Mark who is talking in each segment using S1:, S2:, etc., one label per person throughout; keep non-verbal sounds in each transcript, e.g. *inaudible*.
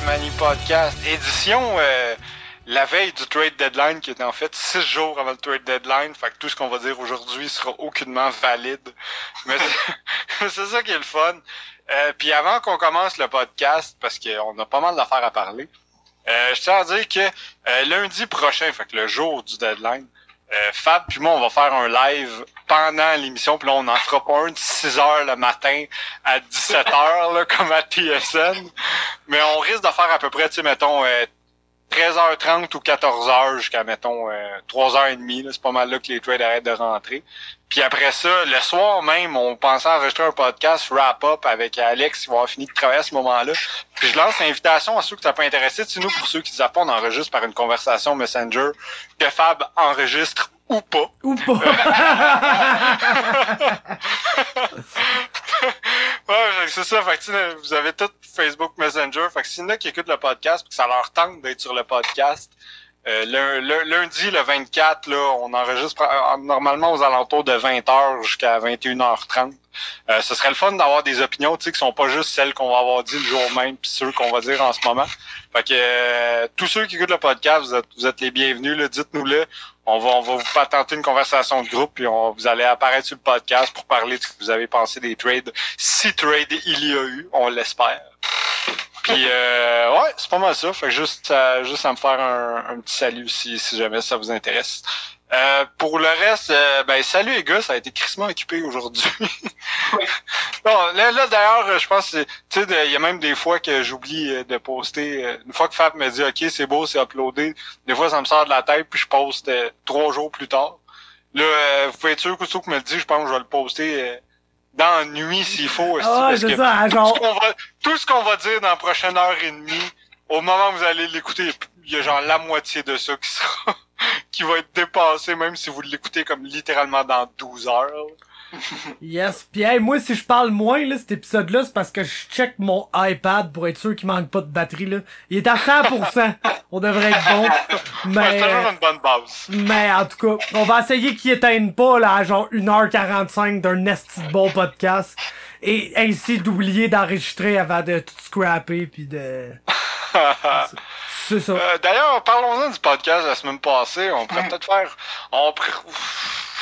S1: Mani Podcast, édition euh, la veille du trade deadline, qui est en fait six jours avant le trade deadline. Fait que tout ce qu'on va dire aujourd'hui sera aucunement valide. *laughs* Mais c'est ça qui est le fun. Euh, Puis avant qu'on commence le podcast, parce qu'on a pas mal d'affaires à parler, euh, je tiens à dire que euh, lundi prochain, fait que le jour du deadline, euh, Fab puis moi, on va faire un live pendant l'émission, puis là, on en fera pas un de 6 heures le matin à 17 heures, là, comme à TSN. Mais on risque de faire à peu près, tu sais, mettons, euh, 13h30 ou 14h jusqu'à, mettons, euh, 3h30. là. C'est pas mal là que les trades arrêtent de rentrer. Puis après ça, le soir même, on pensait enregistrer un podcast wrap-up avec Alex qui va avoir fini de travailler à ce moment-là. Puis je lance l'invitation à ceux que ça peut intéresser. Tu nous, pour ceux qui disent pas, on enregistre par une conversation Messenger que Fab enregistre ou pas.
S2: Ou pas. *laughs*
S1: ouais, c'est ça. Fait que, vous avez tout Facebook Messenger. Fait que s'il y en a qui écoutent le podcast, puis que ça leur tente d'être sur le podcast, euh, le- le- lundi, le 24, là, on enregistre euh, normalement aux alentours de 20h jusqu'à 21h30. Euh, ce serait le fun d'avoir des opinions, tu sais, qui sont pas juste celles qu'on va avoir dit le jour même, puis ceux qu'on va dire en ce moment. Fait que euh, tous ceux qui écoutent le podcast, vous êtes, vous êtes les bienvenus. Dites-nous-le. On va, on va vous patenter une conversation de groupe, puis on, vous allez apparaître sur le podcast pour parler de ce que vous avez pensé des trades. Si trade il y a eu, on l'espère. Puis euh, ouais, c'est pas mal ça. Fait que juste à, juste à me faire un, petit salut si jamais ça vous intéresse. Euh, pour le reste, euh, ben salut les gars, ça a été crissement occupé aujourd'hui. *laughs* bon, là, là d'ailleurs, je pense, tu sais, il y a même des fois que j'oublie euh, de poster. euh, Une fois que Fab me dit, ok, c'est beau, c'est uploadé. Des fois, ça me sort de la tête, puis je poste trois jours plus tard. Là, euh, vous pouvez être sûr que tout que me le dit, je pense que je vais le poster dans la nuit s'il faut. aussi,
S2: Ah, c'est ça, à
S1: tout ce qu'on va, tout ce qu'on va dire dans la prochaine heure et demie, au moment où vous allez l'écouter, il y a genre la moitié de ça qui sera, *laughs* qui va être dépassé, même si vous l'écoutez comme littéralement dans 12 heures. *laughs*
S2: Yes. Hey, moi, si je parle moins, là, cet épisode-là, c'est parce que je check mon iPad pour être sûr qu'il manque pas de batterie, là. Il est à 100%. On devrait être bon. *laughs* Mais,
S1: toujours une bonne base.
S2: mais en tout cas, on va essayer qu'il éteigne pas, là, à genre 1h45 d'un esti de bon podcast. Et ainsi d'oublier d'enregistrer avant de tout scrapper, puis de... C'est ça.
S1: Euh, D'ailleurs, parlons-en du podcast la semaine passée. On pourrait peut-être faire. On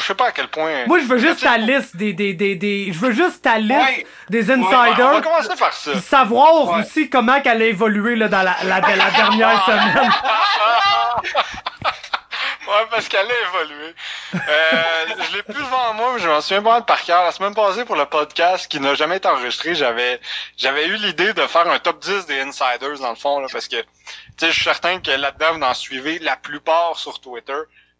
S1: Je sais pas à quel point.
S2: Moi, je veux juste ta liste des, des, des, des, je veux juste ta liste
S3: Ouais.
S2: des
S1: ouais, On va
S2: insiders.
S1: commencer par ça.
S2: Savoir
S3: Ouais.
S2: aussi comment qu'elle a évolué là, dans la, la, la dernière *laughs* semaine. *laughs*
S1: Ouais, parce qu'elle a évolué. Euh, je l'ai plus devant moi, mais je m'en souviens pas par cœur. La semaine passée, pour le podcast qui n'a jamais été enregistré, j'avais j'avais eu l'idée de faire un top 10 des insiders, dans le fond, là, parce que je suis certain que là-dedans, vous en suivez la plupart sur Twitter.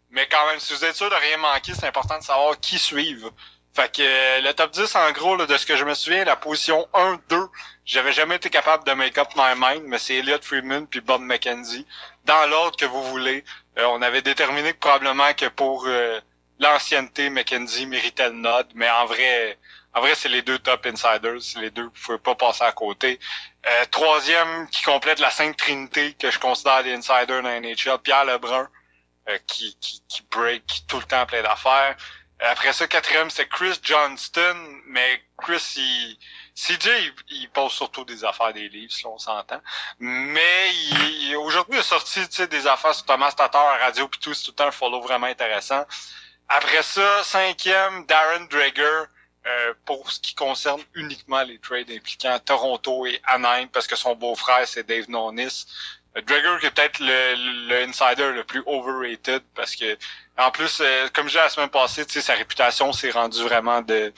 S1: Mais quand même, si vous êtes sûr de rien manquer, c'est important de savoir qui suivent. Fait que euh, le top 10, en gros, là, de ce que je me souviens, la position 1, 2, j'avais jamais été capable de make up my mind, mais c'est Elliot Freeman puis Bob McKenzie. Dans l'ordre que vous voulez. Euh, on avait déterminé que probablement que pour euh, l'ancienneté, McKenzie méritait le nod, mais en vrai, en vrai, c'est les deux top insiders, c'est les deux vous pouvez pas passer à côté. Euh, troisième, qui complète la Sainte Trinité, que je considère des insiders dans NHL, Pierre Lebrun, euh, qui, qui, qui break tout le temps plein d'affaires. Après ça, quatrième, c'est Chris Johnston, mais Chris, il... CJ, il, il pose surtout des affaires des livres, si on s'entend. Mais il, aujourd'hui, il a sorti des affaires sur Thomas Tatar radio puis tout, c'est tout un follow vraiment intéressant. Après ça, cinquième, Darren Drager, euh, pour ce qui concerne uniquement les trades impliquant Toronto et Anaheim, parce que son beau-frère, c'est Dave Nonis. Drager qui est peut-être le, le insider le plus overrated, parce que en plus, euh, comme je disais la semaine passée, tu sais, sa réputation s'est rendue vraiment de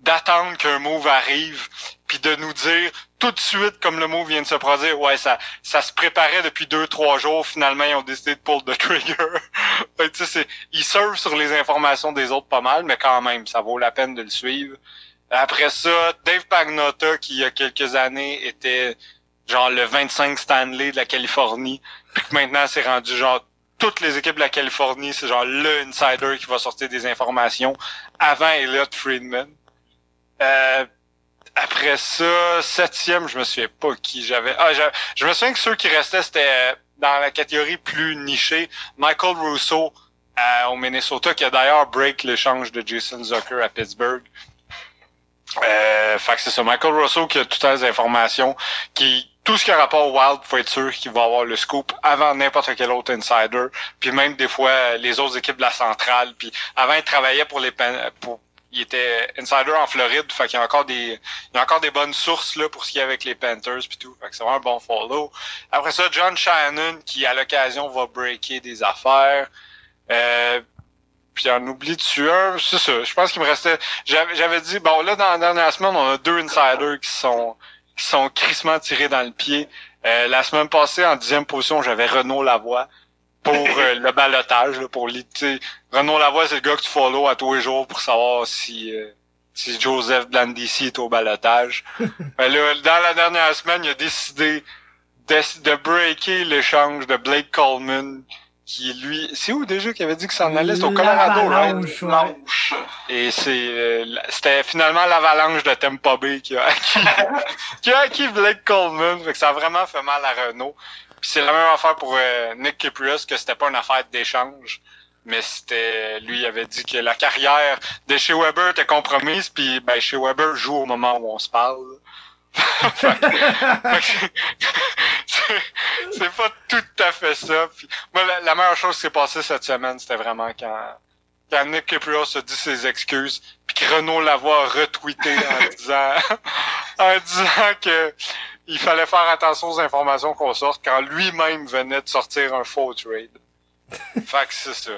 S1: d'attendre qu'un move arrive, puis de nous dire tout de suite, comme le move vient de se produire, ouais, ça, ça se préparait depuis deux, trois jours, finalement, ils ont décidé de pull the trigger. *laughs* Fait tu sais, sur les informations des autres pas mal, mais quand même, ça vaut la peine de le suivre. Après ça, Dave Pagnotta, qui il y a quelques années était genre le 25 Stanley de la Californie, puis que maintenant c'est rendu genre toutes les équipes de la Californie, c'est genre le insider qui va sortir des informations avant Elliot Friedman. Euh, après ça, septième, je me souviens pas qui j'avais. Ah, je me souviens que ceux qui restaient, c'était euh, dans la catégorie plus nichée. Michael Russo euh, au Minnesota, qui a d'ailleurs break l'échange de Jason Zucker à Pittsburgh. Euh, fait que c'est ça, Michael Russo qui a toutes les informations, qui tout ce qui a rapport au Wild faut être sûr qu'il va avoir le scoop avant n'importe quel autre insider. Puis même des fois les autres équipes de la centrale. Puis avant il travaillait pour les pour il était insider en Floride, fait qu'il y a encore des il y a encore des bonnes sources là pour ce qui est avec les Panthers puis tout. Fait que c'est vraiment un bon follow. Après ça, John Shannon qui à l'occasion va breaker des affaires. Euh, puis on oublie dessus un, c'est ça. Je pense qu'il me restait. J'avais dit bon là dans la dernière semaine on a deux insiders qui sont qui sont crissement tirés dans le pied. Euh, la semaine passée, en dixième position, j'avais Renaud Lavoie pour *laughs* euh, le balotage, pour l'été. Renaud Lavoie, c'est le gars que tu follow à tous les jours pour savoir si euh, si Joseph Blandici est au balotage. *laughs* là, dans la dernière semaine, il a décidé de, de breaker l'échange de Blake Coleman qui lui c'est où déjà qu'il avait dit que ça en allait c'est au Colorado?
S2: Ouais.
S1: et c'est euh, c'était finalement l'avalanche de Tampa Bay qui a *laughs* acquis, qui a acquis Blake Coleman. Fait que ça a vraiment fait mal à Renault. Puis c'est la même affaire pour euh, Nick Kiprius que c'était pas une affaire d'échange. Mais c'était lui il avait dit que la carrière de chez Weber était compromise puis ben chez Weber joue au moment où on se parle *laughs* c'est pas tout à fait ça. Puis, moi, la, meilleure chose qui s'est passée cette semaine, c'était vraiment quand, quand Nick Kiprios a dit ses excuses, puis que Renaud Lavoie a retweeté en *laughs* disant, en disant que il fallait faire attention aux informations qu'on sorte quand lui-même venait de sortir un faux trade. fait que c'est ça.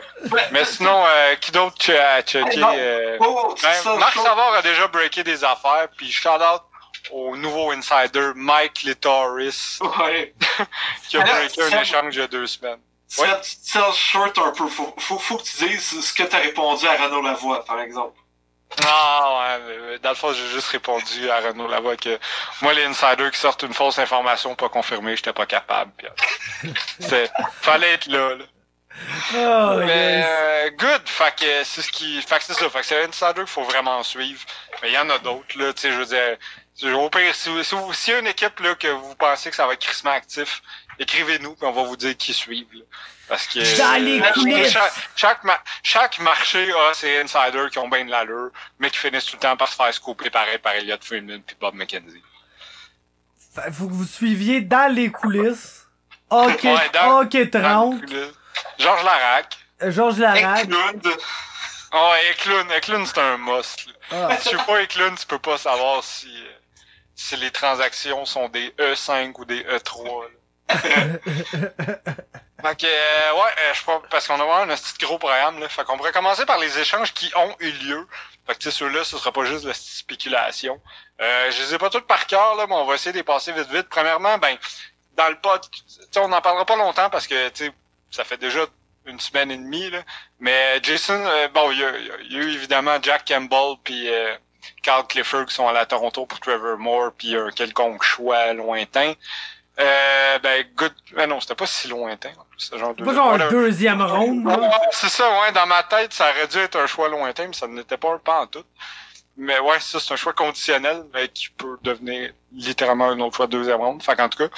S1: Mais sinon, euh, qui d'autre tu as checké? Euh, ben, Marc Savard a déjà breaké des affaires, puis shout out au nouveau insider Mike Litoris
S3: ouais. *laughs*
S1: qui a breaké un échange il y a deux semaines.
S3: Ouais. Tu short un peu. Faut, faut, faut que tu dises ce que tu as répondu à Renaud Lavoie, par exemple.
S1: Ah ouais, dans le fond, j'ai juste répondu à Renaud Lavoie que moi, les insiders qui sortent une fausse information pas confirmée, j'étais pas capable. c'est, *laughs* fallait être là. là.
S2: Oh,
S1: mais
S2: yes.
S1: euh, good, fait que c'est ce qui, fait que c'est ça, fait que c'est un insider qu'il faut vraiment suivre. Mais il y en a d'autres là, tu sais, je veux dire, au pire, si, si, vous, si y a une équipe là, que vous pensez que ça va être crissement actif, écrivez-nous puis on va vous dire qui suivre. Là. Parce que
S2: Dans les coulisses.
S1: chaque, chaque, ma- chaque marché a ses insiders qui ont bien de l'allure, mais qui finissent tout le temps par se faire scooper pareil par Elliot Freeman puis Bob McKenzie.
S2: Fait- que vous suiviez dans les coulisses. Ok,
S1: Ouais, dans-
S2: ok
S1: Dans
S2: 30.
S1: le coup, là. Georges Larac.
S2: Euh, Georges Larac.
S3: Eklund.
S1: Oh, Eklund, Eklund c'est un must.
S2: Ah.
S1: Si tu sais pas Eklund, tu peux pas savoir si, euh, si les transactions sont des E5 ou des E3. là. *laughs* fait que, euh, ouais, euh, je crois, parce qu'on a vraiment un petit gros programme, là. Fait qu'on pourrait commencer par les échanges qui ont eu lieu. Fait que, tu sais, ceux-là, ce sera pas juste de la spéculation. Euh, je les ai pas toutes par cœur, là, mais on va essayer de les passer vite vite. Premièrement, ben, dans le pod, tu sais, on n'en parlera pas longtemps parce que, tu sais, ça fait déjà une semaine et demie, là. Mais Jason, euh, bon, il y, y a eu évidemment Jack Campbell puis euh, Carl Clifford qui sont allés à Toronto pour Trevor Moore puis un quelconque choix lointain. Euh, ben, good. Ben non, c'était pas si lointain. C'est genre,
S2: Pas genre
S1: Voilà.
S2: un deuxième round.
S1: Ouais, C'est ça, ouais, dans ma tête, ça aurait dû être un choix lointain, mais ça n'était pas un pas en tout. Mais ouais, ça, c'est un choix conditionnel, mais qui peut devenir littéralement un autre choix de deuxième ronde. Fait qu'en tout cas.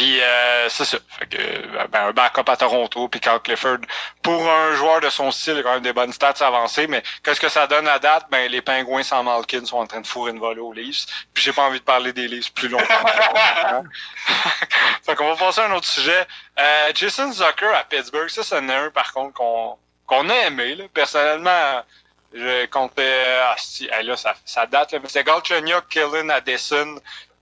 S1: Puis euh, c'est ça. Fait que euh, ben, un backup à Toronto, puis Carl Clifford, pour un joueur de son style, il a quand même des bonnes stats avancées, mais qu'est-ce que ça donne à date? Ben les pingouins sans Malkin sont en train de fourrer une volée aux Leafs. Puis j'ai pas envie de parler des Leafs plus longtemps. *laughs* *laughs* fait qu'on va passer à un autre sujet. Euh, Jason Zucker à Pittsburgh, ça, c'en est un par contre qu'on qu'on a aimé. Là. Personnellement, je comptais... Ah, si, là, ça, ça date, là, mais c'est Galchenyuk, Kellen, Addison,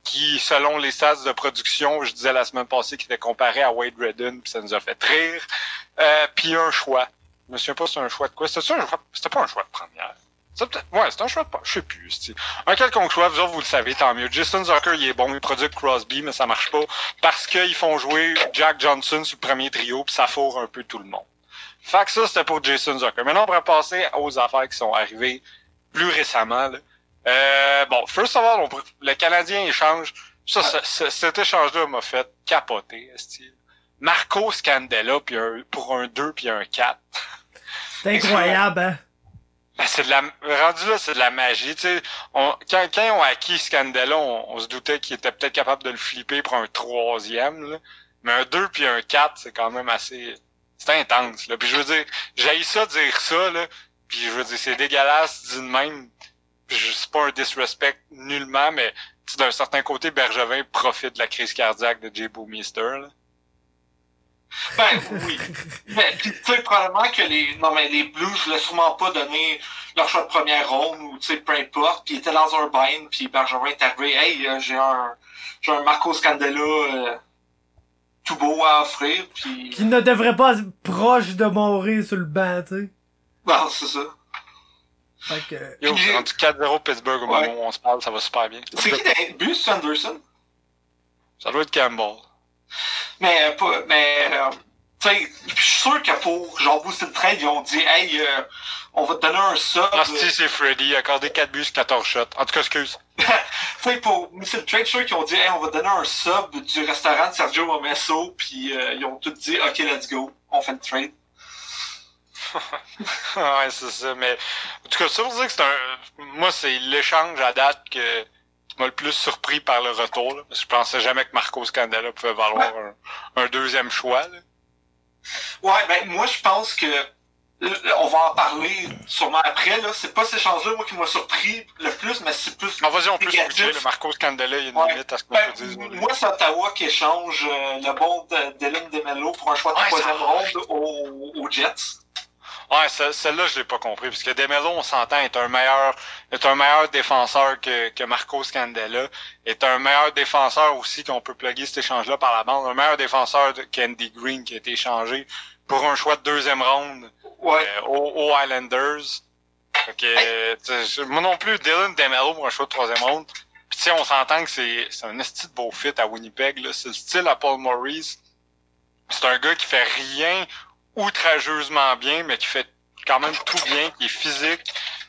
S1: qui, selon les stats de production, je disais la semaine passée, qui était comparé à Wade Redden, puis ça nous a fait rire. Euh, puis un choix. Je me souviens pas c'est un choix de quoi. C'était un choix? C'était pas un choix de première? Ouais, c'est un choix de. Je sais plus. Un quelconque choix, vous vous le savez, tant mieux. Jason Zucker, il est bon, il produit Crosby, mais ça marche pas parce qu'ils font jouer Jack Johnson sur le premier trio, puis ça fourre un peu tout le monde. Fait que ça, c'était pour Jason Zucker. Maintenant, on pourrait passer aux affaires qui sont arrivées plus récemment. Là. Euh, bon, first of all, on le Canadien échange. Ça, ça- ça- cet échange-là m'a fait capoter, esti. Marco Scandella puis un, pour un 2 puis un 4.
S2: C'est incroyable, hein?
S1: Ben, c'est de la rendu là, c'est de la magie. Tu sais, on, quand, quand ils ont acquis Scandella, on, on se doutait qu'ils étaient peut-être capables de le flipper pour un troisième. Là. Mais un 2 puis un 4, c'est quand même assez. C'est intense. Là. Puis je veux dire, j'ai ça dire ça, là. Puis je veux dire, c'est dégueulasse dit de même. C'est pas un disrespect nullement, mais d'un certain côté, Bergevin profite de la crise cardiaque de Jay Boomister.
S3: Ben oui. Mais tu sais, probablement que les. Non mais les Blues voulaient sûrement pas donner leur choix de première ronde ou tu sais, peu importe. Puis ils étaient dans un bind, puis Bergevin est arrivé. Hey, euh, j'ai un. J'ai un Marco Scandella euh, tout beau à offrir. Puis.
S2: Qui ne devrait pas être proche de mourir sur le banc, tu sais.
S3: Ben, c'est ça.
S2: Fait que.
S1: Yo,
S3: j'ai-
S1: rendu 4-0 Pittsburgh au
S3: Ouais.
S1: moment où on se parle, ça va super bien.
S3: C'est qui les buts, c'est Anderson?
S1: Ça doit être Campbell.
S3: Mais, euh, pas, mais, euh, tu sais, je suis sûr que pour, genre, booster le trade, ils ont dit, hey, euh, on va te donner un sub.
S1: Ah, si, c'est Freddy, il a accordé 4 buts, 14 shots. En tout cas, excuse. *laughs*
S3: Tu sais, pour booster le trade, je suis sûr qu'ils ont dit, hey, on va te donner un sub du restaurant de Sergio Momesso, puis euh, ils ont tous dit, ok, let's go, on fait le trade.
S1: Ouais, c'est ça. Mais, en tout cas, ça pour dire que c'est un, moi, c'est l'échange à date que, qui m'a le plus surpris par le retour, là. Parce que je pensais jamais que Marco Scandella pouvait valoir un, un deuxième choix, là.
S3: Ouais, ben, moi, je pense que, euh, on va en parler sûrement après, là. C'est pas ces chances-là, moi, qui m'a surpris le plus, mais c'est plus.
S1: Non, vas-y, on peut switcher, le Marco Scandella, il y a une
S3: Ouais.
S1: limite à ce qu'on
S3: Ben,
S1: peut dire.
S3: moi, c'est Ottawa qui échange euh, le bon de Dylan Demelo pour un choix de troisième ronde aux, aux Jets.
S1: Ouais, ce- celle-là, je l'ai pas compris, parce que Demelo, on s'entend, est un meilleur, est un meilleur défenseur que, que Marco Scandella, est un meilleur défenseur aussi qu'on peut plugger cet échange-là par la bande, un meilleur défenseur de- qu'Andy Green qui a été échangé pour un choix de deuxième ronde
S3: Ouais.
S1: euh, aux, aux Islanders. Sais, moi non plus, Dylan Demelo pour un choix de troisième ronde. Puis tu sais, on s'entend que c'est, c'est un esti de beau fit à Winnipeg, là. C'est le style à Paul Maurice. C'est un gars qui fait rien outrageusement bien, mais qui fait quand même tout bien, qui est physique.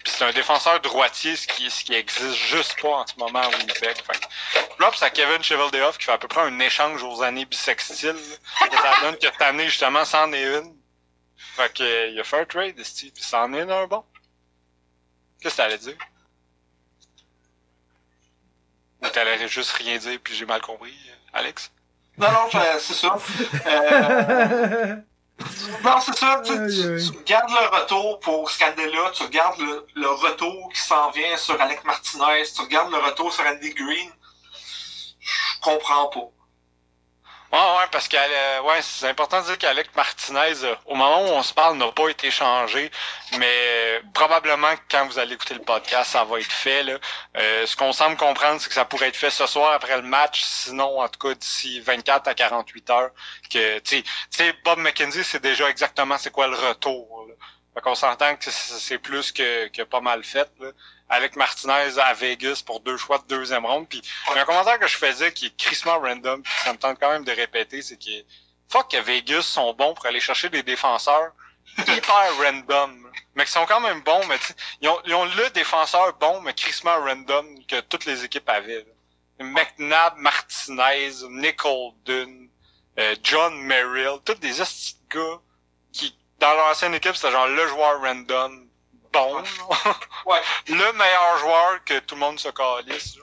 S1: Puis c'est un défenseur droitier, ce qui, ce qui existe juste pas en ce moment à Winnipeg. Fait que, props à Kevin Cheveldayoff qui fait à peu près un échange aux années bissextiles. là. Que ça donne que cette année, justement, c'en est une. Fait que, euh, il a fait un trade, Steve, puis c'en est un bon. Qu'est-ce que t'allais dire? Ou t'allais juste rien dire puis j'ai mal compris, euh, Alex?
S3: Non, non, je- c'est ça. Euh, *laughs* non, c'est ça. Tu, tu- tu regardes le retour pour Scandella, tu regardes le, le retour qui s'en vient sur Alec Martinez, tu regardes le retour sur Andy Green. Je comprends pas.
S1: Ouais, ouais, parce que euh, ouais, c'est important de dire qu'Alec Martinez, euh, au moment où on se parle, n'a pas été changé, mais euh, probablement quand vous allez écouter le podcast, ça va être fait. Ce qu'on semble comprendre, c'est que ça pourrait être fait ce soir après le match, sinon, en tout cas, d'ici 24 à 48 heures. Que, tu sais- Bob McKenzie, c'est déjà exactement c'est quoi le retour. Fait qu'on s'entend que c'est- plus que, que pas mal fait. Là. Avec Martinez à Vegas pour deux choix de deuxième ronde. Puis un commentaire que je faisais qui est crissement random, puis ça me tente quand même de répéter, c'est que fuck que Vegas sont bons pour aller chercher des défenseurs hyper random. Mais qui sont quand même bons, mais ils ont, ils ont le défenseur bon, mais crissement random que toutes les équipes avaient. là. McNabb, Martinez, Nick Holden, euh, John Merrill, tous des gars dans leur ancienne équipe, c'était genre le joueur random bon. *laughs*
S3: Ouais.
S1: le meilleur joueur que tout le monde se calisse.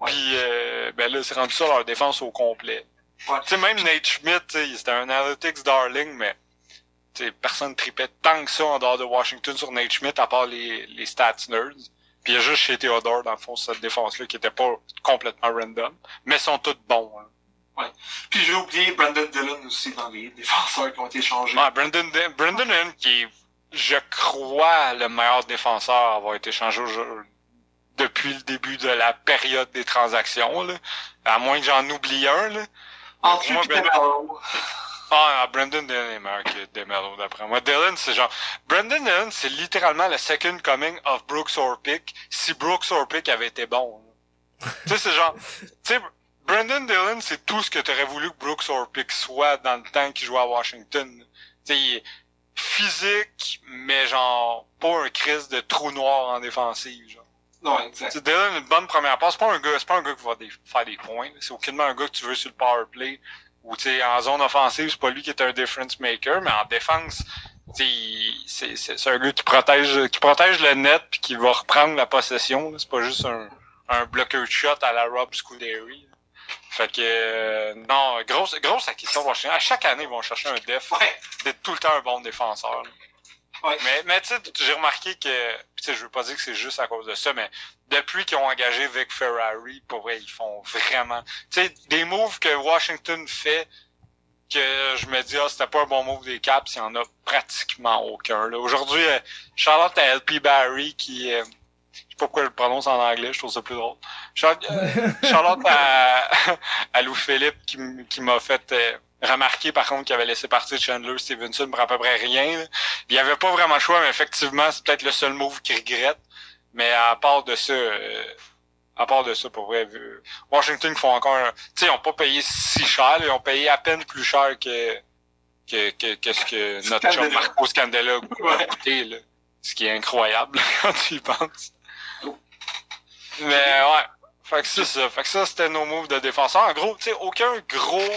S3: Ouais.
S1: Puis euh, ben là, c'est rendu ça leur défense au complet.
S3: Ouais.
S1: Tu sais, même Nate Schmidt, c'était un analytics darling, mais tu sais, personne tripait tant que ça en dehors de Washington sur Nate Schmidt, à part les, les stats nerds. Puis il y a juste chez Theodore, dans le fond, cette défense-là, qui était pas complètement random, mais sont toutes bons. Hein.
S3: Puis j'ai oublié Brandon Dillon aussi dans les défenseurs qui ont été changés.
S1: Ouais, Brandon, Brandon Inman, qui est, je crois, le meilleur défenseur à avoir été changé au- depuis le début de la période des transactions, là. À moins que j'en oublie un, là.
S3: Entre
S1: Moi, ben-
S3: Demelo.
S1: Ah, Brandon Dillon est meilleur que Demelo, d'après moi. Dylan, c'est genre... Brandon Dillon, c'est littéralement le second coming of Brooks Orpik, si Brooks Orpik avait été bon. tu sais, c'est genre... Tu sais, Brandon Dillon, c'est tout ce que t'aurais voulu que Brooks Orpik soit dans le temps qu'il jouait à Washington. Tu sais, il est physique, mais genre, pas un crise de trou noir en défensive, genre.
S3: Non, exact.
S1: Dylan une bonne première passe. C'est pas un gars, c'est pas un gars qui va des- faire des points. C'est aucunement un gars que tu veux sur le power play. Ou tu en zone offensive, c'est pas lui qui est un difference maker, mais en défense, c'est un gars qui protège qui protège le net puis qui va reprendre la possession. C'est pas juste un, un blocker shot à la Rob Scuderi. Fait que euh, non, grosse grosse acquisition de Washington. À chaque année, ils vont chercher un def.
S3: Ouais.
S1: C'est tout le temps un bon défenseur. Mais, mais tu sais, j'ai remarqué que, tu sais, je veux pas dire que c'est juste à cause de ça, mais depuis qu'ils ont engagé Vic Ferrari, pour vrai, ils font vraiment, tu sais, des moves que Washington fait, que je me dis, ah, c'était pas un bon move des Caps, il y en a pratiquement aucun, là. Aujourd'hui, euh, Charlotte à LP Barry qui, euh, je sais pas pourquoi je le prononce en anglais, je trouve ça plus drôle. Charlotte, euh, Charlotte à, *laughs* à Lou Philippe qui, qui m'a fait euh, remarquer par contre qu'il avait laissé partir Chandler Stevenson pour à peu près rien. Il y avait pas vraiment le choix, mais effectivement, c'est peut-être le seul move qu'il regrette. Mais à part de ça, euh, à part de ça, pour vrai, Washington font encore un... Tu sais, ils ont pas payé si cher, là, ils ont payé à peine plus cher que que, que, que ce que notre chum. Marco Scandella a coûté, là. Ce qui est incroyable *laughs* quand tu y penses. Mais ouais. Fait que c'est ça. Fait que ça, c'était nos moves de défenseurs. En gros, tu sais, aucun gros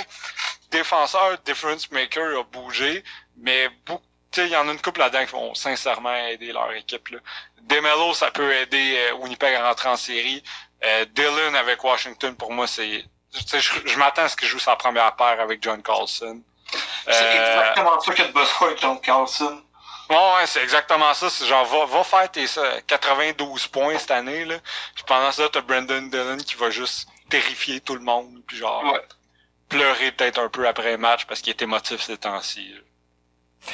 S1: défenseur difference maker a bougé, mais beaucoup, tu sais, il y en a une couple là-dedans qui vont sincèrement aider leur équipe, là. Demelo, ça peut aider euh, Winnipeg à rentrer en série. Euh, Dylan avec Washington, pour moi, c'est, tu sais, je, je m'attends à ce qu'il joue sa première paire avec John Carlson.
S3: C'est
S1: Euh,
S3: exactement ça que de besoin avec John Carlson.
S1: Ouais, ouais, c'est exactement ça. C'est genre, va, va faire tes ça, 92 points cette année, là. Puis pendant ça, t'as Brandon Dillon qui va juste terrifier tout le monde. Puis genre,
S3: Ouais.
S1: pleurer peut-être un peu après le match parce qu'il est émotif ces temps-ci. *laughs*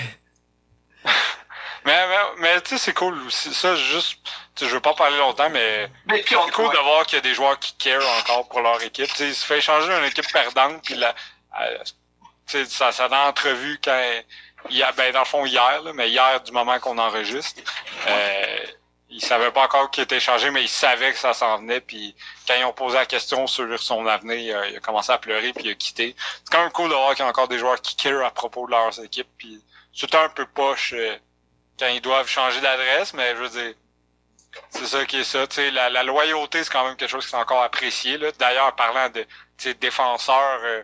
S1: mais, mais, mais tu sais, c'est cool aussi. Ça, juste, je veux pas parler longtemps, mais c'est cool
S3: ouais.
S1: de voir qu'il y a des joueurs qui care encore pour leur équipe. Tu sais, il se fait échanger une équipe perdante, puis la, euh, tu sais, ça, ça dans l'entrevue quand ben dans le fond hier, là, mais hier du moment qu'on enregistre, euh, il savait pas encore qu'il était échangé, mais il savait que ça s'en venait. Puis quand ils ont posé la question sur son avenir, il a, commencé à pleurer puis il a quitté. C'est quand même cool de voir qu'il y a encore des joueurs qui care à propos de leurs équipes. Puis c'est un peu poche euh, quand ils doivent changer d'adresse, mais je veux dire. C'est ça qui est ça. Tu sais, la, la loyauté, c'est quand même quelque chose qui est encore apprécié. Là. D'ailleurs, parlant de défenseurs euh,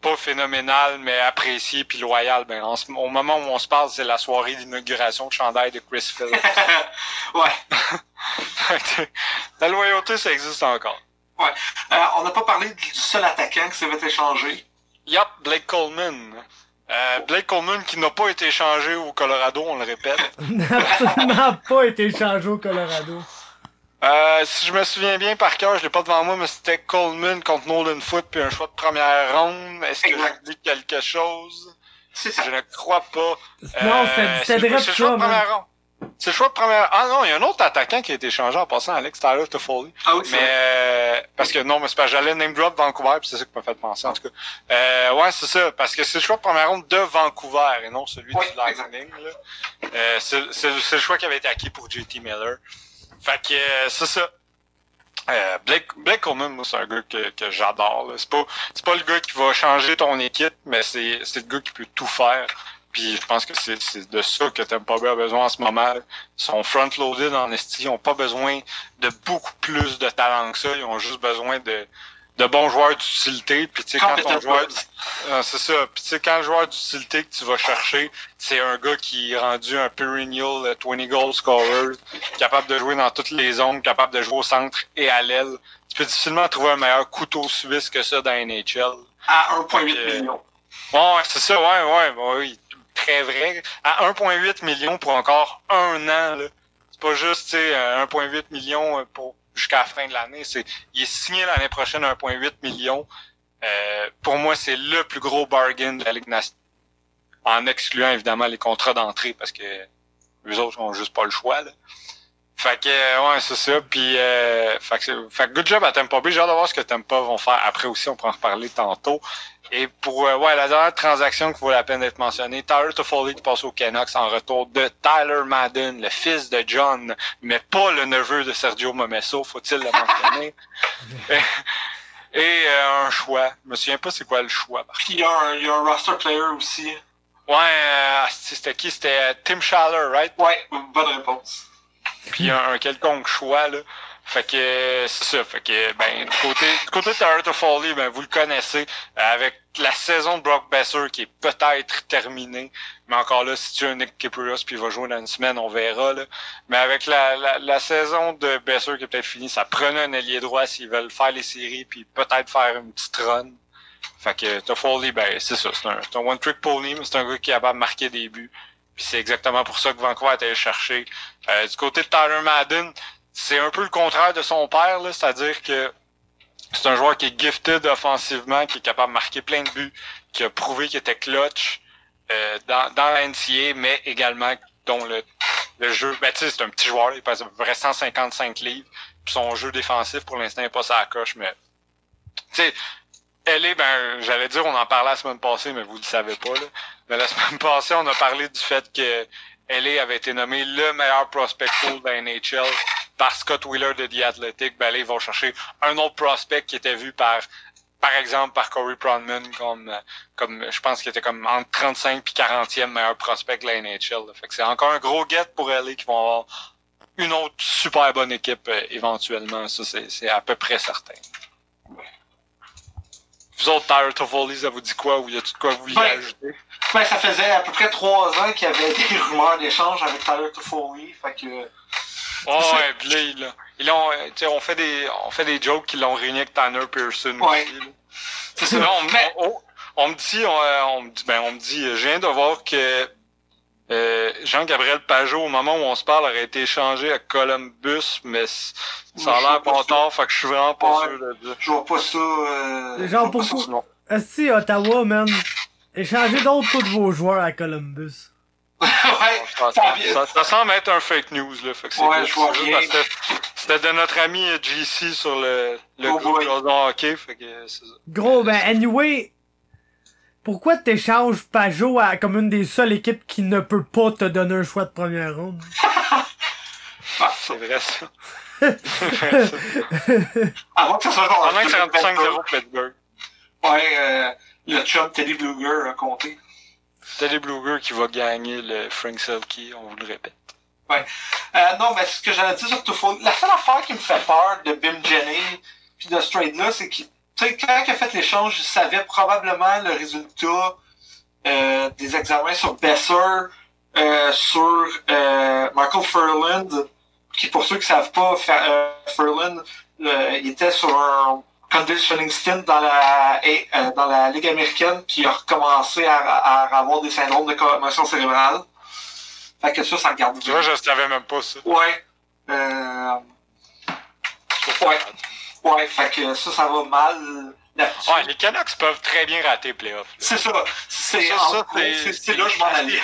S1: pas phénoménal, mais apprécié puis loyal, ben, en ce- au moment où on se parle, c'est la soirée d'inauguration de chandail de Chris Phillips. *laughs*
S3: ouais. *laughs*
S1: la loyauté, ça existe encore.
S3: Euh, on n'a pas parlé du seul attaquant qui s'avait échangé.
S1: Yup, Blake Coleman. Euh, Blake Coleman qui n'a pas été échangé au Colorado, on le répète. *laughs*
S2: n'a absolument pas été échangé au Colorado.
S1: Euh, si je me souviens bien par cœur, je l'ai pas devant moi, mais c'était Coleman contre Nolan Foot puis un choix de première ronde. Est-ce que dis quelque chose?
S3: C'est ça.
S1: Je ne crois pas.
S2: Non,
S1: Euh,
S2: c'était
S1: c'est
S2: c'était
S1: le-
S2: direct
S1: c'est le
S2: ça,
S1: choix de première ronde. C'est le choix de première. Ah non, il y a un autre attaquant qui a été échangé en passant, Alex Tyler Toffoli.
S3: Ah oui, c'est
S1: Mais euh, parce que non, mais c'est parce que j'allais name drop Vancouver, puis c'est ça qui m'a fait penser en tout cas. Euh, ouais, c'est ça, parce que c'est le choix de première ronde de Vancouver et non celui
S3: Oui,
S1: du Lightning. là. Euh, c'est c'est- c'est le choix qui avait été acquis pour JT Miller. Fait que euh, c'est ça. Euh, Blake, Blake Coleman, moi, c'est un gars que, que j'adore. C'est pas, c'est pas le gars qui va changer ton équipe, mais c'est, c'est le gars qui peut tout faire. Puis je pense que c'est, c'est de ça que Tampa Bay a besoin en ce moment. Ils sont front-loaded en esti. Ils ont pas besoin de beaucoup plus de talent que ça. Ils ont juste besoin de, de bons joueurs d'utilité. Puis tu sais, quand ton
S3: Competent
S1: joueur... Ah, c'est ça. Puis tu sais, quand le joueur d'utilité que tu vas chercher, c'est un gars qui est rendu un perennial euh, 20 goal scorer, capable de jouer dans toutes les zones, capable de jouer au centre et à l'aile. Tu peux difficilement trouver un meilleur couteau suisse que ça dans NHL.
S3: À 1,8
S1: Euh,
S3: millions.
S1: Ouais, ouais, c'est ça, ouais, ouais, ouais, oui, très vrai. À 1,8 million pour encore un an, là. C'est pas juste, tu sais, euh, 1,8 million euh, pour jusqu'à la fin de l'année. C'est, il est signé l'année prochaine à 1,8 million. Euh, pour moi, c'est le plus gros bargain de la Ligue nationale. En excluant évidemment les contrats d'entrée parce que les autres ont juste pas le choix. Là. Fait que euh, ouais, c'est ça. Puis euh, fait que, c'est- fait que good job à Tampa Bay. J'ai hâte de voir ce que Tampa vont faire après aussi. On pourra en reparler tantôt. Et pour euh, ouais, la dernière transaction qui vaut la peine d'être mentionnée, Tyler Toffoli qui passe au Canucks en retour de Tyler Madden, le fils de John, mais pas le neveu de Sergio Momesso, faut-il le mentionner? et *laughs* et, euh, un choix. Je me souviens pas c'est quoi le choix.
S3: Puis il y, a un- il y a un roster player aussi.
S1: Ouais, euh, c'était qui? C'était Tim Schaller, right?
S3: Ouais, bonne réponse.
S1: Puis un, un quelconque choix, là. Fait que c'est ça. Fait que ben du côté du côté de Toffoli, ben vous le connaissez. avec la saison de Brock Besser qui est peut-être terminée. Mais encore là, si tu as un Nick Kiprulos puis il va jouer dans une semaine, on verra. Là. Mais avec la, la, la saison de Besser qui est peut-être finie, ça prenait un ailier droit s'ils veulent faire les séries puis peut-être faire une petite run. Fait que Toffoli, ben c'est ça. C'est un, un one-trick pony, mais c'est un gars qui est capable de marquer des buts. Puis c'est exactement pour ça que Vancouver a été chercher. Euh, du côté de Tyler Madden, c'est un peu le contraire de son père, c'est-à-dire que c'est un joueur qui est gifted offensivement, qui est capable de marquer plein de buts, qui a prouvé qu'il était clutch euh, dans, dans mais également dont le, jeu, ben c'est un petit joueur, il passe vrai 155 livres, puis son jeu défensif pour l'instant n'est pas sa coche, mais tu elle est, ben, j'allais dire, on en parlait la semaine passée, mais vous le savez pas. Mais la *laughs* semaine passée, on a parlé du fait que LA avait été nommé le meilleur prospect pool de la NHL par Scott Wheeler de The Athletic. Ben ils vont chercher un autre prospect qui était vu par, par exemple, par Corey Pronman comme, comme, je pense qu'il était comme entre 35 et 40e meilleur prospect de la NHL. Fait que c'est encore un gros get pour LA qui vont avoir une autre super bonne équipe euh, éventuellement. Ça, c'est à peu près certain. Vous autres, Tyler Toffoli, ça vous dit quoi ou y a-tu de quoi vous vouliez
S3: Ben,
S1: ajouter?
S3: Ben, ça faisait à peu près trois ans qu'il y avait des rumeurs d'échange avec Tyler Toffoli. Fait que.
S1: Oh, ouais, pis là, ils, ils l'ont, euh, on fait des, on fait des jokes qui l'ont réuni avec Tanner Pearson
S3: Ouais.
S1: aussi, là. On, on, me dit, on, euh, on me dit, ben, on me dit, euh, je viens de voir que euh, Jean-Gabriel Pajot, au moment où on se parle, aurait été échangé à Columbus, mais ça a l'air
S3: pas
S1: tard, fait que je suis vraiment pas
S3: Ouais.
S1: sûr de dire.
S3: Je vois pas ça. Euh...
S2: Genre, pourquoi-. Esti, Ottawa, man. Échangez donc tous vos joueurs à Columbus. *laughs*
S3: ouais.
S1: Ça,
S3: Ça
S1: semble être un fake news, là. Fait que c'est
S3: Ouais, je vois rien.
S1: C'était de notre ami JC sur le, le
S3: Oh
S1: groupe Hockey, fait que c'est ça.
S2: Gros, ben, anyway, pourquoi t'échanges Pajot à, comme une des seules équipes qui ne peut pas te donner un choix de première ronde?
S3: Ah,
S1: C'est vrai, ça. *laughs*
S3: Avant que ça soit
S1: que 45-0 Pittsburgh.
S3: Ouais, euh, le chum Teddy Bluger a compté.
S1: Teddy Bluger qui va gagner le Frank Selke, on vous le répète.
S3: Euh, non, mais ce que j'allais dire sur Toffoli, la seule affaire qui me fait peur de Bim Jennings puis de ce trade-là, c'est qu'il, sais, quand il a fait l'échange, il savait probablement le résultat euh, des examens sur Besser, euh, sur euh, Michael Furland, qui pour ceux qui savent pas, Furland, il était sur un conditioning stint dans la dans la Ligue américaine, puis il a recommencé à, à avoir des syndromes de commotion cérébrale. Fait que ça, ça regarde
S1: Tu vois, je savais même pas ça.
S3: Ouais. Euh... Ouais. Ouais, fait que ça, ça va mal.
S1: Ouais, les Canucks peuvent très bien rater les playoffs. là.
S3: C'est ça. C'est là que je m'en allais.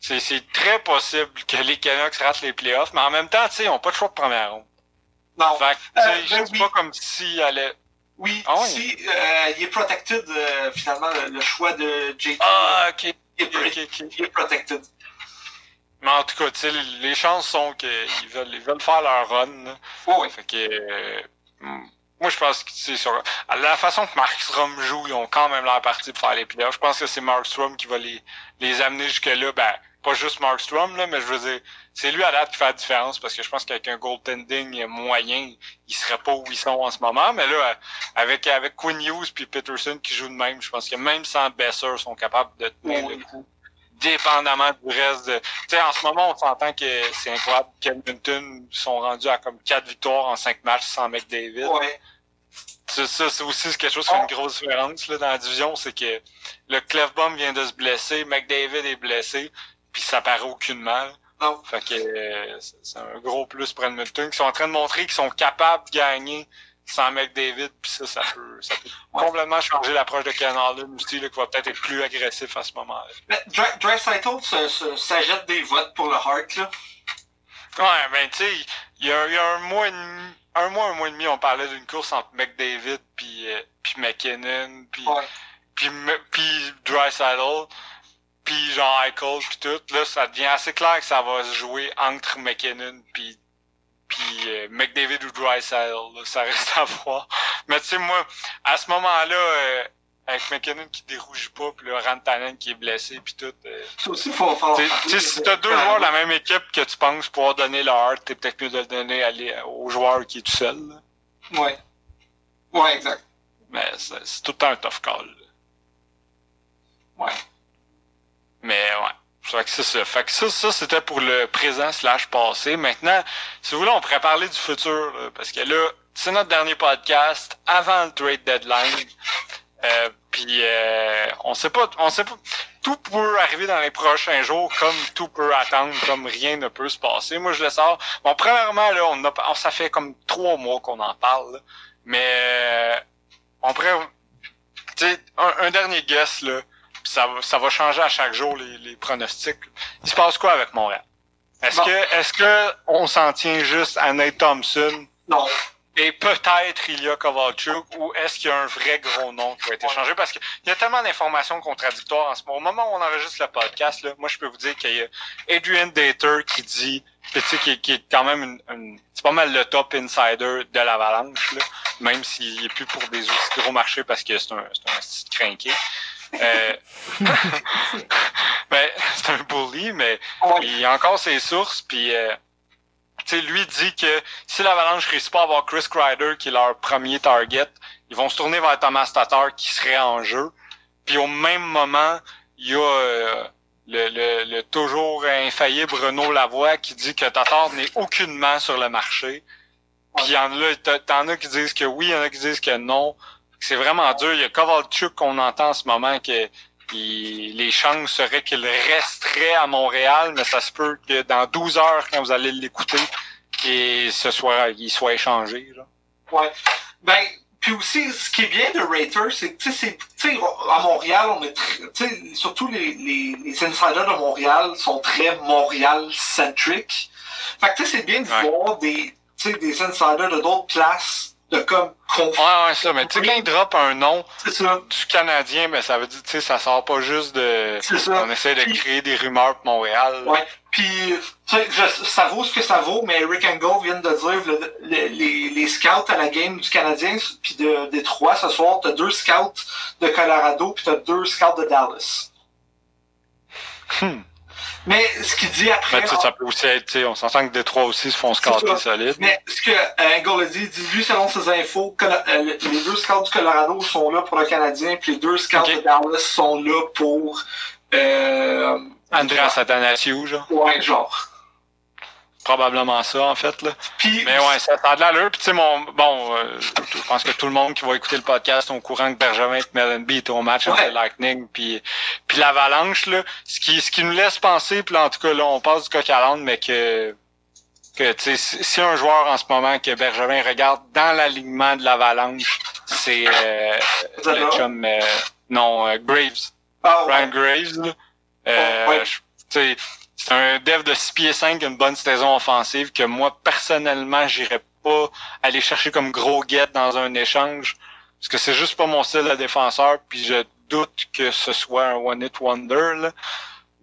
S1: C'est très possible que les Canucks ratent les playoffs, mais en même temps, tu sais, ils n'ont pas de choix de première ronde.
S3: Non.
S1: Fait que,
S3: Euh,
S1: je
S3: ben
S1: dis
S3: oui.
S1: pas comme s'ils allaient...
S3: Oui,
S1: Ah ouais.
S3: si euh, il est protected, euh, finalement, le, le choix de JT.
S1: Ah, ok,
S3: il, est, il protected.
S1: Mais en tout cas, tu sais, les chances sont qu'ils veulent, ils veulent faire leur run.
S3: Oh, oui.
S1: Fait que... hmm, moi, je pense que c'est sur la façon que Markstrom joue, ils ont quand même l'air parti de faire les playoffs. Je pense que c'est Markstrom qui va les, les amener jusque-là. Ben, pas juste Markstrom, là, mais je veux dire, c'est lui à date qui fait la différence parce que je pense qu'avec un goaltending moyen, ils seraient pas où ils sont en ce moment. Mais là, avec, avec Quinn Hughes puis Peterson qui jouent de même, je pense que même sans Besser, ils sont capables de tenir
S3: Oui.
S1: le coup. Dépendamment du reste de. Tu sais, en ce moment, on s'entend que c'est incroyable. Edmonton sont rendus à comme 4 victoires en 5 matchs sans McDavid.
S3: Ouais.
S1: C'est ça, c'est aussi quelque chose qui fait une grosse différence là, dans la division, c'est que le Clefbaum vient de se blesser, McDavid est blessé, puis ça paraît aucunement.
S3: Non.
S1: Fait que euh, c'est c'est un gros plus pour Edmonton, qui sont en train de montrer qu'ils sont capables de gagner sans McDavid, puis ça, ça peut, ça peut
S3: Ouais.
S1: complètement changer l'approche de là, qui va peut-être être plus agressif à ce moment-là.
S3: Mais Dry- se- s'ajoute des votes pour le Hart, là.
S1: Ouais, ben tu sais, il y a, il y a un mois et demi, un mois, un mois et demi, on parlait d'une course entre McDavid puis euh, puis McKinnon, puis
S3: Ouais.
S1: puis puis Drysdale, puis genre Eichel puis tout, là ça devient assez clair que ça va se jouer entre McKinnon puis puis euh, McDavid ou Drysdale, là, ça *laughs* reste à voir. Mais tu sais moi, à ce moment-là, euh, avec McKinnon qui dérougit pas, puis le Rantanen qui est blessé puis tout. euh,
S3: Ça aussi, faut faire.
S1: si t'as deux joueurs de la même équipe que tu penses pouvoir donner le heart, t'es peut-être mieux de le donner à au joueur qui est tout seul. là.
S3: Ouais. Ouais, exact.
S1: Mais c'est c'est tout le temps un tough call. là.
S3: Ouais.
S1: Mais ouais. Fait que c'est ça. Fait que ça, ça c'était pour le présent slash passé. Maintenant, si vous voulez, on pourrait parler du futur. là, parce que là, c'est notre dernier podcast avant le trade deadline. Euh, puis euh, on sait pas. On sait pas. tout peut arriver dans les prochains jours, comme tout peut attendre, comme rien ne peut se passer. Moi, je le sors. Bon, premièrement, là, on a, ça fait comme trois mois qu'on en parle, mais euh, on pourrait, tu sais, un, dernier guess là, ça, ça va changer à chaque jour les, les pronostics. Il se passe quoi avec Montréal? Est-ce que, est-ce que on s'en tient juste à Nate Thompson?
S3: Non.
S1: Et peut-être il y a Kovalchuk ou est-ce qu'il y a un vrai gros nom qui va être échangé? Parce qu'il y a tellement d'informations contradictoires en ce moment. Au moment où on enregistre le podcast, là, moi je peux vous dire qu'il y a Adrian Dater qui dit, tu sais, qui, qui, est quand même une, c'est pas mal le top insider de l'avalanche, même s'il est plus pour des aussi gros marchés parce que c'est un, c'est un petit crinqué. Euh, *laughs* ben, c'est un bully, mais il a encore ses sources, puis euh, lui dit que si l'Avalanche réussit pas à avoir Chris Kreider, qui est leur premier target, ils vont se tourner vers Thomas Tatar, qui serait en jeu. Puis au même moment, il y a euh, le, le, toujours infaillible Renaud Lavoie qui dit que Tatar n'est aucunement sur le marché. Puis il y en a, t'en as qui disent que oui, il y en a qui disent que non. C'est vraiment dur. Il y a Kovalchuk qu'on entend en ce moment que les chances seraient qu'il resterait à Montréal, mais ça se peut que dans 12 heures, quand vous allez l'écouter, ce soit, il soit échangé. Là.
S3: Ouais. Ben, puis aussi, ce qui est bien de Rater, c'est que, tu sais, à Montréal, on est très, surtout les, les, les insiders de Montréal sont très Montréal-centric. Fait que, tu sais, c'est bien de voir des, des insiders de d'autres places de comme
S1: Ouais, ouais, ça, mais tu sais, quand il drop un nom du Canadien, mais ça veut dire, tu sais, ça sort pas juste de. On essaie de créer des rumeurs pour Montréal.
S3: Ouais. Puis, tu sais, ça vaut ce que ça vaut, mais Rick and Go vient de dire les, les, scouts à la game du Canadien, puis de Détroit ce soir, t'as deux scouts de Colorado, puis t'as deux scouts de Dallas. Hmm. Mais ce qu'il dit après.
S1: Ben, ça peut aussi être, on s'entend que Détroit aussi se font scorer solide.
S3: Mais ce que euh, a dit, dit, lui, selon ses infos, que, euh, les deux scouts du Colorado sont là pour le Canadien, puis les deux scouts de Dallas sont là pour. Euh,
S1: Andreas Athanasiou, genre.
S3: Ouais, genre
S1: probablement ça, en fait. Là. mais ouais, ça a de l'allure. Puis tu sais, mon, bon, euh, je pense que tout le monde qui va écouter le podcast est au courant que Bergevin et Mellenby étaient au match entre Lightning puis, puis l'Avalanche. Là, ce qui, ce qui nous laisse penser, puis en tout cas, là, on passe du coq à l'âne, mais que que tu sais, si un joueur en ce moment que Bergevin regarde dans l'alignement de l'Avalanche, c'est euh, le chum euh, non Graves. Oh, Brian Graves. Là. Euh, ouais. tu sais, c'est un dev de 6 pieds 5 une bonne saison offensive que moi, personnellement, j'irais pas aller chercher comme gros get dans un échange. Parce que c'est juste pas mon style de défenseur, puis je doute que ce soit un one-hit wonder, là.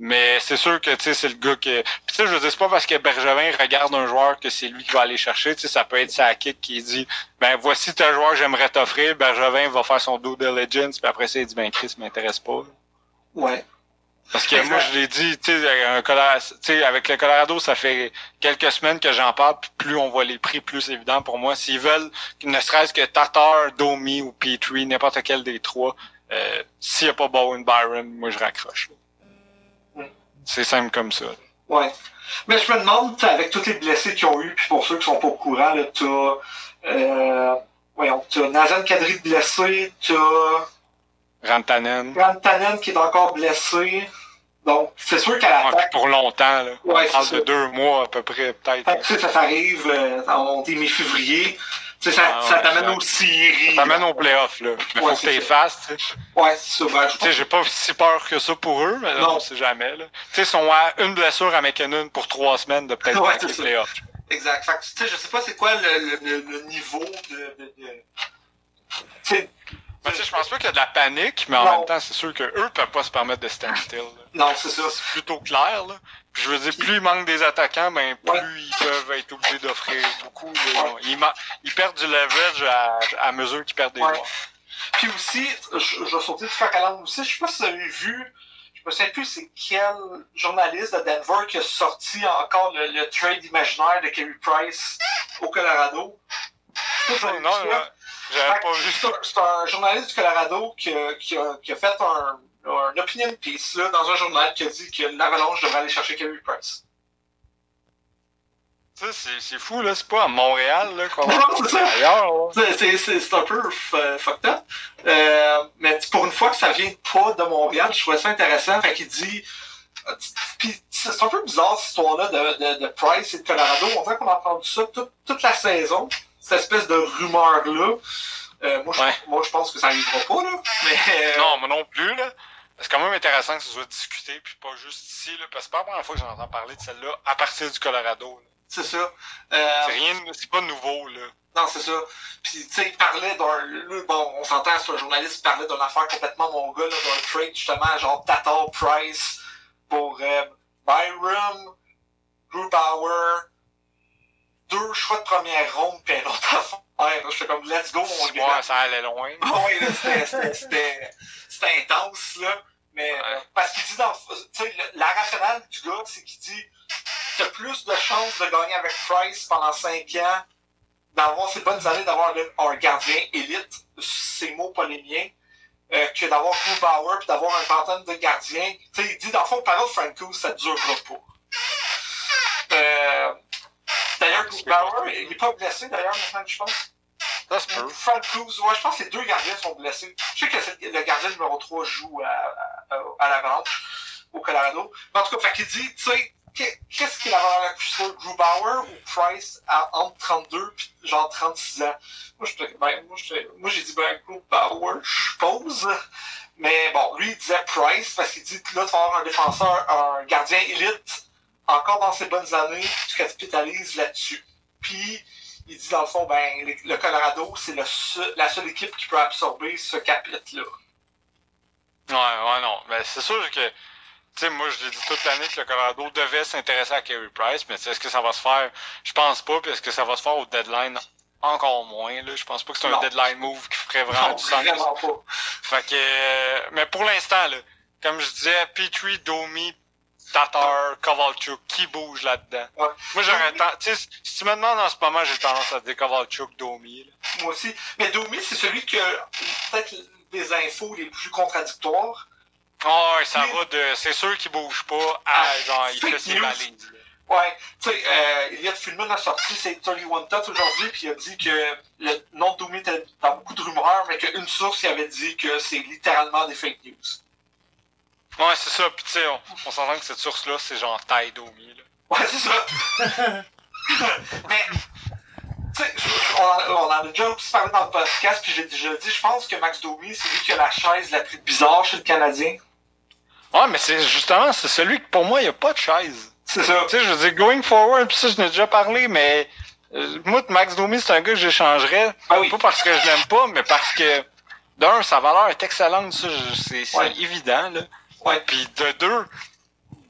S1: Mais c'est sûr que tu sais c'est le gars que. Puis tu sais, je veux dire, c'est pas parce que Bergevin regarde un joueur que c'est lui qui va aller chercher. Tu sais, ça peut être sa kick qui dit Ben voici tel joueur j'aimerais t'offrir. Bergevin va faire son due diligence, puis après ça, il dit Ben Chris m'intéresse pas.
S3: Ouais.
S1: Parce que moi, je l'ai dit, tu sais, avec le Colorado, ça fait quelques semaines que j'en parle, puis plus on voit les prix, plus évident pour moi. S'ils veulent, ne serait-ce que Tatar, Domi ou Petrie, n'importe quel des trois, euh, s'il n'y a pas Bowen Byron, moi, je raccroche. Mm. C'est simple comme ça.
S3: Ouais. Mais je me demande, avec tous les blessés qu'ils ont eu, puis pour ceux qui sont pas au courant, là, t'as, euh, voyons, t'as Nazan Kadri blessé, t'as
S1: Rantanen.
S3: Rantanen qui est encore blessé. Donc, c'est sûr qu'à la
S1: fin... Pour longtemps, là. Ouais, on parle de deux mois à peu près, peut-être.
S3: Tu sais, ça arrive, euh, on est mi-février. Ça, ah, ça t'amène aux séries.
S1: Ça t'amène aux playoffs, là. Mais faut que t'es fast, tu sais.
S3: Ouais, c'est ça. Ben,
S1: tu sais, j'ai pas si peur que ça pour eux, mais là, on sait jamais, là. Tu sais, ils sont à une blessure à McKinnon pour trois semaines de peut-être *laughs* ouais, les playoffs.
S3: Exact. Fait que, tu sais, je sais pas c'est quoi le, le, le, niveau de... de, de... Tu sais,
S1: ben, je pense pas qu'il y a de la panique, mais en même temps, c'est sûr qu'eux peuvent pas se permettre de stand still.
S3: Non, c'est ça.
S1: C'est plutôt clair, là. Puis je veux dire, plus il manque des attaquants, ben plus ils peuvent être obligés d'offrir beaucoup. Ils, ils, perdent du leverage à, à mesure qu'ils perdent des joueurs.
S3: Puis aussi, je, je vais sauter du coq à aussi, je sais pas si vous avez vu, je me souviens plus c'est quel journaliste de Denver qui a sorti encore le, trade imaginaire de Kerry Price au Colorado.
S1: non, non,
S3: c'est un journaliste du Colorado qui a, qui a, qui a fait un, un opinion piece là, dans un journal qui a dit que l'Avalanche devrait aller chercher Kerry Price.
S1: c'est fou, là. C'est pas à Montréal, là, qu'on
S3: c'est. C'est- un peu f- fucked up. Euh, mais pour une fois que ça vient pas de Montréal, je trouvais ça intéressant. Fait qu'il dit. euh, Puis c'est un peu bizarre cette histoire-là de, de, de Price et de Colorado. On dirait qu'on a entendu ça toute, toute la saison. Cette espèce de rumeur-là. Euh, moi,
S1: Ouais.
S3: moi, je pense que ça arrivera pas, là. Mais. euh,
S1: Non, moi non plus, là. C'est quand même intéressant que ce soit discuté, puis pas juste ici, là. Parce que c'est pas la première fois que j'entends parler de celle-là à partir du Colorado. là.
S3: C'est ça. Euh,
S1: C'est rien, c'est pas nouveau, là.
S3: Non, c'est ça. Puis, tu sais, il parlait d'un. Bon, on s'entend, c'est un journaliste parlait d'une affaire complètement mongole, là, d'un trade, justement, genre Tatar Price pour euh, Byram, Drew Bauer, deux choix de première ronde, puis un autre affaire. là. J'étais comme, let's go, mon
S1: Ouais,
S3: gars.
S1: ça allait loin.
S3: Ah ouais, c'était intense, là. Mais,
S1: Ouais.
S3: euh, parce qu'il dit dans, tu sais, le- la rationale du gars, c'est qu'il dit, t'as plus de chances de gagner avec Price pendant 5 ans, d'avoir ces bonnes années, d'avoir un gardien élite, ses mots, pas les miens, euh, que d'avoir Drew Bauer puis d'avoir un vingtaine de gardiens. Tu sais, il dit, dans le fond, parole Franco, ça durera pas. Euh, d'ailleurs, Drew Bauer, il est pas blessé, d'ailleurs, maintenant je pense.
S1: Ça se peut.
S3: Frank Cruz, ouais, je pense que les deux gardiens sont blessés. Je sais que le gardien numéro 3 joue à, à, à l'Avalanche, au Colorado. Mais en tout cas, fait qu'il dit, tu sais, qu'est- qu'est-ce qu'il a la cuissure, Drew Bauer ou Price à entre 32 puis genre 36 ans? Moi, j'étais- ben, moi, j'étais- moi, j'ai dit, ben, Drew Bauer, je suppose. Mais bon, lui, il disait Price parce qu'il dit, là, tu vas avoir un défenseur, un gardien élite, encore dans ses bonnes années, tu capitalises là-dessus. Puis, il dit dans le fond, ben, le Colorado, c'est seul- la seule équipe qui peut absorber ce capite-là.
S1: Ouais, ouais, non. Mais c'est sûr que, tu sais, moi, je l'ai dit toute l'année que le Colorado devait s'intéresser à Carey Price, mais tu sais, est-ce que ça va se faire? Je pense pas, puis est-ce que ça va se faire au deadline? Encore moins, là? Je pense pas que c'est un
S3: Non.
S1: deadline move qui ferait vraiment
S3: Non,
S1: du sens.
S3: vraiment pas.
S1: Fait que, euh, mais pour l'instant, là, comme je disais, Petrie, Domi, Tatar, Kovalchuk, qui bouge là-dedans?
S3: Ouais.
S1: Moi, j'aurais tu sais, si tu me demandes en ce moment, j'ai tendance à dire Kovalchuk, Domi, là.
S3: Moi aussi. Mais Domi, c'est celui qui a peut-être des infos les plus contradictoires.
S1: Ah ouais, ça va de, c'est sûr qu'il bouge pas à,
S3: Ah,
S1: genre, il fait ses là.
S3: Ouais, tu sais, euh, Elliot Fulman a sorti ses 31 Tots aujourd'hui, puis il a dit que le nom de Domi était dans beaucoup de rumeurs, mais qu'une source qui avait dit que c'est littéralement des fake news.
S1: Ouais, c'est ça. Puis tu sais, on, on s'entend que cette source-là, c'est genre taille Domi. Là.
S3: Ouais, c'est ça. *laughs* Mais, tu sais, on, en- on en a déjà aussi parlé dans le podcast, puis j'ai déjà dit, je pense que Max Domi, c'est lui qui a la chaise la plus bizarre chez le Canadien.
S1: Ouais, mais c'est justement, c'est celui que pour moi, il n'y a pas de chaise.
S3: C'est ça.
S1: Tu sais, je veux dire, going forward, puis ça, je n'ai déjà parlé, mais euh, moi, Max Domi, c'est un gars que j'échangerais.
S3: Oui.
S1: Pas parce que je l'aime pas, mais parce que, d'un, sa valeur est excellente, ça, c'est c'est
S3: Ouais.
S1: évident, là.
S3: Ouais.
S1: Puis de deux,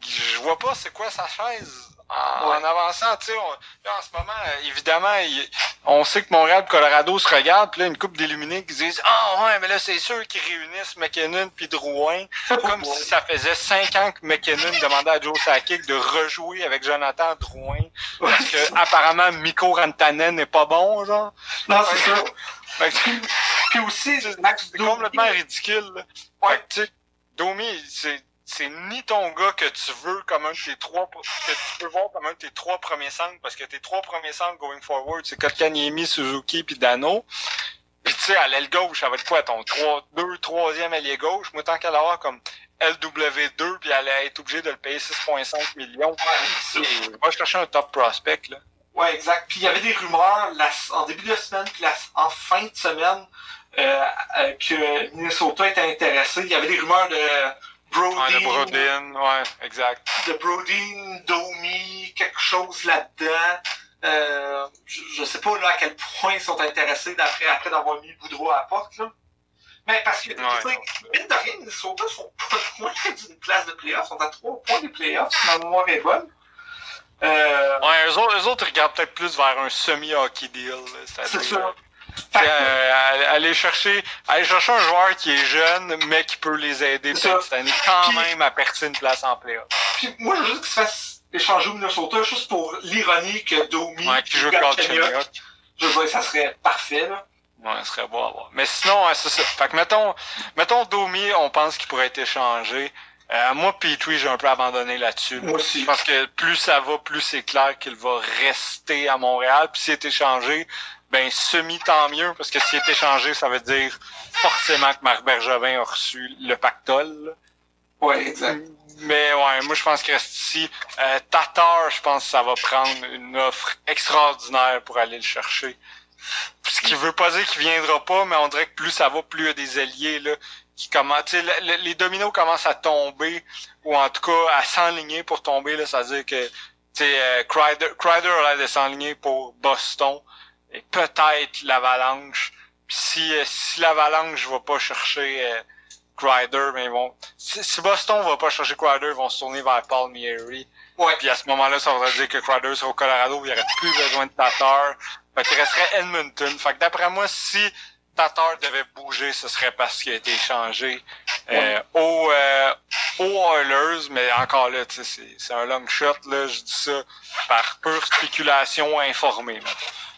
S1: je vois pas c'est quoi sa chaise. En,
S3: Ouais.
S1: en avançant, tu sais, en ce moment, euh, évidemment, il- on sait que Montréal et Colorado se regardent, puis là, une coupe d'illuminés qui disent « Ah ouais, mais là, c'est sûr qu'ils réunissent McKinnon puis Drouin. *laughs* » Comme si ça faisait cinq ans que McKinnon demandait à Joe Sakic de rejouer avec Jonathan Drouin, parce que apparemment Mikko Rantanen n'est pas bon, genre.
S3: Non, c'est ça. *laughs* Puis aussi,
S1: c'est complètement ridicule. là.
S3: Ouais.
S1: Tu sais, Domi, c'est c'est ni ton gars que tu veux comme un de tes trois que tu peux voir comme un de tes trois premiers centres parce que tes trois premiers centres going forward c'est Kotkaniemi, Suzuki puis Dano. Puis tu sais à l'aile gauche ça va être quoi ton trois deux troisième ailier gauche? Moi tant qu'elle avoir comme LW2 puis elle allait être obligée de le payer 6.5 millions.
S3: Ouais,
S1: je cherchais un top prospect là.
S3: Ouais, exact. Puis il y avait des rumeurs la- en début de semaine, puis la- en fin de semaine, que Minnesota était intéressé. Il y avait des rumeurs de Brody,
S1: Ouais, le Brodin, ouais, exact.
S3: de Brodin, Domi, quelque chose là-dedans. Euh, je, je sais pas là à quel point ils sont intéressés d'après après d'avoir mis Boudreau à la porte là. Mais parce que tu sais, mine de rien, Minnesota sont pas *laughs* loin d'une place de playoffs, ils sont à trois points des playoffs, si ma mémoire est bonne. Euh,
S1: Ouais, eux autres, eux autres ils regardent peut-être plus vers un semi-hockey deal.
S3: c'est ça. Que-
S1: euh, aller chercher aller chercher un joueur qui est jeune mais qui peut les aider cette année quand
S3: Puis-
S1: même à percer une place en playoff.
S3: Puis moi, je veux juste qu'il se fasse échanger au Minnesota juste pour l'ironie que Domi
S1: Ouais, qui joue
S3: Galchenyuk. Je veux dire, ça serait parfait, là.
S1: Ouais, ce serait beau à voir. Mais sinon, c'est ça. Fait que mettons, mettons Domi, on pense qu'il pourrait être échangé. Euh, moi, Petrie, j'ai un peu abandonné là-dessus.
S3: Moi aussi.
S1: Parce que plus ça va, plus c'est clair qu'il va rester à Montréal. Puis s'il est échangé, ben semi tant mieux, parce que s'il est échangé, ça veut dire forcément que Marc Bergevin a reçu le pactole.
S3: Ouais, exact.
S1: Mais ouais, moi je pense qu'il reste ici. Euh, Tatar, je pense que ça va prendre une offre extraordinaire pour aller le chercher. Ce qui veut pas dire qu'il viendra pas, mais on dirait que plus ça va, plus il y a des alliés là qui commencent. le- le- les dominos commencent à tomber ou en tout cas à s'enligner pour tomber là. Ça veut dire que sais, euh, Crider, Crider a l'air de s'enligner pour Boston et peut-être l'Avalanche. Si euh, si l'Avalanche va pas chercher euh, Crider, mais vont. Si, si Boston va pas chercher Crider, ils vont se tourner vers Palmieri.
S3: Ouais.
S1: Puis à ce moment-là, ça voudrait dire que Crider sera au Colorado, il n'y aurait plus besoin de Tatar. Fait qu'il resterait Edmonton. Fait que d'après moi, si Tatar devait bouger, ce serait parce qu'il a été échangé euh, au, euh, aux Oilers, mais encore là, c'est- c'est un long shot, là, je dis ça par pure spéculation informée. là.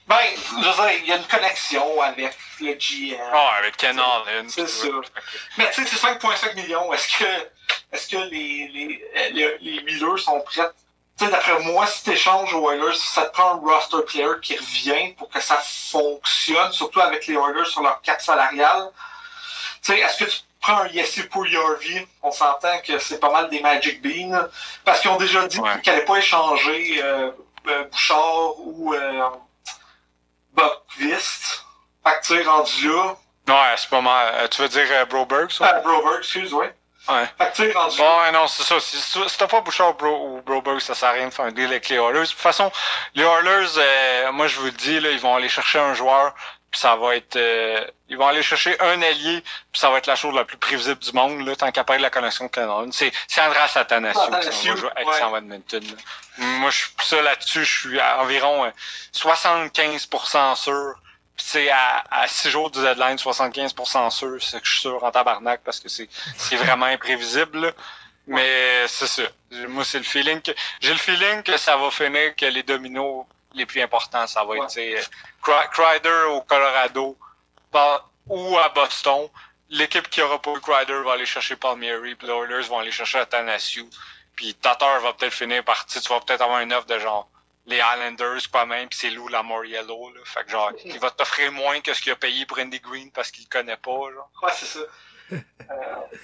S3: Ben, je veux dire, il y a une connexion avec le GM.
S1: Ah, avec Ken Allen.
S3: C'est ça. Mais tu sais, c'est 5,5 millions. Est-ce que, est-ce que les, les, euh, les, les Wheelers sont prêts? Tu sais, d'après moi, si tu échanges aux Oilers, ça te prend un roster player qui revient pour que ça fonctionne, surtout avec les Oilers sur leur carte salariale. Tu sais, est-ce que tu prends un Yessi pour Yarvi? On s'entend que c'est pas mal des Magic Beans. Parce qu'ils ont déjà dit
S1: Ouais.
S3: qu'ils n'allaient pas échanger euh, euh, Bouchard ou euh, Buckvist. Fait que tu rendu là.
S1: Ouais, c'est pas mal. Euh, Tu veux dire euh, Broberg, ça?
S3: Ah, Broberg, excuse, ouais.
S1: Ouais.
S3: Fait que tu rendu
S1: ouais, non, c'est ça. Si, t'as pas Bouchard Bro, ou Broberg, ça sert à rien de faire un deal avec les Oilers. De toute façon, les Oilers, euh, moi je vous le dis, là, ils vont aller chercher un joueur, puis ça va être... euh, ils vont aller chercher un allié, puis ça va être la chose la plus prévisible du monde, là, tant qu'à perdre la connexion Canon. C'est c'est Andras Athanasiou qui s'en
S3: Athanasiou,
S1: va jouer avec
S3: ouais.
S1: de Edmonton. là. Moi, je suis ça là-dessus, je suis à environ euh, 75% sûr. Puis c'est à, à 6 jours du deadline, 75% sûr, c'est que je suis sûr en tabarnak parce que c'est c'est vraiment imprévisible. là. Mais c'est ça. Moi, c'est le feeling que j'ai le feeling que ça va finir que les dominos les plus importants, ça va être
S3: Ouais.
S1: tu sais, Cry- Crider au Colorado par- ou à Boston. L'équipe qui aura pas eu Crider va aller chercher Palmieri, puis les Oilers vont aller chercher Athanasiou. Puis Tatar va peut-être finir par, tu vas peut-être avoir une offre de genre les Islanders quand même, puis c'est Lou Lamoriello, là. Fait que genre, *laughs* il va t'offrir moins que ce qu'il a payé pour Andy Green parce qu'il le connaît pas, genre.
S3: Ouais, c'est ça. *laughs* Euh...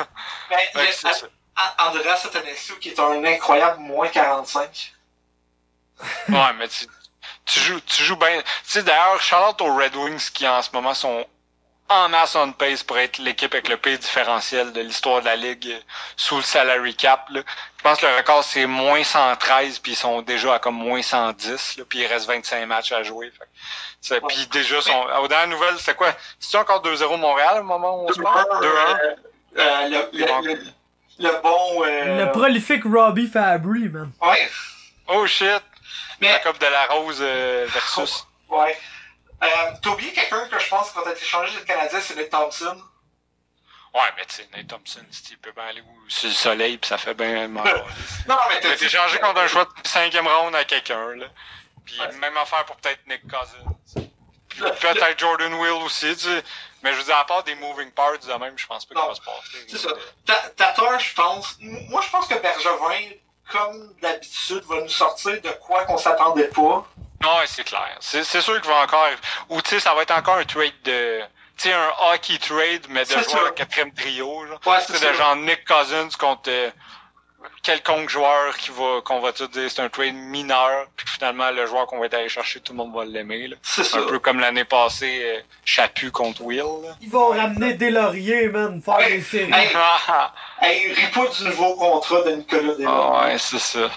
S3: *laughs* Mais
S1: ça.
S3: A- Andreas Athanasiou qui est un incroyable moins 45.
S1: Ouais, mais tu, tu joues, tu joues bien. Tu sais, d'ailleurs, Charlotte aux Red Wings qui en ce moment sont en masse on pace pour être l'équipe avec le pire différentiel de l'histoire de la ligue euh, sous le salary cap. Là. Je pense que le record c'est moins 113 puis ils sont déjà à comme moins 110 là, puis il reste 25 matchs à jouer. Fait. c'est- Puis déjà sont. Aux dernières nouvelles, c'était quoi? C'est encore 2-0 Montréal au moment où on se parle? 2-1?
S3: Euh, euh, le, le, le, le bon. Euh...
S2: Le prolifique Robbie Fabry, man.
S3: Ouais.
S1: Oh shit! La
S3: Mais,
S1: Coupe de la Rose euh, versus. *laughs*
S3: ouais. Euh, T'as oublié quelqu'un que je pense qui va être échangé chez le Canadien, c'est Nick Thompson.
S1: Ouais, mais tu sais, Nate Thompson, il peut bien aller où, sur le soleil, puis ça fait bien *laughs* mal.
S3: Non, mais
S1: été échangé contre un choix de cinquième round à quelqu'un, là. Puis
S3: Ouais.
S1: même affaire pour peut-être Nick Cousins. Puis peut-être Jordan Will aussi, tu sais. Mais je veux dire, à part des moving parts de même, je pense pas qu'il va se passer.
S3: C'est ça. Ta- Tatar, je pense. Moi, je pense que Bergevin, comme d'habitude, va nous sortir de quoi qu'on s'attendait pas.
S1: Non, ouais, c'est clair. C'est sûr qu'il va encore. Ou tu sais, ça va être encore un trade de. Tu sais, un hockey trade, mais de
S3: ça.
S1: de quatrième trio, genre.
S3: Ouais, c'est
S1: de genre Nick Cousins contre euh, quelconque joueur qui va qu'on va tout dire c'est un trade mineur, puis finalement le joueur qu'on va être allé chercher, tout le monde va l'aimer. là.
S3: C'est ça.
S1: Un peu comme l'année passée, euh, Chaput contre Will. là.
S2: Ils vont ramener des lauriers, man, faire
S3: Ouais.
S2: des séries.
S3: Hey, *laughs* pas du nouveau contrat de Nicolas Desmond.
S1: ah, ouais, c'est ça.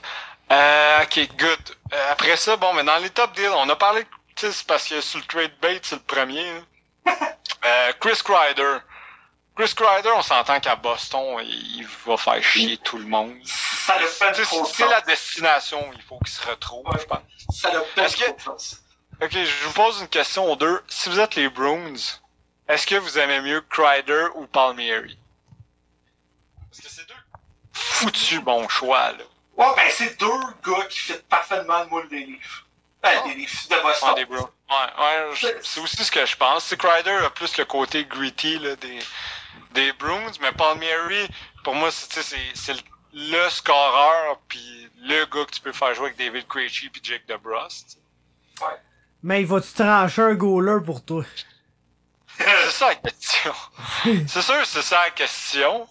S1: Euh, ok, good. Euh, après ça, bon, mais dans les top deals, on a parlé, tu sais, c'est parce que sur le trade bait, c'est le premier. *laughs* euh, Chris Kreider. Chris Kreider, on s'entend qu'à Boston, il va faire chier tout le monde.
S3: Ça le fait
S1: c'est la destination, il faut qu'il se retrouve,
S3: Ouais.
S1: je pense.
S3: Ça le fait
S1: que-. Ok, je vous pose une question aux deux. Si vous êtes les Bruins, est-ce que vous aimez mieux Kreider ou Palmieri? Parce que c'est deux foutus bons choix, là.
S3: Ouais, ben c'est deux gars qui fit parfaitement le moule des Leafs. Ben, des Leafs de Boston.
S1: Ouais, des Bruins. Ouais, ouais, c'est aussi ce que je pense. C'est Kreider a plus le côté gritty là, des, des Bruins, mais Palmieri, pour moi, c'est, c'est, le scoreur, puis le gars que tu peux faire jouer avec David Krejci puis Jake DeBrus.
S3: Ouais.
S2: Mais il va-tu trancher un goaler pour toi? *laughs*
S1: c'est ça la question. *laughs* c'est sûr, c'est ça la question.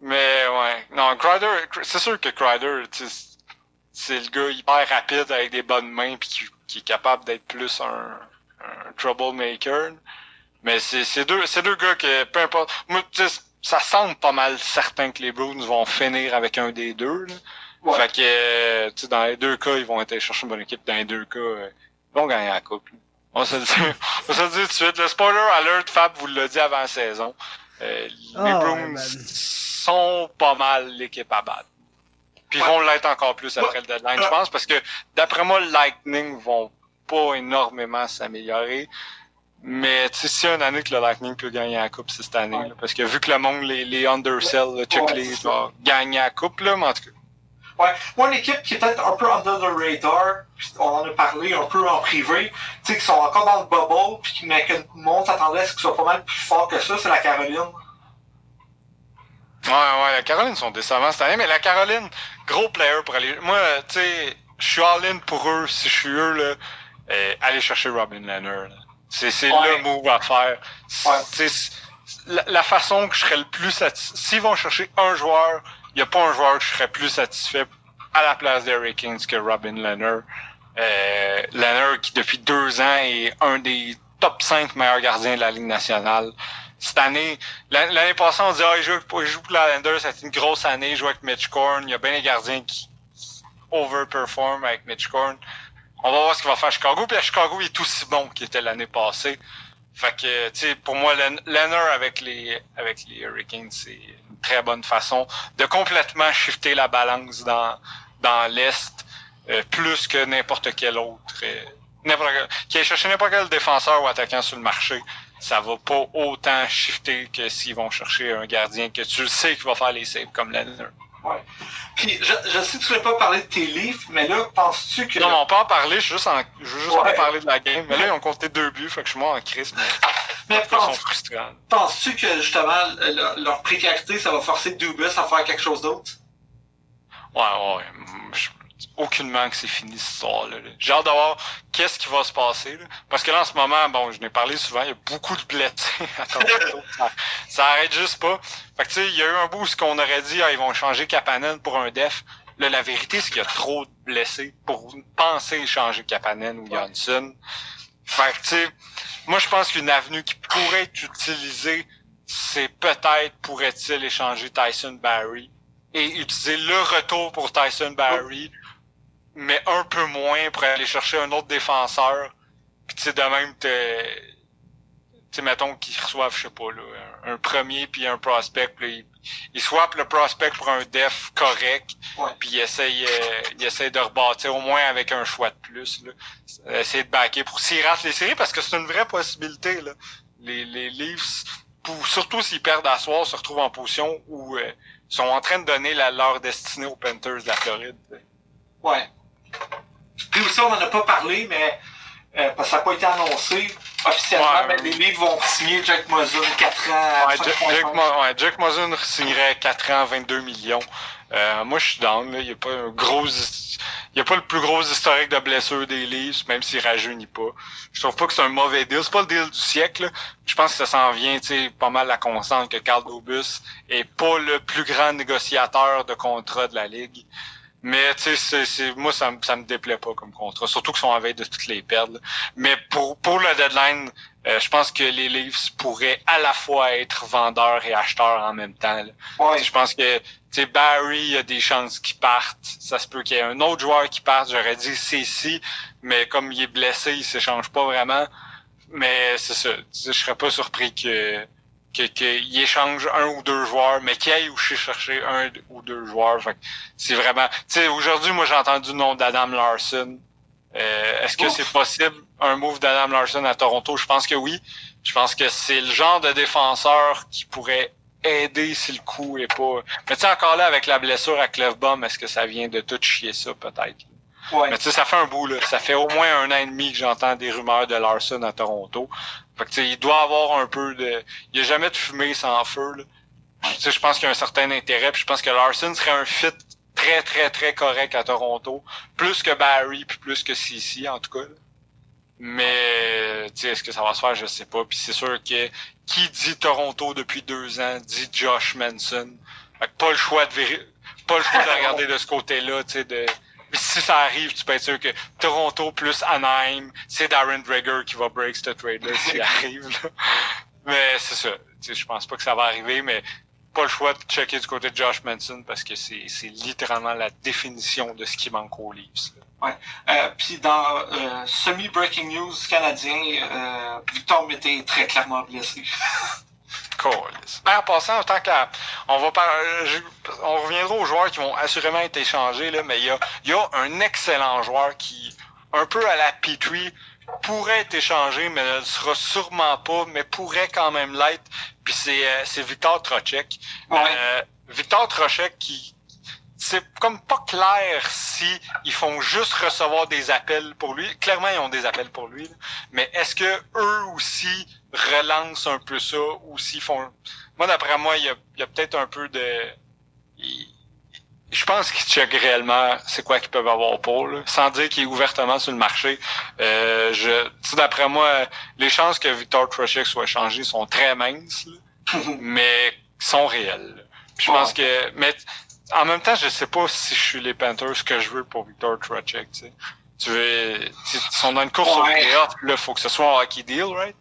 S1: Mais ouais. Non, Crider, c'est sûr que Crider, c'est le gars hyper rapide avec des bonnes mains puis qui, qui est capable d'être plus un, un troublemaker. Mais c'est deux, c'est deux gars que peu importe. Moi, ça semble pas mal certain que les Bruins vont finir avec un des deux. Là. Fait que, tu dans les deux cas, ils vont aller chercher une bonne équipe. Dans les deux cas, euh, ils vont gagner la coupe. On se le dit, *laughs* on se le dit tout de suite. Le spoiler alert, Fab vous l'a dit avant la saison. Euh, les
S2: Oh,
S1: Bruins
S2: man.
S1: sont pas mal l'équipe à battre. Puis ils vont l'être encore plus après le deadline, je pense, parce que d'après moi, le Lightning vont pas énormément s'améliorer. Mais a une année que le Lightning peut gagner la coupe, c'est cette année.
S3: Ouais.
S1: là, parce que vu que le monde, les, les undersell, là, check
S3: Ouais,
S1: va gagner la coupe, là, mais en tout cas.
S3: Ouais. Moi, une équipe qui est peut-être un peu under the radar, on en a parlé un peu en privé, tu sais, qui sont encore dans le bubble, puis qui, mais que le monde s'attendait à ce qu'ils soient pas mal plus forts que ça, c'est la Caroline.
S1: Ouais, ouais, la Caroline sont décevants cette année, mais la Caroline, gros player pour aller. Moi, tu sais, je suis all-in pour eux, si je suis eux, là, euh, aller chercher Robin Leonard. là. C'est, c'est
S3: Ouais.
S1: le move à faire. C'est-
S3: Ouais.
S1: la, la façon que je serais le plus satisfait. S'ils vont chercher un joueur, il n'y a pas un joueur que je serais plus satisfait à la place d'Eric Kings que Robin Leonard. Euh, Leonard qui depuis deux ans est un des top 5 meilleurs gardiens de la Ligue nationale. Cette année, l'an- l'année passée, on dit ah, il joue, pour- il joue pour la Landers, c'était une grosse année, il joue avec Mitch Korn, il y a bien des gardiens qui overperform avec Mitch Korn. On va voir ce qu'il va faire à Chicago, puis à Chicago, il est aussi bon qu'il était l'année passée. Fait que, tu sais, pour moi, Leonard avec les, avec les Hurricanes, c'est une très bonne façon de complètement shifter la balance dans, dans l'Est, euh, plus que n'importe quel autre. euh, n'importe qui ait cherché n'importe quel défenseur ou attaquant sur le marché, ça va pas autant shifter que s'ils vont chercher un gardien que tu le sais qu'il va faire les saves comme Leonard.
S3: Ouais. Puis, je, je sais que tu voulais pas parler de tes livres, mais là, penses-tu que...
S1: Non, on peut en parler, je, suis juste en, je veux juste
S3: Ouais.
S1: parler de la game. Mais là, ils ont compté deux buts, fait que je suis moi en crise, mais
S3: mais
S1: frustrants.
S3: penses-tu que, justement, leur, leur précarité, ça va forcer Dubus à faire quelque chose d'autre?
S1: Ouais, ouais. mm, je- aucunement que c'est fini cette histoire-là. là. J'ai hâte de voir qu'est-ce qui va se passer. là. Parce que là, en ce moment, bon, je n'ai parlé souvent, il y a beaucoup de blessés *laughs* à Toronto. *laughs* ça, ça arrête juste pas. Fait que tu sais, il y a eu un bout où ce qu'on aurait dit, ah, ils vont changer Kapanen pour un def. Là, la vérité, c'est qu'il y a trop de blessés pour penser changer Kapanen ou Johnson. Fait que tu sais, moi je pense qu'une avenue qui pourrait être utilisée, c'est peut-être pourrait-il échanger Tyson Barry et utiliser le retour pour Tyson Barry, mais un peu moins pour aller chercher un autre défenseur. Puis tu sais, de même, tu sais, mettons qu'ils reçoivent, je sais pas, là, un, un premier puis un prospect, puis ils, ils swappent le prospect pour un def correct, puis ils essayent, euh, ils essayent de rebâtir au moins avec un choix de plus, là. Essayer de backer pour s'ils ratent les séries, parce que c'est une vraie possibilité, là. Les, les Leafs, pour, surtout s'ils perdent à soir, se retrouvent en position où euh, ils sont en train de donner la, leur destinée aux Panthers de la Floride.
S3: Ouais. Puis aussi, on en a pas parlé, mais euh, parce que ça n'a pas été annoncé officiellement,
S1: Ouais.
S3: mais les livres vont signer Jack Muzzin 4 ans à
S1: Ouais, Jack,
S3: 5,5.
S1: Jack, Mo- ouais, Jack signerait 4 ans, 22 millions. Euh, moi, je suis down. là. Il n'y a pas un gros, il y a pas le plus gros historique de blessures des Leafs, même s'il rajeunit pas. Je trouve pas que c'est un mauvais deal. C'est pas le deal du siècle. là. Je pense que ça s'en vient, tu pas mal la constante que Carl Dobus est pas le plus grand négociateur de contrat de la ligue. Mais tu sais, c'est, c'est- moi ça, me- ça me déplaît pas comme contrat, surtout qu'ils sont en veille de toutes les perdre. là. Mais pour pour le deadline, euh, je pense que les Leafs pourraient à la fois être vendeurs et acheteurs en même temps.
S3: Ouais.
S1: Je pense que tu sais, Barry, il y a des chances qu'il parte. Ça se peut qu'il y ait un autre joueur qui parte. J'aurais dit Ceci, mais comme il est blessé, il s'échange pas vraiment. Mais c'est ça. Je serais pas surpris que que- qu'il échange un ou deux joueurs, mais qu'il aille où chercher un ou deux joueurs. C'est vraiment. Tu sais, aujourd'hui, moi j'ai entendu le nom d'Adam Larson. Euh, Est-ce que c'est possible un move d'Adam Larson à Toronto? Je pense que oui. Je pense que c'est le genre de défenseur qui pourrait aider si le coup est pas. Mais tu sais, encore là, avec la blessure à Clefbaum, est-ce que ça vient de tout chier ça, peut-être?
S3: Ouais.
S1: Mais tu sais, ça fait un bout, là. Ça fait au moins un an et demi que j'entends des rumeurs de Larson à Toronto. Fait que il doit avoir un peu de. Il y a jamais de fumée sans feu, là. Sais, je pense qu'il y a un certain intérêt, puis je pense que Larson serait un fit très, très, très correct à Toronto. Plus que Barry, puis plus que CC, en tout cas. Mais, tu sais, est-ce que ça va se faire, je sais pas. Puis c'est sûr que qui dit Toronto depuis deux ans, dit Josh Manson. Fait que pas le choix de pas le choix de regarder de ce côté-là, tu sais, de... Puis si ça arrive, tu peux être sûr que Toronto plus Anaheim, c'est Darren Dreger qui va break ce trade-là s'il *laughs* arrive, là. Mais c'est ça. Tu sais, je pense pas que ça va arriver, mais pas le choix de checker du côté de Josh Manson parce que c'est c'est littéralement la définition de ce qui manque aux Leafs. là.
S3: Euh, Puis dans euh, semi-breaking news canadien, euh, Victor Mété est très clairement blessé. *laughs*
S1: Ben, en passant, en tant que la- on va par- je- on reviendra aux joueurs qui vont assurément être échangés, là, mais il y a, y a un excellent joueur qui, un peu à la Petrie, pourrait être échangé, mais ne le sera sûrement pas, mais pourrait quand même l'être. Puis c'est, euh, c'est Victor Trocek.
S3: Ouais.
S1: Euh, Victor Trocek qui, c'est comme pas clair si ils font juste recevoir des appels pour lui. Clairement, ils ont des appels pour lui. là. Mais est-ce que eux aussi relancent un peu ça ou s'ils font... Moi, d'après moi, il y a, y a peut-être un peu de... Je pense qu'ils checkent réellement c'est quoi qu'ils peuvent avoir pour, là, sans dire qu'il est ouvertement sur le marché. Euh, je, d'après moi, les chances que Victor Trocheck soit changé sont très minces, là, *laughs* mais sont réelles. Je pense que... Mais en même temps, je sais pas si je suis les Panthers ce que je veux pour Victor Trocheck, tu sais. Tu veux... Ils sont dans une course au playoff, là, faut que ce soit un hockey deal, right?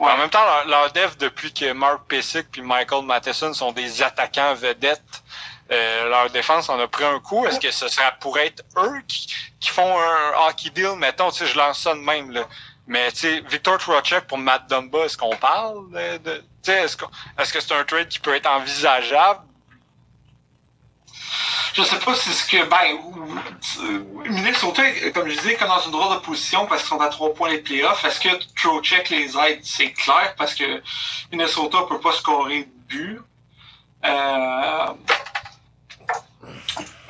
S1: En même temps, leur, leur dev, depuis que Mark Pesic puis Michael Matheson sont des attaquants vedettes, euh, leur défense en a pris un coup. Est-ce que ce sera pourrait être eux qui, qui font un hockey deal? Mettons, je lance ça de même, là. Mais, Victor Trocheck pour Matt Dumba, est-ce qu'on parle de, de- est-ce est-ce que c'est un trade qui peut être envisageable?
S3: Je sais pas si ce que, ben, euh, Minnesota, comme je disais, est dans une drôle de position parce qu'ils sont à trois points les playoffs. Est-ce que Trocheck les aide? C'est clair parce que Minnesota peut pas scorer de but. Euh...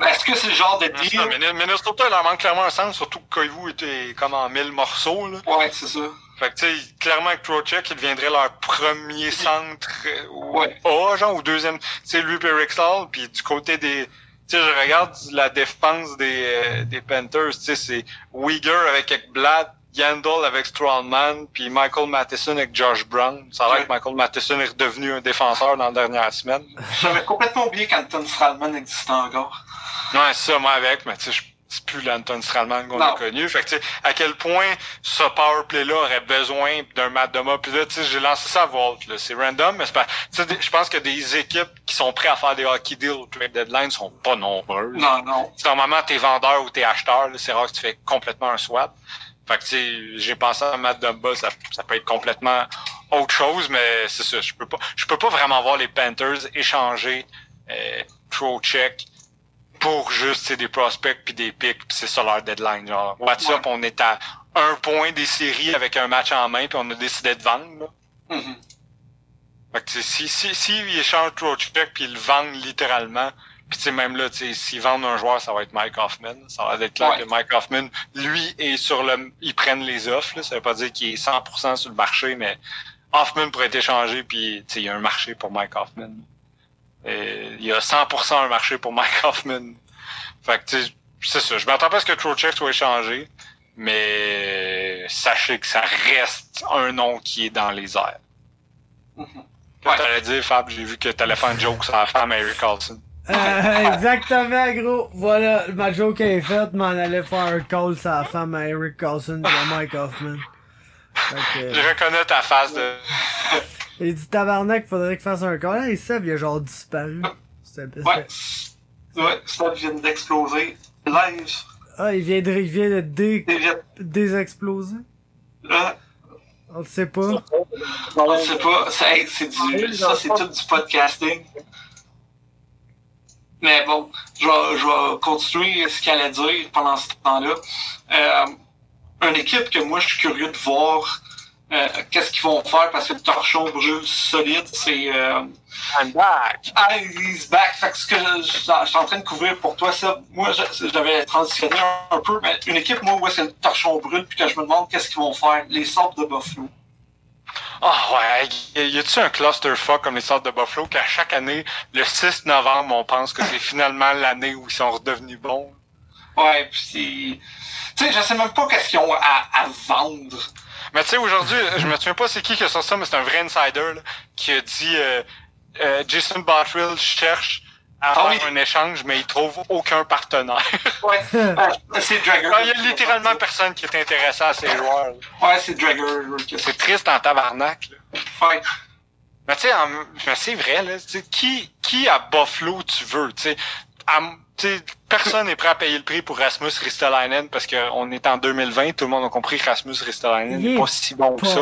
S3: Est-ce que c'est le genre de deal?
S1: Minnesota, il leur manque clairement un sens, surtout que Koivu était comme en mille morceaux, là.
S3: Ouais, c'est ça.
S1: Fait que, tu sais, clairement, que Trocheck, il deviendrait leur premier centre euh,
S3: Ouais.
S1: A, genre, ou deuxième, tu sais, lui et puis du côté des, sais, je regarde la défense des, euh, des Panthers, tu sais, c'est Uyghur avec Ekblad, Yandel avec Strawman, puis Michael Matheson avec Josh Brown. Ça a l'air
S3: Ouais.
S1: que Michael Matheson est redevenu un défenseur dans la dernière semaine.
S3: J'avais complètement oublié qu'Anton Stralman existait encore.
S1: Ouais, c'est ça, moi avec, mais tu sais, je- c'est plus l'Anton Stralman qu'on a connu. Fait que, tu sais, à quel point ce power play-là aurait besoin d'un Matt Doma? Puis là, tu sais, j'ai lancé ça à là. C'est random, mais je pense que des équipes qui sont prêtes à faire des hockey deals au trade deadline sont pas nombreuses.
S3: Non, non.
S1: Normalement t'es vendeur ou t'es acheteur, c'est rare que tu fais complètement un swap. Fait que tu sais, j'ai pensé à Matt Dumba, ça, ça peut être complètement autre chose, mais c'est ça, je peux pas je peux pas vraiment voir les Panthers échanger euh, Trocheck pour juste des prospects puis des picks, puis c'est ça leur deadline. Genre, what's
S3: Ouais.
S1: up, on est à un point des séries avec un match en main, puis on a décidé de vendre. Là.
S3: Mhm.
S1: Fait que si, si, si ils échangent Trocheck puis ils le vendent littéralement, puis tu sais, même là, s'ils vendent un joueur, ça va être Mike Hoffman. Ça va être clair
S3: Ouais.
S1: que Mike Hoffman, lui, est sur le. Ils prennent les offres. Là. Ça veut pas dire qu'il est 100% sur le marché, mais Hoffman pourrait être échangé, puis il y a un marché pour Mike Hoffman. Et il y a 100% un marché pour *laughs* Mike Hoffman. Fait que tu sais, c'est ça. Je m'attends pas à ce que Trocheck soit échangé, mais sachez que ça reste un nom qui est dans les airs. Que
S3: Ouais.
S1: T'allais dire, Fab, j'ai vu que t'allais faire un joke sur la femme Eric Carlson.
S2: Euh, *laughs* exactement, gros. Voilà, ma joke est faite, m'en allait faire un call sur la femme à Eric Carlson et à Mike Hoffman.
S1: Je reconnais ta face de. *laughs*
S2: il dit tabarnak, faudrait qu'il fasse un call. Hey, Seb, il a genre disparu. C'était-
S3: Ouais. Ouais, ça vient d'exploser. Live.
S2: Ah, il vient de, il vient de dé, désexploser.
S3: Là,
S2: On le sait pas.
S3: on sait pas. C'est hey, c'est du, ça, c'est tout du podcasting. Mais bon, je vais, je vais continuer ce qu'elle allait dire pendant ce temps-là. Euh, une équipe que moi, je suis curieux de voir euh, qu'est-ce qu'ils vont faire? Parce que le torchon brûle solide, c'est... Euh,
S1: I'm back!
S3: Ah, he's back. Fait que ce que je, je- je suis en train de couvrir pour toi, ça, moi, j'avais transitionné un, un peu, mais une équipe, moi, où est-ce que le torchon brûle, puis que je me demande qu'est-ce qu'ils vont faire, les sortes de Buffalo.
S1: Ah ouais, y a-tu un clusterfuck comme les sortes de Buffalo qu'à chaque année, le 6 novembre, on pense que c'est finalement l'année où ils sont redevenus bons?
S3: Ouais, pis tu sais, je sais même pas qu'est-ce qu'ils ont à, à vendre.
S1: Mais tu sais, aujourd'hui, je me souviens pas c'est qui qui a sorti ça, mais c'est un vrai insider là, qui a dit euh, euh, Jason Bottrill cherche à
S3: Ah
S1: faire
S3: oui.
S1: un échange, mais il trouve aucun partenaire. *laughs*
S3: Ouais, euh, c'est Dragger.
S1: Ah, Il y a littéralement personne qui est intéressé à ces joueurs. là.
S3: Ouais, c'est Dragger.
S1: C'est triste en tabarnak. Là.
S3: Ouais.
S1: Mais tu sais, c'est vrai, là, qui, qui à Buffalo tu veux, à- personne n'est prêt à payer le prix pour Rasmus Ristolainen parce qu'on est en 2020, tout le monde a compris que Rasmus Ristolainen n'est pas si bon que ça.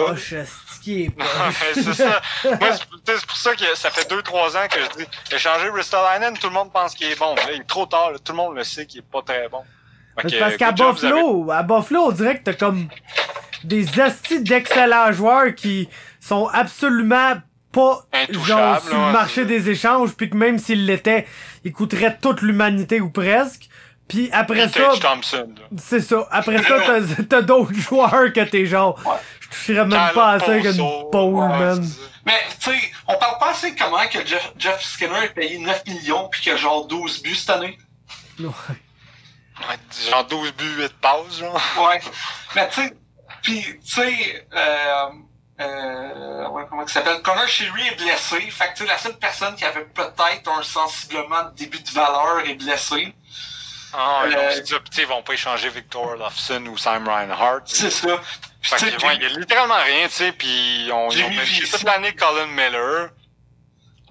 S1: *laughs* C'est ça. Moi, c'est pour ça que ça fait 2-3 ans que je dis, échanger Ristolainen, tout le monde pense qu'il est bon. Là, il est trop tard, là, tout le monde le sait qu'il est pas très bon. Fait
S2: parce qu'à
S1: avez-
S2: Buffalo, à Buffalo, on dirait que t'as comme des astis d'excellents joueurs qui sont absolument pas genre sur le marché des échanges, puis que même s'ils l'étaient, ils coûteraient toute l'humanité ou presque. Puis après ça, c'est ça. Après ça, t'as, *laughs* t'as d'autres joueurs que t'es genre, je toucherais même pas à ça avec une
S1: Poso,
S2: pole,
S1: ouais,
S2: man.
S3: Mais, tu sais, on parle pas assez comment que Jeff, Jeff Skinner est payé 9 millions puis qu'il a genre 12 buts cette année.
S2: Ouais.
S1: Ouais, genre 12 buts, 8 passes, genre.
S3: Ouais. Mais, tu sais, pis, tu sais, euh, euh, ouais, comment il s'appelle? Connor Sherry est blessé. Fait que, tu sais, la seule personne qui avait peut-être un sensiblement de début de valeur est blessée.
S1: Ah,
S3: Euh,
S1: euh, dit, ils vont pas échanger Victor Lofson ou Sam Reinhardt.
S3: C'est ça.
S1: Fait que, ouais, il y a littéralement rien, tu sais, puis on, ils ont toute l'année Colin Miller.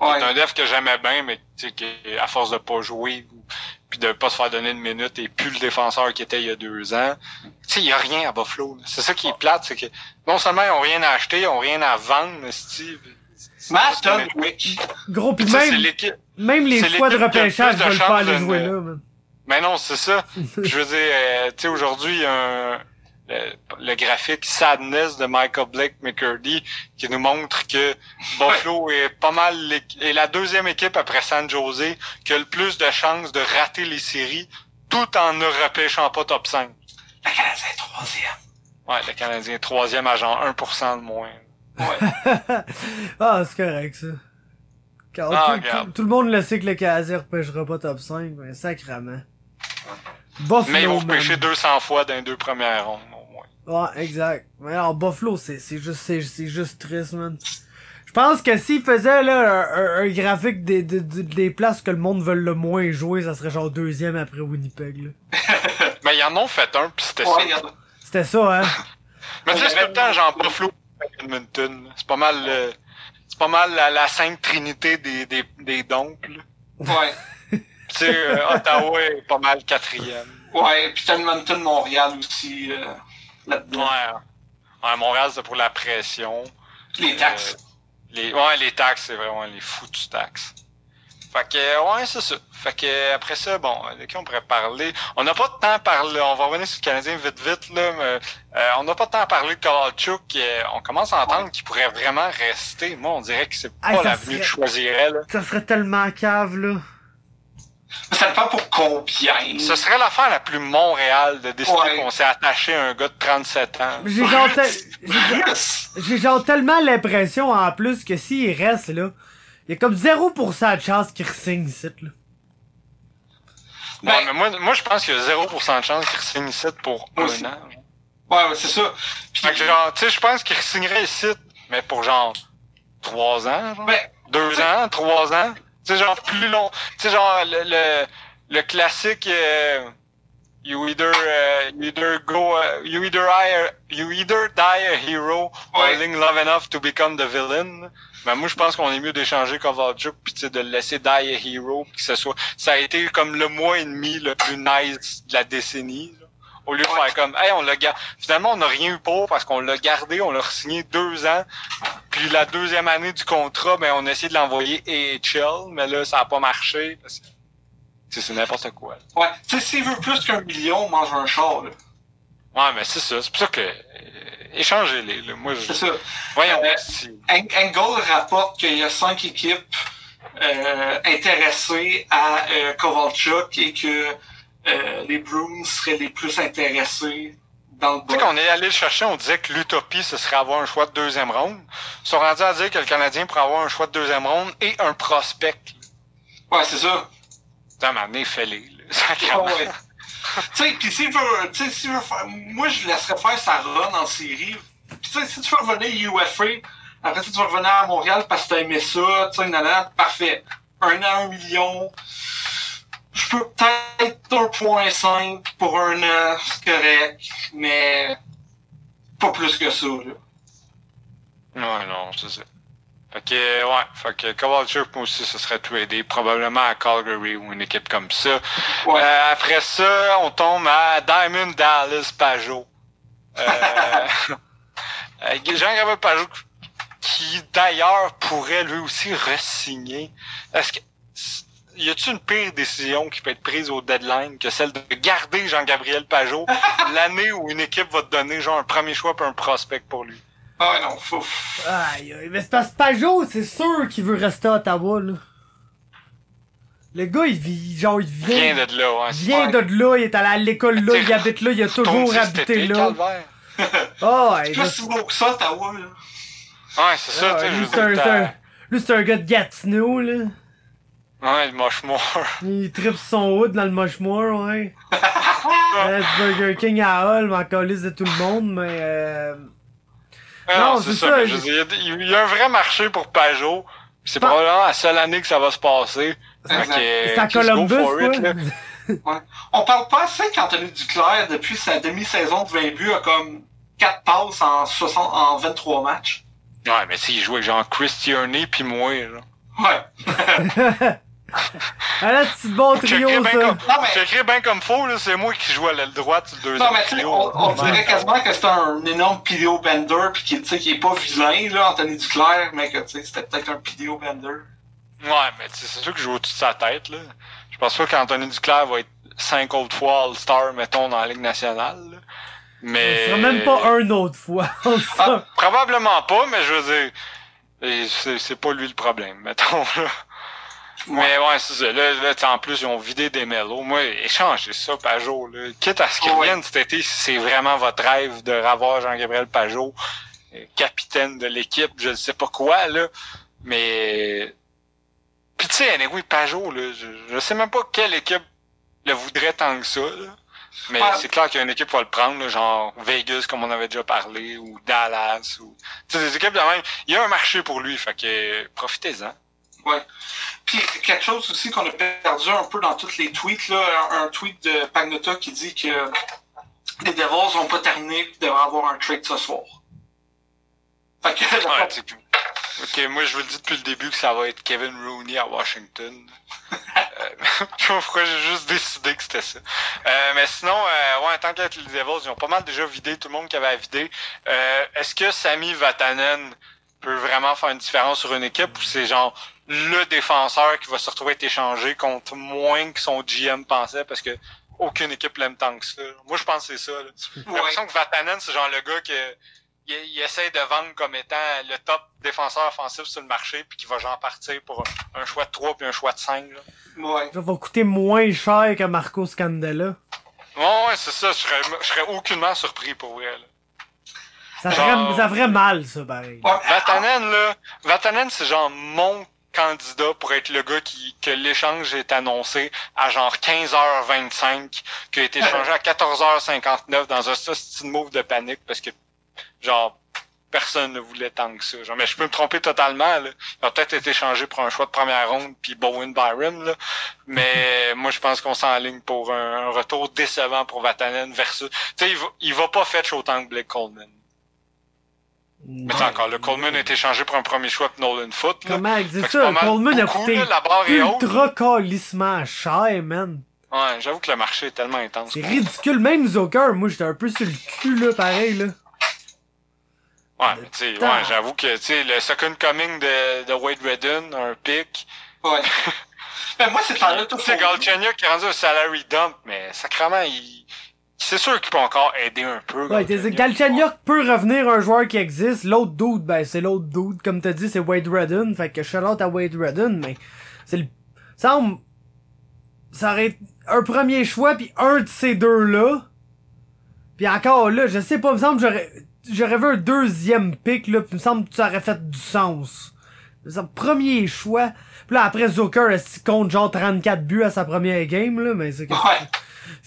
S3: ouais.
S1: C'est un def que j'aimais bien, mais tu sais, qui, à force de pas jouer, ou- puis de pas se faire donner de minutes, et plus le défenseur qu'il était il y a deux ans. Tu sais, il y a rien à Buffalo. C'est ça qui est plate, c'est que non seulement ils ont rien à acheter, ils ont rien à vendre, mais Steve.
S3: Dunwick.
S2: Gros, pis même, même les choix de
S1: qui
S2: repêchage veulent pas aller jouer là.
S1: Mais non, c'est ça. *laughs* Je veux dire, euh, tu sais, aujourd'hui, il y a un, le, le graphique Sadness de Michael Blake McCurdy qui nous montre que Buffalo est pas mal est la deuxième équipe après San Jose qui a le plus de chances de rater les séries tout en ne repêchant pas top 5.
S3: La Canadien est troisième.
S1: Ouais, le Canadien est troisième à genre 1% de moins.
S3: Ouais. *laughs*
S2: ah, c'est correct, ça. Car
S1: Ah,
S2: tout, tout- tout le monde le sait que le Canadien repêchera pas top 5, mais sacrament. Buffalo,
S1: Mais ils vont repêcher 200 fois dans les deux premières rondes.
S2: Ouais, exact. Mais alors, Buffalo, c'est, c'est juste, c'est, c'est juste triste, man. Je pense que s'ils faisaient, là, un, un- un graphique des, des, des- places que le monde veut le moins jouer, ça serait genre deuxième après Winnipeg, là. *laughs*
S1: Mais ils en ont fait un, puis c'était
S3: Ouais,
S1: ça.
S2: C'était ça, hein. *laughs*
S1: Mais tu sais, c'est tout le temps genre Buffalo Edmonton. C'est pas mal euh, c'est pas mal la, la sainte trinité des, des, des là.
S3: Ouais. *laughs*
S1: Tu sais, euh, Ottawa est pas mal quatrième.
S3: Ouais, pis t'as Edmonton, Montréal aussi, euh. Là-dedans.
S1: Ouais, Montréal, c'est pour la pression.
S3: Les taxes.
S1: Euh, les, ouais, les taxes, c'est vraiment les foutues taxes. Fait que, ouais, c'est ça. Fait que, après ça, bon, de qui on pourrait parler? On n'a pas de temps à parler, on va revenir sur le Canadien vite vite, là, mais, euh, on n'a pas de temps à parler de Kovalchuk. euh, on commence à entendre qu'il pourrait vraiment rester. Moi, on dirait que c'est
S2: Hey,
S1: pas
S2: ça
S1: l'avenue
S2: serait-
S1: que je choisirais, là.
S2: Ça serait tellement cave, là.
S3: Ça dépend pour combien.
S1: Ce serait l'affaire la plus Montréal de décider
S3: Ouais.
S1: qu'on s'est attaché à un gars de 37 ans.
S2: J'ai genre, te- *laughs* tellement l'impression, en plus, que s'il reste, là, il y a comme 0% de chance qu'il re-signe ici, là.
S1: Ouais,
S3: Ben-
S1: mais moi, moi, je pense qu'il y a 0% de chance qu'il signe ici pour
S3: Moi
S1: un
S3: aussi.
S1: an.
S3: Ouais, ouais, c'est ça. Puis,
S1: Fait que genre, tu sais, je pense qu'il signerait ici, mais pour genre 3 ans, genre.
S3: ben,
S1: 2 ans, 3 ans. Sais, genre plus long. Sais, genre le, le, le classique euh, You either uh, you either go uh, you either die you either die a hero or
S3: Ouais.
S1: living love enough to become the villain. Mais moi je pense qu'on est mieux d'échanger Kovalchuk puis tu sais, de le laisser die a hero que ce soit ça a été comme le mois et demi le plus nice de la décennie. Au lieu de
S3: Ouais.
S1: faire comme hey on l'a ga- finalement on n'a rien eu pour parce qu'on l'a gardé, on l'a signé deux ans. Puis la deuxième année du contrat, ben on a essayé de l'envoyer AHL, mais là ça a pas marché c'est n'importe quoi. là.
S3: ouais. Tu sais, s'il veut plus qu'un million, on mange un char, là.
S1: Ouais, mais c'est ça. C'est pour ça que. euh, échangez-les. là. Moi, je.
S3: C'est ça.
S1: Voyons.
S3: Euh,
S1: si-
S3: Ang- Angle rapporte qu'il y a cinq équipes euh, intéressées à euh, Kovalchuk et que euh, les Bruins seraient les plus intéressés dans le
S1: Tu sais, qu'on est allé le chercher, on disait que l'utopie, ce serait avoir un choix de deuxième ronde. Ils sont rendus à dire que le Canadien pourrait avoir un choix de deuxième ronde et un prospect.
S3: Ouais, c'est ça.
S1: Putain, là. *laughs* Sacrément.
S3: ouais. tu sais, pis s'il veut, tu sais, veut faire, moi, je laisserais faire sa run en série. Pis tu sais, si tu veux revenir UFA, après ça, tu vas revenir à Montréal parce que t'as aimé ça, tu sais, nanana, parfait. Un an, un million. Je peux peut-être 1.5 pour un an, c'est correct, mais pas plus que ça, là.
S1: Ouais, non, c'est ça. Fait que, ouais, fait que Kovalchuk, moi aussi, ce serait tradé, probablement à Calgary ou une équipe comme ça.
S3: Ouais.
S1: Euh, après ça, on tombe à Diamond Dallas Pajot. Euh, *laughs* euh, Jean-Gabriel Pajot, qui d'ailleurs pourrait lui aussi re-signer. Est-ce que y a-t-il une pire décision qui peut être prise au deadline que celle de garder Jean-Gabriel Pajot *laughs* l'année où une équipe va te donner genre un premier choix puis un prospect pour lui?
S3: Ah non, faut...
S2: Aïe, aïe, mais c'est parce que Pajot, c'est sûr qu'il veut rester à Ottawa, là. Le gars, il vit, genre, il vient,
S1: Viens de là, ouais.
S2: il vient de là, il est allé à l'école là, il habite là, il a toujours habité là. Oh, *laughs* ouais,
S3: C'est si beau que ça, Ottawa, là.
S1: Ouais, c'est ça,
S2: Ah,
S1: tu sais.
S2: lui, c'est un gars de Gatineau, là.
S1: Ouais, le moche-mort. *laughs*
S2: Il tripe son hood dans le Moshmore, ouais. *laughs* Euh, Burger King à Hall, m'en calisse de tout le monde, mais euh... Non,
S1: non, c'est ça. il y a- il y, a un vrai marché pour Pajot. puis C'est
S2: Pas-
S1: probablement la seule année que ça va se passer.
S2: C'est à Columbus,
S1: it,
S2: quoi. *laughs*
S3: Ouais. On parle pas assez qu'Anthony Duclair, depuis sa demi-saison de 20 buts, a comme 4 passes en, 60, en 23 matchs.
S1: Ouais, mais s'il jouait avec genre Chris Tierney pis moi, là.
S3: Ouais.
S2: Ah là, c'est bon trio, ça.
S1: comme,
S3: Non, mais-
S1: j'écris bien comme faux, là. C'est moi qui joue à l'aile droite, le deuxième
S3: Non, mais tu sais,
S1: trio.
S3: on, on dirait quasiment que c'était un énorme Pideo Bender, pis qui, tu sais, qui est pas vilain, là, Anthony Duclair, mais que, tu sais, c'était peut-être un Pideo Bender.
S1: Ouais, mais tu sais, c'est sûr que je joue au-dessus de sa tête, là. Je pense pas qu'Anthony Duclair va être cinq autres fois All-Star, mettons, dans la Ligue nationale, là. Mais...
S2: Ce sera même pas un autre fois.
S1: Ah, probablement pas, mais je veux dire, c'est c'est pas lui le problème, mettons, là. Mais ouais, c'est ça. Là, là en plus, ils ont vidé des mélos. Moi, échangez ça, Pajot, là. Quitte à ce qu'il revienne cet été, si c'est vraiment votre rêve de revoir Jean-Gabriel Pajot, euh, capitaine de l'équipe, je ne sais pas quoi, là. Mais... Puis tu sais, anyway, Pajot, là, je, je sais même pas quelle équipe le voudrait tant que ça, là. Mais c'est clair qu'il y a une équipe qui va le prendre, là, genre Vegas, comme on avait déjà parlé, ou Dallas, ou... Tu sais, des équipes de même. Il y a un marché pour lui, fait que profitez-en.
S3: Ouais. Puis quelque chose aussi qu'on a perdu un peu dans tous les tweets, là, un, un tweet de Pagnota qui dit que les Devils n'ont pas terminé et devraient avoir un trade ce soir. Fait que,
S1: Ouais, tu sais que- Ok, moi je vous le dis depuis le début que ça va être Kevin Rooney à Washington. *laughs* Euh, *laughs* pourquoi j'ai juste décidé que c'était ça? Euh, mais sinon, euh, ouais, tant qu'avec les Devils, ils ont pas mal déjà vidé tout le monde qui avait à vider. Euh, Est-ce que Sami Vatanen peut vraiment faire une différence sur une équipe ou c'est genre le défenseur qui va se retrouver à être échangé contre moins que son GM pensait parce que aucune équipe l'aime tant que ça. Moi je pense que c'est ça. là. J'ai l'impression que Vatanen, c'est genre le gars que il, il essaie de vendre comme étant le top défenseur offensif sur le marché, puis qui va genre partir pour un, choix de 3 puis un choix de 5. Là.
S3: Ouais.
S2: Ça va coûter moins cher que Marco Scandella.
S1: Ouais, ouais, c'est ça. Je serais, je serais aucunement surpris pour vrai. Là.
S2: Ça
S1: Genre-
S2: ferait, ça ferait mal, ça, pareil.
S3: Ouais,
S1: Vatanen, là, Vatanen, c'est genre mon candidat pour être le gars qui que l'échange est annoncé à genre 15h25, qui a été échangé à 14h59 dans un style move de panique parce que genre personne ne voulait tant que ça. Genre, mais je peux me tromper totalement. Là. Il a peut-être été échangé pour un choix de première ronde puis Bowen Byron. Là. Mais *laughs* moi je pense qu'on s'enligne pour un, un retour décevant pour Vatanen versus. Tu sais, il va, il va pas fetch autant que Blake Coleman. Mais c'est encore, le Coleman a été échangé pour un premier choix de Nolan Foot. Là.
S2: Comment elle dit
S1: que c'est
S2: ça?
S1: mal
S2: Coleman a coûté
S1: là, la barre est haute.
S2: ultra calissement cher, man.
S1: Ouais, j'avoue que le marché est tellement intense.
S2: C'est ridicule. Même Zucker, moi, j'étais un peu sur le cul, là, pareil, là.
S1: Ouais, mais tu sais,
S2: Putain.
S1: ouais, j'avoue que, tu sais, le second coming de, de Wade Redden, un pick.
S3: ouais. Mais *laughs* moi, c'est par là tout
S1: sais, Galchenyuk qui est rendu un salary dump, mais sacrément, il, c'est sûr qu'il peut encore aider un peu.
S2: Ouais, t'es- Galchenyuk peut revenir un joueur qui existe. L'autre dude, ben, c'est l'autre dude. Comme t'as dit, c'est Wade Redden. Fait que shout out à Wade Redden, mais c'est le, ça, on- ça aurait été un premier choix puis un de ces deux-là. Puis encore là, je sais pas, il me semble que j'aurais, j'aurais vu un deuxième pick, là, puis il me semble que ça aurait fait du sens. Semble, premier choix. Puis là, après, Zucker, est-ce qu'il compte genre 34 buts à sa première game, là, mais c'est que...
S3: Ouais.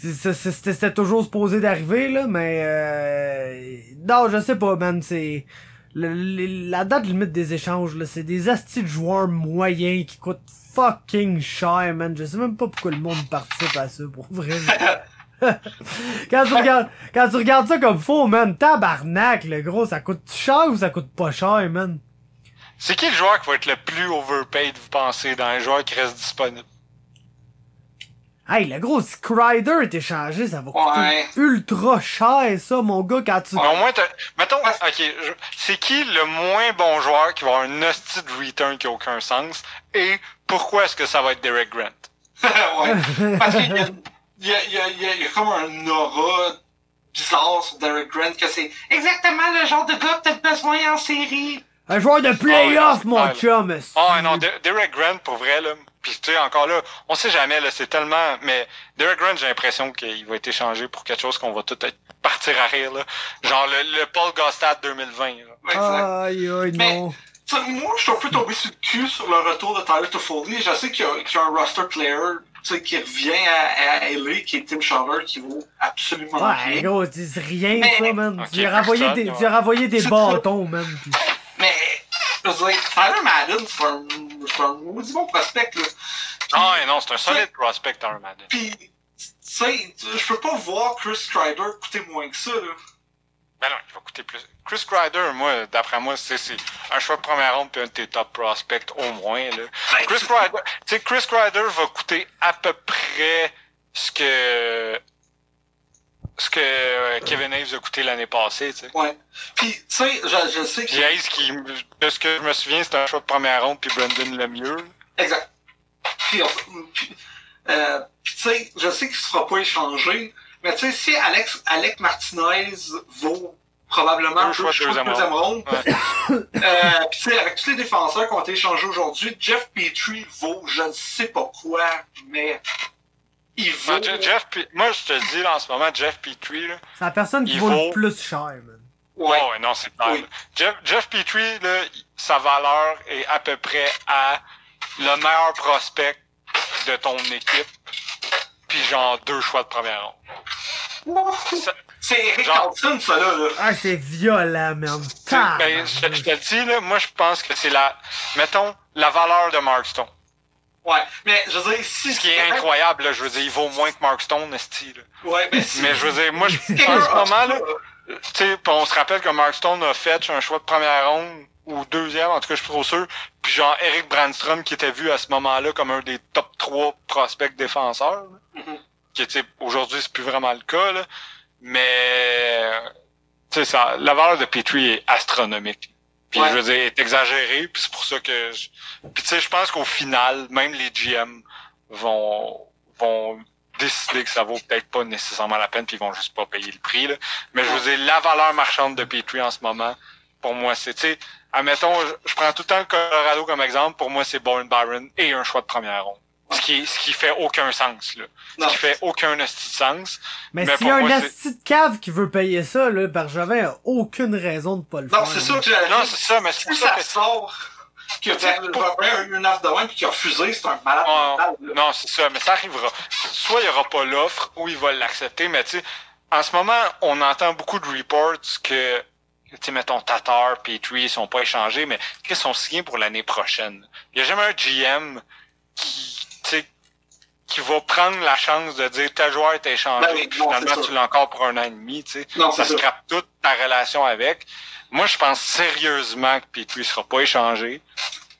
S2: C'était toujours supposé d'arriver, là, mais... Euh... Non, je sais pas, man, c'est... la date limite des échanges, là, c'est des astis de joueurs moyens qui coûtent fucking cher, man. Je sais même pas pourquoi le monde participe à ça, pour vrai. *laughs* quand tu regardes, quand tu regardes ça comme faux, man, tabarnak, le gros, ça coûte cher ou ça coûte pas cher, man?
S1: C'est qui le joueur qui va être le plus overpaid, vous pensez, dans les joueurs qui restent disponibles?
S2: Hey, le gros, si Crider est échangé, ça va coûter ultra cher, ça, mon gars, quand tu...
S1: Mais au moins, mettons, ok, je- c'est qui le moins bon joueur qui va avoir un hostie de return qui a aucun sens? Et pourquoi est-ce que ça va être Derek Grant? *laughs*
S3: ouais. Parce qu'il y a, il y, a, a, a- comme un aura bizarre sur Derek Grant que c'est exactement le genre de gars que t'as besoin en série.
S2: Un joueur de playoff,
S1: Ah,
S2: mon
S1: ouais.
S2: chum!
S1: Ah non, De- Derek Grant, pour vrai, là, pis tu sais, encore là, on sait jamais, là, c'est tellement... Mais Derek Grant, j'ai l'impression qu'il va être échangé pour quelque chose qu'on va tout être- partir à rire, là. Genre le, le Paul Gostad 2020, là.
S2: Aïe, aïe,
S3: Mais-
S2: non.
S3: Tu sais, moi, je suis un peu tombé sur le cul sur le retour de Tyler Toffoli. Je sais qu'il y, a- qu'il y a un roster player tu sais, qui revient à, à LA, qui est Tim Schaller, qui vaut absolument
S2: Ouais,
S3: rien.
S2: gros, c'est rien,
S3: Mais-
S2: ça, man.
S1: Ok,
S2: tu as des,
S1: ouais.
S2: des bâtons, man. pis-
S3: Mais, je veux dire, Tyler Madden, c'est un, c'est un maudit bon prospect, là. Puis-
S1: Ah non, c'est un solide prospect, Aaron Madden.
S3: Puis, tu sais, je peux pas voir Chris Strider coûter moins que ça, là.
S1: Ben non, il va coûter plus. Chris Kreider, moi, d'après moi, c'est c'est un choix de première ronde puis un de tes top prospects au moins. Là.
S3: Ben,
S1: Chris Kreider, tu sais, Chris Kreider va coûter à peu près ce que ce que euh, Kevin Hayes a coûté l'année passée, tu sais.
S3: Ouais. Puis, tu sais, je, je sais que...
S1: Puis Hayes, qui, de ce que je me souviens, c'était un choix de première ronde puis Brendan le mieux.
S3: Exact. Puis, on- puis, euh, puis, tu sais, je sais qu'il ne sera pas échangé, mais tu sais, si Alex, Alec Martinez vaut probablement
S1: Deux choix de
S3: choix de
S1: deuxième
S3: deuxième ronde,
S1: Ouais.
S3: euh, puis tu sais, avec tous les défenseurs qui ont été échangés aujourd'hui, Jeff Petrie vaut je ne sais pas quoi, mais il vaut...
S1: Ah, Je- Jeff, moi, je te le dis, là, en ce moment, Jeff Petrie, là,
S2: C'est la personne qui vaut,
S1: vaut-
S2: le plus cher, man.
S3: Ouais.
S1: Oh, ouais, non, c'est.
S3: Oui.
S1: Jeff, Jeff Petrie, là, sa valeur est à peu près à le meilleur prospect de ton équipe, puis genre deux choix de première ronde.
S3: C'est Eric Carlson, ça, là. là.
S2: Ah, c'est violent, man.
S1: ben, je, te- je te le dis, là, moi, je pense que c'est la, mettons, la valeur de Mark Stone.
S3: Ouais, mais je veux dire, si...
S1: Ce qui est incroyable, là, je veux dire, il vaut moins que Mark Stone, esti, là.
S3: Ouais, mais si...
S1: Mais je veux dire, moi, je, *laughs* en ce moment, là, tu sais, on se rappelle que Mark Stone a fait un choix de première ronde ou deuxième, en tout cas, je suis trop sûr. Puis genre Eric Brandstrom qui était vu à ce moment-là comme un des top 3 prospects défenseurs. là.
S3: Mhm.
S1: Qui sais, aujourd'hui c'est plus vraiment le cas là. Mais tu sais ça, la valeur de Petrie est astronomique. Puis
S3: Ouais.
S1: je veux dire, est exagérée, puis c'est pour ça que je... Puis tu sais, je pense qu'au final, même les GM vont vont décider que ça vaut peut-être pas nécessairement la peine, puis ils vont juste pas payer le prix. Là. Mais je veux dire, la valeur marchande de Petrie en ce moment, pour moi, c'est, tu sais, admettons, je, je prends tout le temps le Colorado comme exemple, pour moi, c'est Bowen Byron et un choix de première ronde. Ce qui, ce qui fait aucun sens, là.
S3: Non.
S1: Ce qui fait aucun esti de sens.
S2: Mais,
S1: Mais
S2: s'il y a un asti de cave qui veut payer ça, là, Bergevin a aucune raison de pas le faire.
S3: Non, c'est ça que j'allais
S1: Non, c'est ça, mais c'est
S3: Si
S1: pour ça
S3: ça
S1: que...
S3: sort, que Robert a eu une offre de même puis qu'il a refusé, c'est un malade mental.
S1: non, c'est ça, mais ça arrivera. Soit il y aura pas l'offre, ou il va l'accepter, mais tu sais, en ce moment, on entend beaucoup de reports que, tu sais, mettons, Tatar, Petrie, ils sont pas échangés, mais qu'ils sont signés pour l'année prochaine. Il y a jamais un GM qui, qui va prendre la chance de dire tel joueur est échangé,
S3: Ben oui,
S1: puis finalement tu l'as encore pour un an et demi, tu sais.
S3: Non,
S1: ça scrape toute ta relation avec. Moi, je pense sérieusement que Petrie sera pas échangé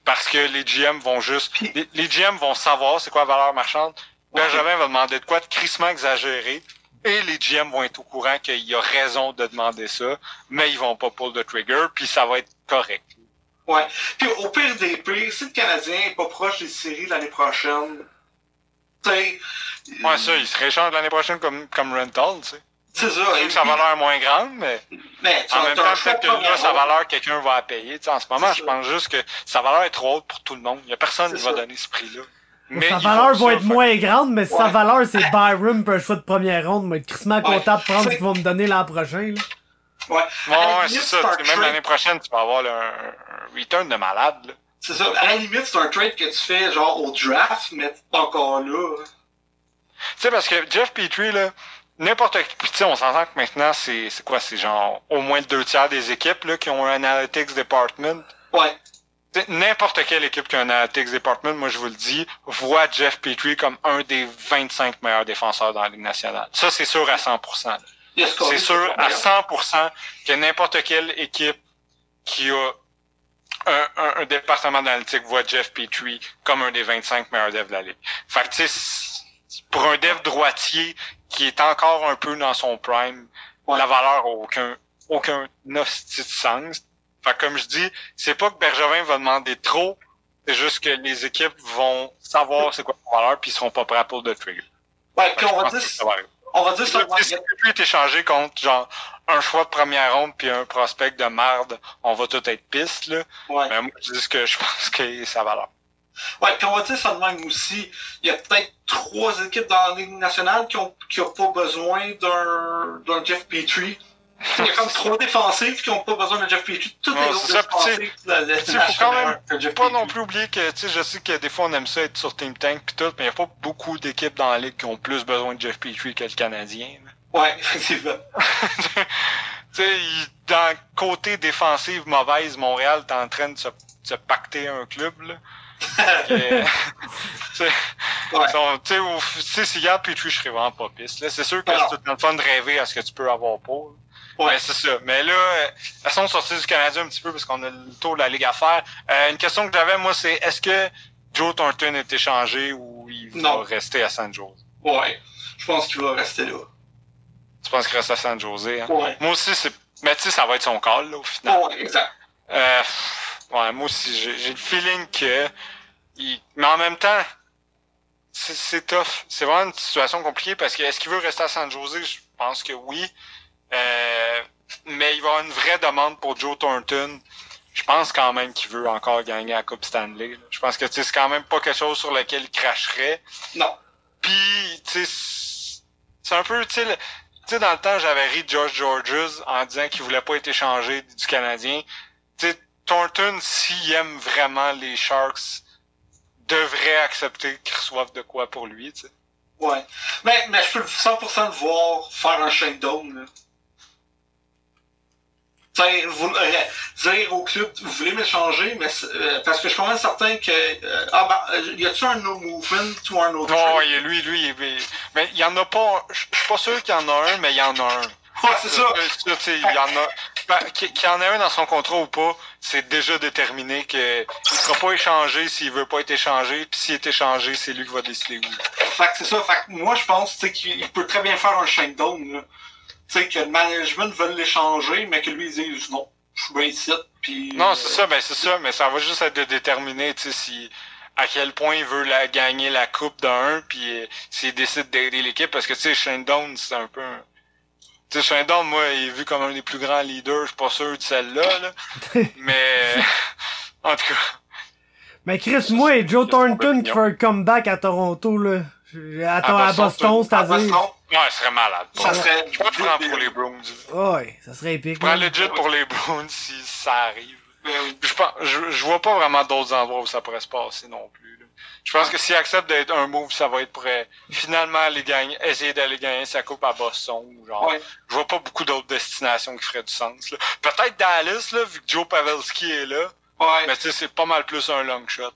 S1: parce que les GM vont juste, les, les GM vont savoir c'est quoi la valeur marchande. Benjamin va demander de quoi de crissement exagéré et les GM vont être au courant qu'il y a raison de demander ça, mais ils vont pas pull the trigger puis ça va être correct.
S3: Ouais. Puis au pire des pires, si le Canadien est pas proche des séries l'année prochaine, sais.
S1: Ouais, ça, il se réchange l'année prochaine comme, comme rental, tu sais.
S3: C'est ça. Et
S1: que sa valeur est moins grande, mais
S3: Mais tu
S1: en
S3: as-
S1: même temps, peut-être que là, sa valeur, quelqu'un va la payer. Tu sais, en ce moment, je pense juste que sa valeur est trop haute pour tout le monde. Il y a personne qui va donner ce prix-là. Mais
S2: sa valeur va être moins grande, mais si sa valeur c'est Byron pour un choix de première ronde, moi, crissement
S3: Ouais.
S2: content de prendre ce qu'ils vont me donner l'an prochain. Là.
S3: Ouais.
S1: Ouais, c'est ça. Même l'année prochaine, tu vas avoir un return de malade. Là.
S3: C'est ça. À la limite, c'est un trade que tu fais genre au draft, mais t'es pas encore là.
S1: Tu sais, parce que Jeff Petrie, là, n'importe qui. Puis, tu sais, on s'entend que maintenant, c'est c'est quoi C'est genre au moins le deux tiers des équipes là, qui ont un analytics department.
S3: Ouais.
S1: N'importe quelle équipe qui a un analytics department, moi je vous le dis, voit Jeff Petrie comme un des 25 meilleurs défenseurs dans la Ligue nationale. Ça, c'est sûr à 100%. là. C'est sûr à
S3: Ouais.
S1: 100% que n'importe quelle équipe qui a un, un, un département d'analytique voit Jeff Petrie comme un des 25 meilleurs devs de la Ligue. Fait que, tu sais, c'est- pour un dev droitier qui est encore un peu dans son prime,
S3: Ouais.
S1: la valeur a aucun, aucun hostie de sens. Fait que, comme je dis, c'est pas que Bergevin va demander trop, c'est juste que les équipes vont savoir c'est quoi la valeur puis ils seront pas prêts pour le trigger.
S3: Ouais, puis on va dire,
S1: va
S3: on va dire ça.
S1: Là, Si est échangé contre genre un choix de première ronde puis un prospect de marde, on va tout être piste là.
S3: Ouais.
S1: Mais moi je dis que je *laughs* pense que ça valeur.
S3: Ouais, puis on va dire ça de même aussi. Il y a peut-être trois équipes dans la Ligue nationale qui ont, qui ont pas besoin d'un Jeff Petrie. Il y a comme trois défensives qui ont pas besoin de Jeff Petrie. Toutes les autres défensives
S1: sais, faut quand même pas non plus oublier que, tu sais, je sais que des fois on aime ça être sur Team Tank pis tout, mais il y a pas beaucoup d'équipes dans la ligue qui ont plus besoin de Jeff Petrie que le Canadien. là. *laughs*
S3: Ouais, effectivement.
S1: tu sais, il- dans le côté défensive mauvaise, Montréal est en train de se, pacter un club, là. *laughs* Que- tu sais,
S3: Ouais.
S1: son- tu sais, au- tu sais, si regarde Petrie, je serais vraiment pas piste, là. C'est sûr que c'est tout le fun de rêver à ce que tu peux avoir pas.
S3: Ouais.
S1: C'est ça. Mais là, euh, façon de sortir du Canadien un petit peu parce qu'on a le tour de la Ligue à faire. Euh, une question que j'avais, moi, c'est est-ce que Joe Thornton est échangé ou il
S3: Non.
S1: va rester à San Jose?
S3: Ouais. Je pense qu'il va rester là.
S1: Tu penses qu'il reste à San Jose? Hein?
S3: Ouais.
S1: Moi aussi, c'est. Mais tu sais, ça va être son call, là, au final.
S3: Ouais, exact.
S1: Euh, ouais, moi aussi, j'ai le feeling que. il- Mais en même temps, c'est- c'est tough. C'est vraiment une situation compliquée parce que est-ce qu'il veut rester à San Jose? Je pense que oui. Euh, mais il va y avoir une vraie demande pour Joe Thornton. Je pense quand même qu'il veut encore gagner la Coupe Stanley. là. Je pense que c'est quand même pas quelque chose sur lequel il cracherait.
S3: Non.
S1: Puis, tu sais, c'est- un peu, tu sais, le- tu sais, dans le temps, j'avais ri de George Georges en disant qu'il voulait pas être échangé du Canadien. Tu sais, Thornton, s'il aime vraiment les Sharks, devrait accepter qu'ils reçoivent de quoi pour lui, tu sais.
S3: Ouais. Mais, mais je peux 100% le voir faire un shakedown, là. Tu sais, vous, euh, dire au club, vous voulez m'échanger, mais euh, parce que je suis quand même certain que, euh, ah ben, euh, y a-tu un no movement ou un autre
S1: Non,
S3: trade?
S1: ouais, lui, lui, il mais il y en a pas, je suis pas sûr qu'il y en a un, mais il y en a un.
S3: Ouais, c'est ça.
S1: Euh, il y en a, ben, qu'il qu'il y en ait un dans son contrat ou pas, c'est déjà déterminé que il sera pas échangé s'il veut pas être échangé, puis s'il est échangé, c'est lui qui va décider où.
S3: Fait que c'est ça. Fait que moi, je pense, qu'il il peut très bien faire un. Tu sais, que le management veut l'échanger, mais que lui, il dise non. Je suis bien ici, puis...
S1: Non,
S3: euh,
S1: c'est ça, ben c'est ça, mais ça va juste être de déterminer, tu sais, si à quel point il veut la, gagner la coupe d'un, puis euh, s'il décide d'aider l'équipe, parce que tu sais, Shane Down, c'est un peu. un- Tu sais, Shane Down, moi, il est vu comme un des plus grands leaders, je suis pas sûr de celle-là, là. *laughs* mais en tout cas.
S2: Mais Chris, moi et Joe Thornton qui fait un comeback à Toronto, là. Je- Attends,
S1: À
S2: à Boston,
S1: Boston,
S3: Ah,
S2: c'est-à-dire?
S3: Boston,
S1: Ouais, il serait malade.
S3: ça serait...
S1: Je prends pour les Browns.
S2: Ouais, ça serait épique.
S1: Je prends legit pour les Browns si ça arrive.
S3: Ben.
S1: Je, pense, je, je vois pas vraiment d'autres endroits où ça pourrait se passer non plus. là. Je pense que s'il accepte d'être un move, ça va être pour euh, finalement aller gagner, essayer d'aller gagner sa coupe à Boston. ou Genre,
S3: Ouais.
S1: Je vois pas beaucoup d'autres destinations qui feraient du sens. Peut-être Dallas, là, vu que Joe Pavelski est là.
S3: Ouais,
S1: Mais tu sais, c'est pas mal plus un long shot.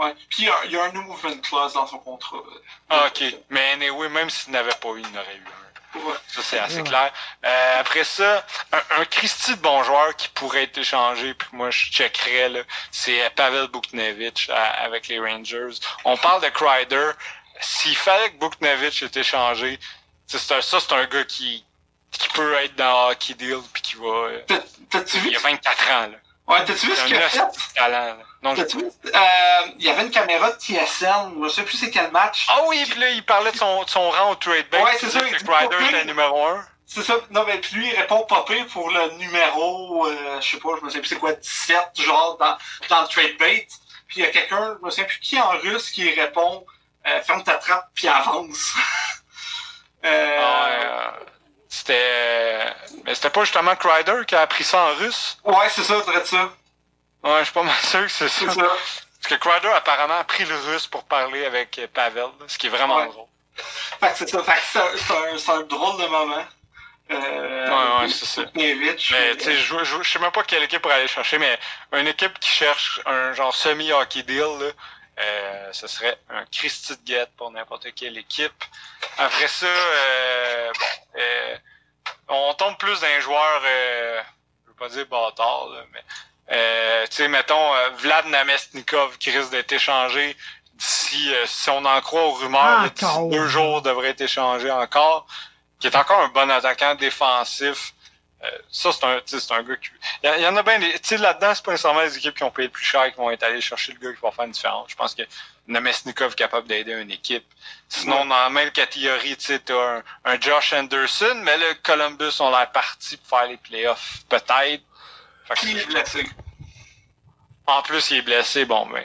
S3: Ouais. Puis il y a, il y a un no movement clause dans son contrat.
S1: Ah, ok. Mais anyway, même s'il n'avait pas eu, il n'aurait eu un.
S3: Ouais.
S1: Ça, c'est assez
S2: Ouais.
S1: clair. Euh, après ça, un, un Christy de bon joueur qui pourrait être échangé, puis que moi, je checkerais, là, c'est Pavel Buknevich à- avec les Rangers. On parle de Kreider. S'il fallait que Buknevich ait échangé, c'est un- ça, c'est un gars qui, qui peut être dans Hockey Deal, puis qui va... euh,
S3: T'as- T'as-tu vu?
S1: il a 24 ans, là.
S3: Ouais, t'as-tu vu ce qu'il a fait?
S1: talent, là. Non, je-
S3: vu? Euh, il y avait une caméra de TSN, je sais plus c'est quel match.
S1: Ah oui, puis là, il parlait de son, de son rang au trade bait.
S3: Ouais, c'est ça, pas
S1: c'était
S3: pire.
S1: numéro 1.
S3: C'est ça, non mais puis lui il répond pas pire pour le numéro, euh, je sais pas, je me sais plus c'est quoi, 17, genre dans, dans le trade bait. Puis il y a quelqu'un, je me sais plus qui en russe qui répond euh, ferme ta trappe puis avance. *laughs*
S1: euh... Ah euh, c'était. Mais c'était pas justement Crider qui a appris ça en russe?
S3: Ouais, c'est ça, c'est ça.
S1: Ouais, je suis pas mal sûr que c'est ça. ça. Parce que Crider apparemment a appris le russe pour parler avec Pavel, ce qui est vraiment
S3: ouais.
S1: drôle.
S3: Fait que c'est ça, fait que c'est un, drôle de moment. Euh,
S1: ouais, ouais, c'est ça. Mais tu sais, je, je, je sais même pas quelle équipe pour aller chercher, mais une équipe qui cherche un genre semi-hockey deal, là, euh, ce serait un Christy de Guette pour n'importe quelle équipe. Après ça, euh, bon, euh, on tombe plus dans un joueur, euh, je veux pas dire bâtard, là, mais euh, tu sais, mettons, euh, Vlad Namestnikov qui risque d'être échangé d'ici, euh, si on en croit aux rumeurs, d'ici deux jours devrait être échangé encore, qui est encore un bon attaquant défensif. Euh, ça, c'est un, c'est un gars qui. Il y, en a bien des. Tu sais, là-dedans, c'est pas nécessairement les équipes qui ont payé le plus cher qui vont être allées chercher le gars qui va faire une différence. Je pense que Namestnikov est capable d'aider une équipe. Sinon, dans la même catégorie, tu sais, t'as un, un Josh Anderson, mais le Columbus ont l'air parti pour faire les playoffs, peut-être.
S3: Qui est blessé.
S1: En plus, il est blessé. Bon, ben,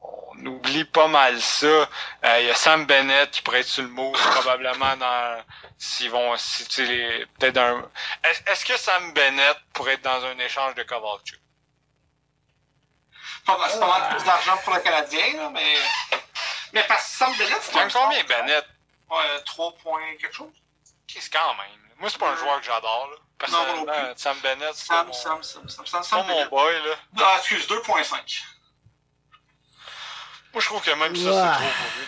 S1: on oublie pas mal ça. Il euh, y a Sam Bennett qui pourrait être sur le mot probablement dans s'ils vont si peut-être un est-ce, est-ce que Sam Bennett pourrait être dans un échange de Kovalchuk?
S3: C'est pas mal plus d'argent pour le Canadien, là, mais. Mais parce que Sam Bennett, c'est
S1: un combien Bennett?
S3: Ouais, 3 points quelque chose.
S1: Qu'est-ce quand même? Moi, c'est pas un joueur que j'adore, là. Personnellement, non, Sam Bennett, c'est
S3: Sam,
S1: mon...
S3: Sam, Sam, Sam, Sam,
S1: Sam, mon boy, là.
S3: Ah, excuse, 2.5.
S1: Moi, je trouve que même ça, c'est trop pour lui.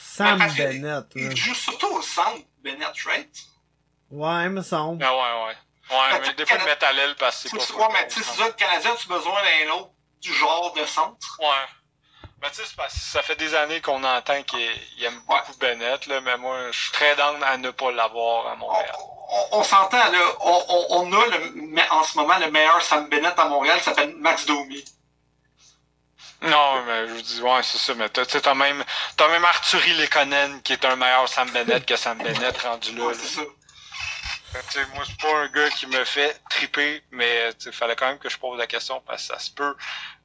S2: Sam Bennett, là.
S3: Il joue surtout au centre, Bennett, right?
S2: Ouais, me semble.
S1: Ah, ouais, ouais. Ouais, mais des fois, le mettre à l'aile parce que c'est
S3: pas. Ouais, mais tu sais, c'est ça, le Canadien, tu as besoin d'un autre du genre de centre.
S1: Ouais. Mais tu sais, c'est parce que ça fait des années qu'on entend qu'il aime ouais. beaucoup Bennett, là, mais moi, je suis très down à ne pas l'avoir à Montréal.
S3: On, on, on s'entend, là, on, on, on, a le, en ce moment le meilleur Sam Bennett à Montréal, il s'appelle Max Domi.
S1: Non, mais je vous dis, ouais, c'est ça, mais tu sais, t'as même, t'as même Arthurie Lekonen qui est un meilleur Sam Bennett que Sam Bennett rendu là.
S3: Ouais, c'est ça.
S1: T'sais, moi, c'est pas un gars qui me fait triper, mais il fallait quand même que je pose la question parce que ça se peut.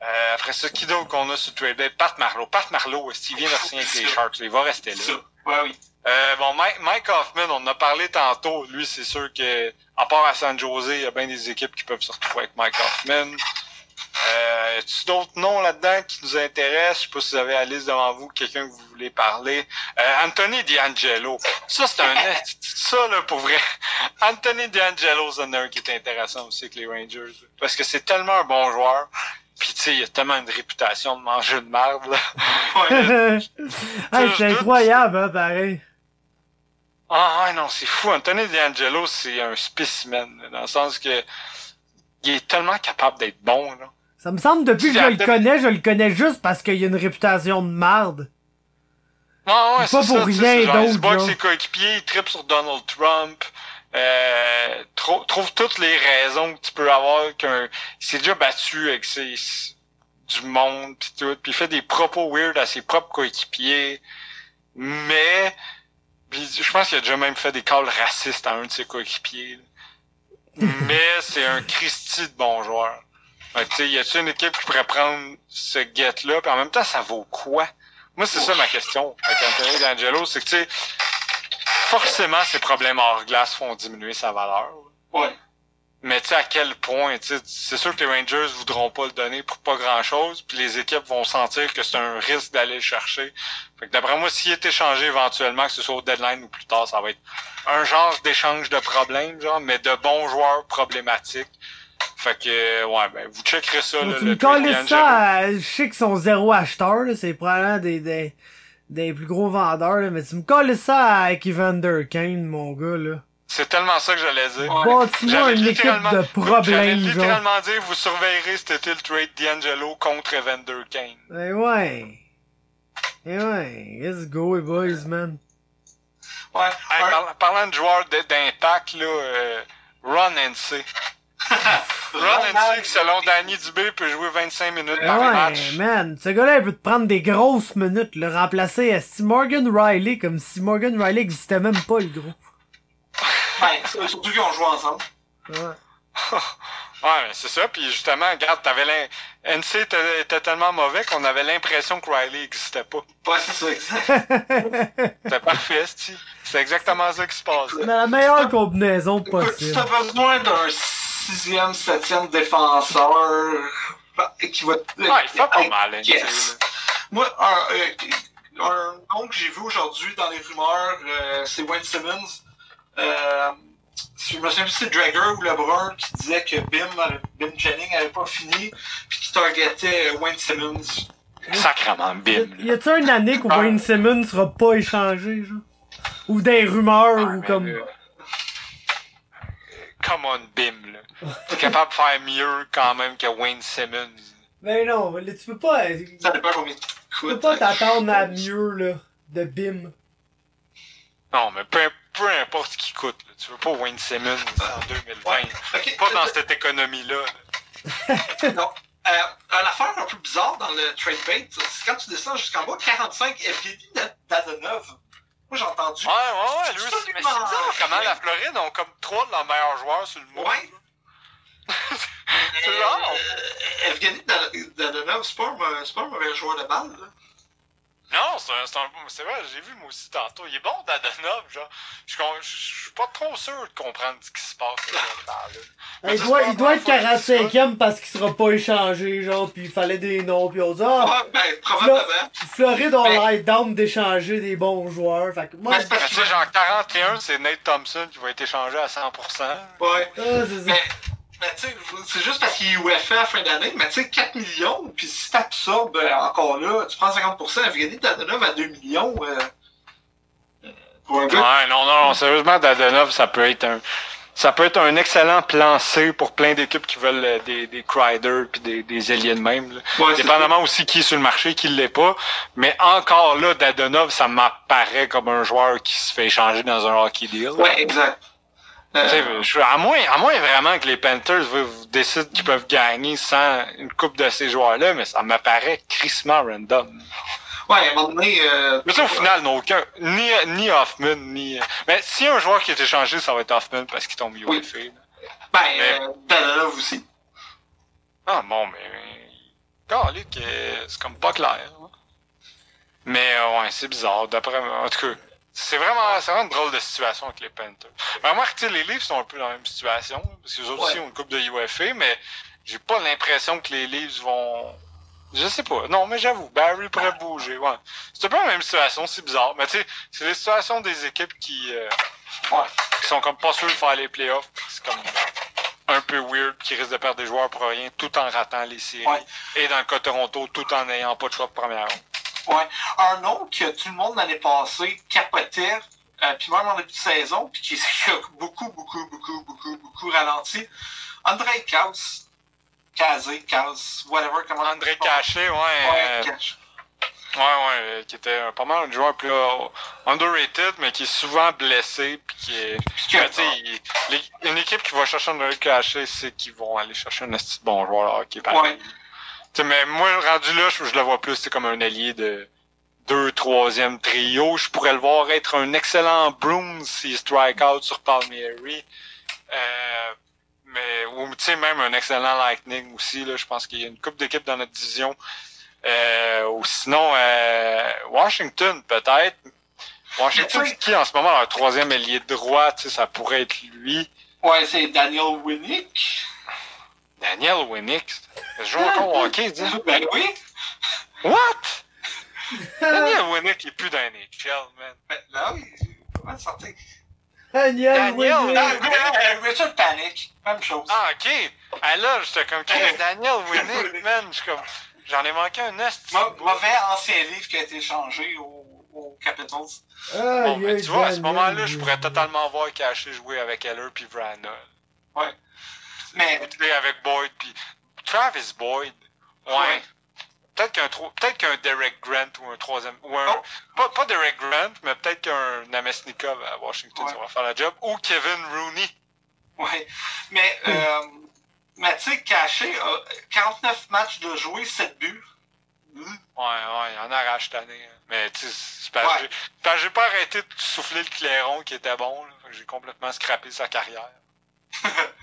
S1: Euh, après ça, qui d'autre qu'on a sur trade? Pat Marlowe. Pat Marlowe, s'il vient de signer avec les Sharks, il va rester là.
S3: Ouais, oui.
S1: Euh, bon, Mike, Mike Hoffman, on en a parlé tantôt. Lui, c'est sûr que, à part à San Jose, il y a bien des équipes qui peuvent se retrouver avec Mike Hoffman. Euh, y d'autres noms là-dedans qui nous intéressent? Je sais pas si vous avez la liste devant vous, quelqu'un que vous voulez parler. Euh, Anthony D'Angelo. Ça, c'est un... *laughs* ça, là, pour vrai. Anthony D'Angelo, c'est un qui est intéressant aussi avec les Rangers. Parce que c'est tellement un bon joueur. Puis, tu sais, il a tellement une réputation de manger de merde, là.
S2: ouais, *laughs* *laughs* hey, c'est incroyable, hein, pareil.
S1: Ah, ouais, non, c'est fou. Anthony D'Angelo, c'est un spécimen, dans le sens que il est tellement capable d'être bon, là.
S2: Ça me semble, depuis que je le connais, je le connais juste parce qu'il a une réputation de marde.
S1: Ah ouais,
S2: pas pour
S1: ça,
S2: rien d'autre.
S1: Il se bat ses coéquipiers, il tripe sur Donald Trump. Euh, trou trouve toutes les raisons que tu peux avoir qu'un. Il s'est déjà battu avec ses du monde pis tout. Puis il fait des propos weird à ses propres coéquipiers. Mais je pense qu'il a déjà même fait des calls racistes à un de ses coéquipiers. Mais *laughs* c'est un Christy de bon joueur. Fait que, y a-t-il une équipe qui pourrait prendre ce get-là, puis en même temps, ça vaut quoi? Moi, c'est ça ma question avec Anthony D'Angelo, c'est que, tu sais, forcément, ses problèmes hors glace font diminuer sa valeur.
S3: Ouais.
S1: Mais tu sais, à quel point, tu sais, c'est sûr que les Rangers voudront pas le donner pour pas grand-chose, puis les équipes vont sentir que c'est un risque d'aller le chercher. Fait que d'après moi, s'il est échangé éventuellement, que ce soit au deadline ou plus tard, ça va être un genre d'échange de problèmes, genre, mais de bons joueurs problématiques. Fait que, ouais, ben, vous checkerez ça, là,
S2: tu
S1: le
S2: me colles ça, je sais qu'ils sont zéro acheteurs, là, c'est probablement des, des, des plus gros vendeurs, là, mais tu me colles ça avec Evander Kane, mon gars, là.
S1: C'est tellement ça que j'allais dire.
S2: Bâtis-moi une équipe de problèmes,
S1: J'allais littéralement dire, vous surveillerez cet été le trade D'Angelo contre Evander Kane.
S2: Eh ouais. Eh ouais. Let's go, les boys, man.
S3: Ouais.
S1: Hey, par parlant de joueurs d'impact, là, euh, Ron NC. *laughs* Ron NC, qui selon Danny Dubé, peut jouer 25 minutes
S2: Eh
S1: par
S2: ouais,
S1: match.
S2: man. Ce gars-là, il peut te prendre des grosses minutes, le remplacer à Morgan Riley, comme si Morgan Riley existait même pas, le gros.
S3: Ouais, surtout qu'ils ont joué ensemble.
S2: Ouais. *laughs*
S1: ouais, mais c'est ça. Puis justement, regarde, t'avais l'im... NC était, tellement mauvais qu'on avait l'impression que Riley existait pas.
S3: Ouais, c'est ça, exact. *laughs*
S1: C'était parfait, c'ti. C'est exactement ça qui se passe.
S2: Mais la meilleure combinaison
S3: Tu
S2: possible.
S3: as besoin d'un sixième, septième défenseur qui va...
S1: Ouais, il fait pas mal, NC.
S3: Yes. Moi, un, euh, un nom que j'ai vu aujourd'hui dans les rumeurs, euh, c'est Wayne Simmons. Euh, je me souviens plus si c'est Dragger ou LeBron qui disait que Bim, euh, Bim Jennings avait pas fini, puis qui targetait euh, Wayne Simmons.
S1: Sacrement bim.
S2: Y a-tu une année où Wayne Simmons sera pas échangé, genre? Ou des rumeurs,
S1: Ouais,
S2: ou comme.
S1: là, Come on, Bim, là. T'es capable de faire mieux quand même que Wayne Simmons.
S2: Mais non, là, tu peux pas. Tu
S3: Ça dépend combien de
S2: peux pas t'attendre à mieux, là, de Bim.
S1: Non, mais peu, peu importe ce qui coûte. là. Tu veux pas Wayne Simmons en 2020.
S3: Ouais. *laughs* Ok.
S1: Pas dans cette économie-là. là. *laughs*
S3: Non. Euh, une affaire un peu bizarre dans le trade bait, c'est quand tu descends jusqu'en bas, 45 Evgeny Dadonov. Moi, j'ai entendu.
S1: Ouais, ouais, ouais. Lui, mais c'est bizarre comment la Floride ont comme trois de leurs meilleurs joueurs sur le monde.
S3: Ouais. *laughs*
S1: C'est rare.
S3: Euh, Evgeny Dadonov, c'est pas, un- c'est pas un mauvais joueur de balle. Là.
S1: Non, c'est c'est c'est vrai, j'ai vu moi aussi tantôt. Il est bon, Dadonov, genre. Je suis con- je je suis pas trop sûr de comprendre ce qui se passe là-dedans. là. *laughs*
S2: Il doit, il doit être 45ème parce qu'il sera pas échangé, genre, pis il fallait des noms, pis on dit, ah,
S3: Ouais, ben, probablement.
S2: Floride
S3: Mais-
S2: l'air down d'échanger des bons joueurs. Fait que moi,
S3: Mais c'est parce
S1: Mais
S3: que-
S1: tu sais, genre 41, c'est Nate Thompson qui va être échangé à 100%.
S3: Ouais.
S2: ah, c'est ça.
S3: Mais, mais tu sais, c'est juste parce qu'il est UFA à la fin d'année, mais tu sais, 4 millions, puis si t'absorbes euh, encore là, tu prends 50%, Evgeny Dadonov à 2 millions, euh, euh, pour un gars.
S1: Ouais, non, non, sérieusement, Dadonov, ça peut être un. Ça peut être un excellent plan C pour plein d'équipes qui veulent des, des Crider puis des, des aliens de même. là.
S3: Ouais, c'est
S1: Dépendamment aussi qui est sur le marché, qui l'est pas. Mais encore là, Dadonov, ça m'apparaît comme un joueur qui se fait échanger dans un hockey deal.
S3: Ouais, exact. Euh,
S1: à, moins, à moins vraiment que les Panthers décident qu'ils peuvent gagner sans une coupe de ces joueurs-là, mais ça m'apparaît crissement random.
S3: ouais, à un moment donné. Euh,
S1: Mais ça, au final, n'a aucun. Ni, ni Hoffman, ni. Mais si un joueur qui est échangé, ça va être Hoffman parce qu'il tombe
S3: Oui.
S1: UFA. là.
S3: Ben,
S1: Mais-
S3: euh, aussi.
S1: Ah bon, mais. Euh, c'est comme pas clair. hein. Mais ouais, c'est bizarre. D'après En tout cas, c'est vraiment, vraiment une drôle de situation avec les Panthers. Ben, moi, tu sais, les Leafs sont un peu dans la même situation. Parce que les autres
S3: Ouais.
S1: aussi ont une coupe de UFA, mais j'ai pas l'impression que les Leafs vont. Je sais pas. Non, mais j'avoue, Barry pourrait bouger. Ouais. C'est un peu la même situation, c'est bizarre. Mais tu sais, c'est les situations des équipes qui, euh,
S3: Ouais.
S1: qui sont comme pas sûres de faire les playoffs. C'est comme un peu weird, qui risquent de perdre des joueurs pour rien, tout en ratant les séries.
S3: Ouais.
S1: Et dans le cas de Toronto, tout en n'ayant pas de choix de première ronde.
S3: Ouais. Un nom que tout le monde l'année passée capotait, euh, puis même en début de saison, puis qui, qui *laughs* a beaucoup, beaucoup, beaucoup, beaucoup, beaucoup ralenti. André Kaus. Kazé, Kaus, whatever, comment
S1: André Caché, ouais.
S3: Ouais,
S1: euh,
S3: Cash.
S1: Ouais, ouais, euh, qui était euh, pas mal un joueur plus euh, underrated, mais qui est souvent blessé, puis qui est. Ben, il- les- une équipe qui va chercher un caché, c'est qu'ils vont aller chercher un de bon joueur de hockey. pareil.
S3: Ouais.
S1: Tu sais, mais moi, rendu là, je, je le vois plus comme un allié de deux, troisième trio. Je pourrais le voir être un excellent Bruins s'il strike out sur Palmieri. Euh, mais, ou tu sais, même un excellent Lightning aussi. Là, je pense qu'il y a une coupe d'équipes dans notre division. Euh, ou sinon, euh, Washington, peut-être. Washington, c'est qui en ce moment, leur troisième ailier droit, tu sais, ça pourrait être lui.
S3: Ouais, c'est Daniel Winnick.
S1: Daniel Winnick. Il joue encore au hockey, dis. *laughs*
S3: Ben oui.
S1: What? *laughs* Daniel Winnick, il est plus dans NHL, man.
S3: Ben là, il comment sortir?
S2: Daniel
S1: Daniel,
S2: Winnick.
S3: Euh, Richard Panic, même chose.
S1: Ah, ok. Ah, là, j'étais comme, *laughs* Daniel Winnick, man. Je suis comme, j'en ai manqué un esti.
S3: Mo- mauvais ancien livre qui a été changé au, au Capitals.
S2: Aïe,
S1: Bon, mais tu vois, à ce moment-là, je pourrais totalement voir Caché jouer avec Heller puis Vrana.
S3: Mais
S1: avec Boyd puis Travis Boyd. Ouais.
S3: Ouais.
S1: Peut-être qu'un peut-être qu'un Derek Grant ou un troisième ou un
S3: Oh.
S1: pas, pas Derek Grant, mais peut-être qu'un Namestnikov à Washington
S3: Ouais.
S1: ça va faire la job ou Kevin Rooney.
S3: Ouais. Mais, euh, mais tu sais, Caché a 49 matchs de jouer, 7 buts. Hmm.
S1: Ouais, ouais, il en arrache cette année. hein. Mais tu sais,
S3: Ouais.
S1: j'ai- pas arrêté de souffler le clairon qui était bon. J'ai complètement scrappé sa carrière. *laughs*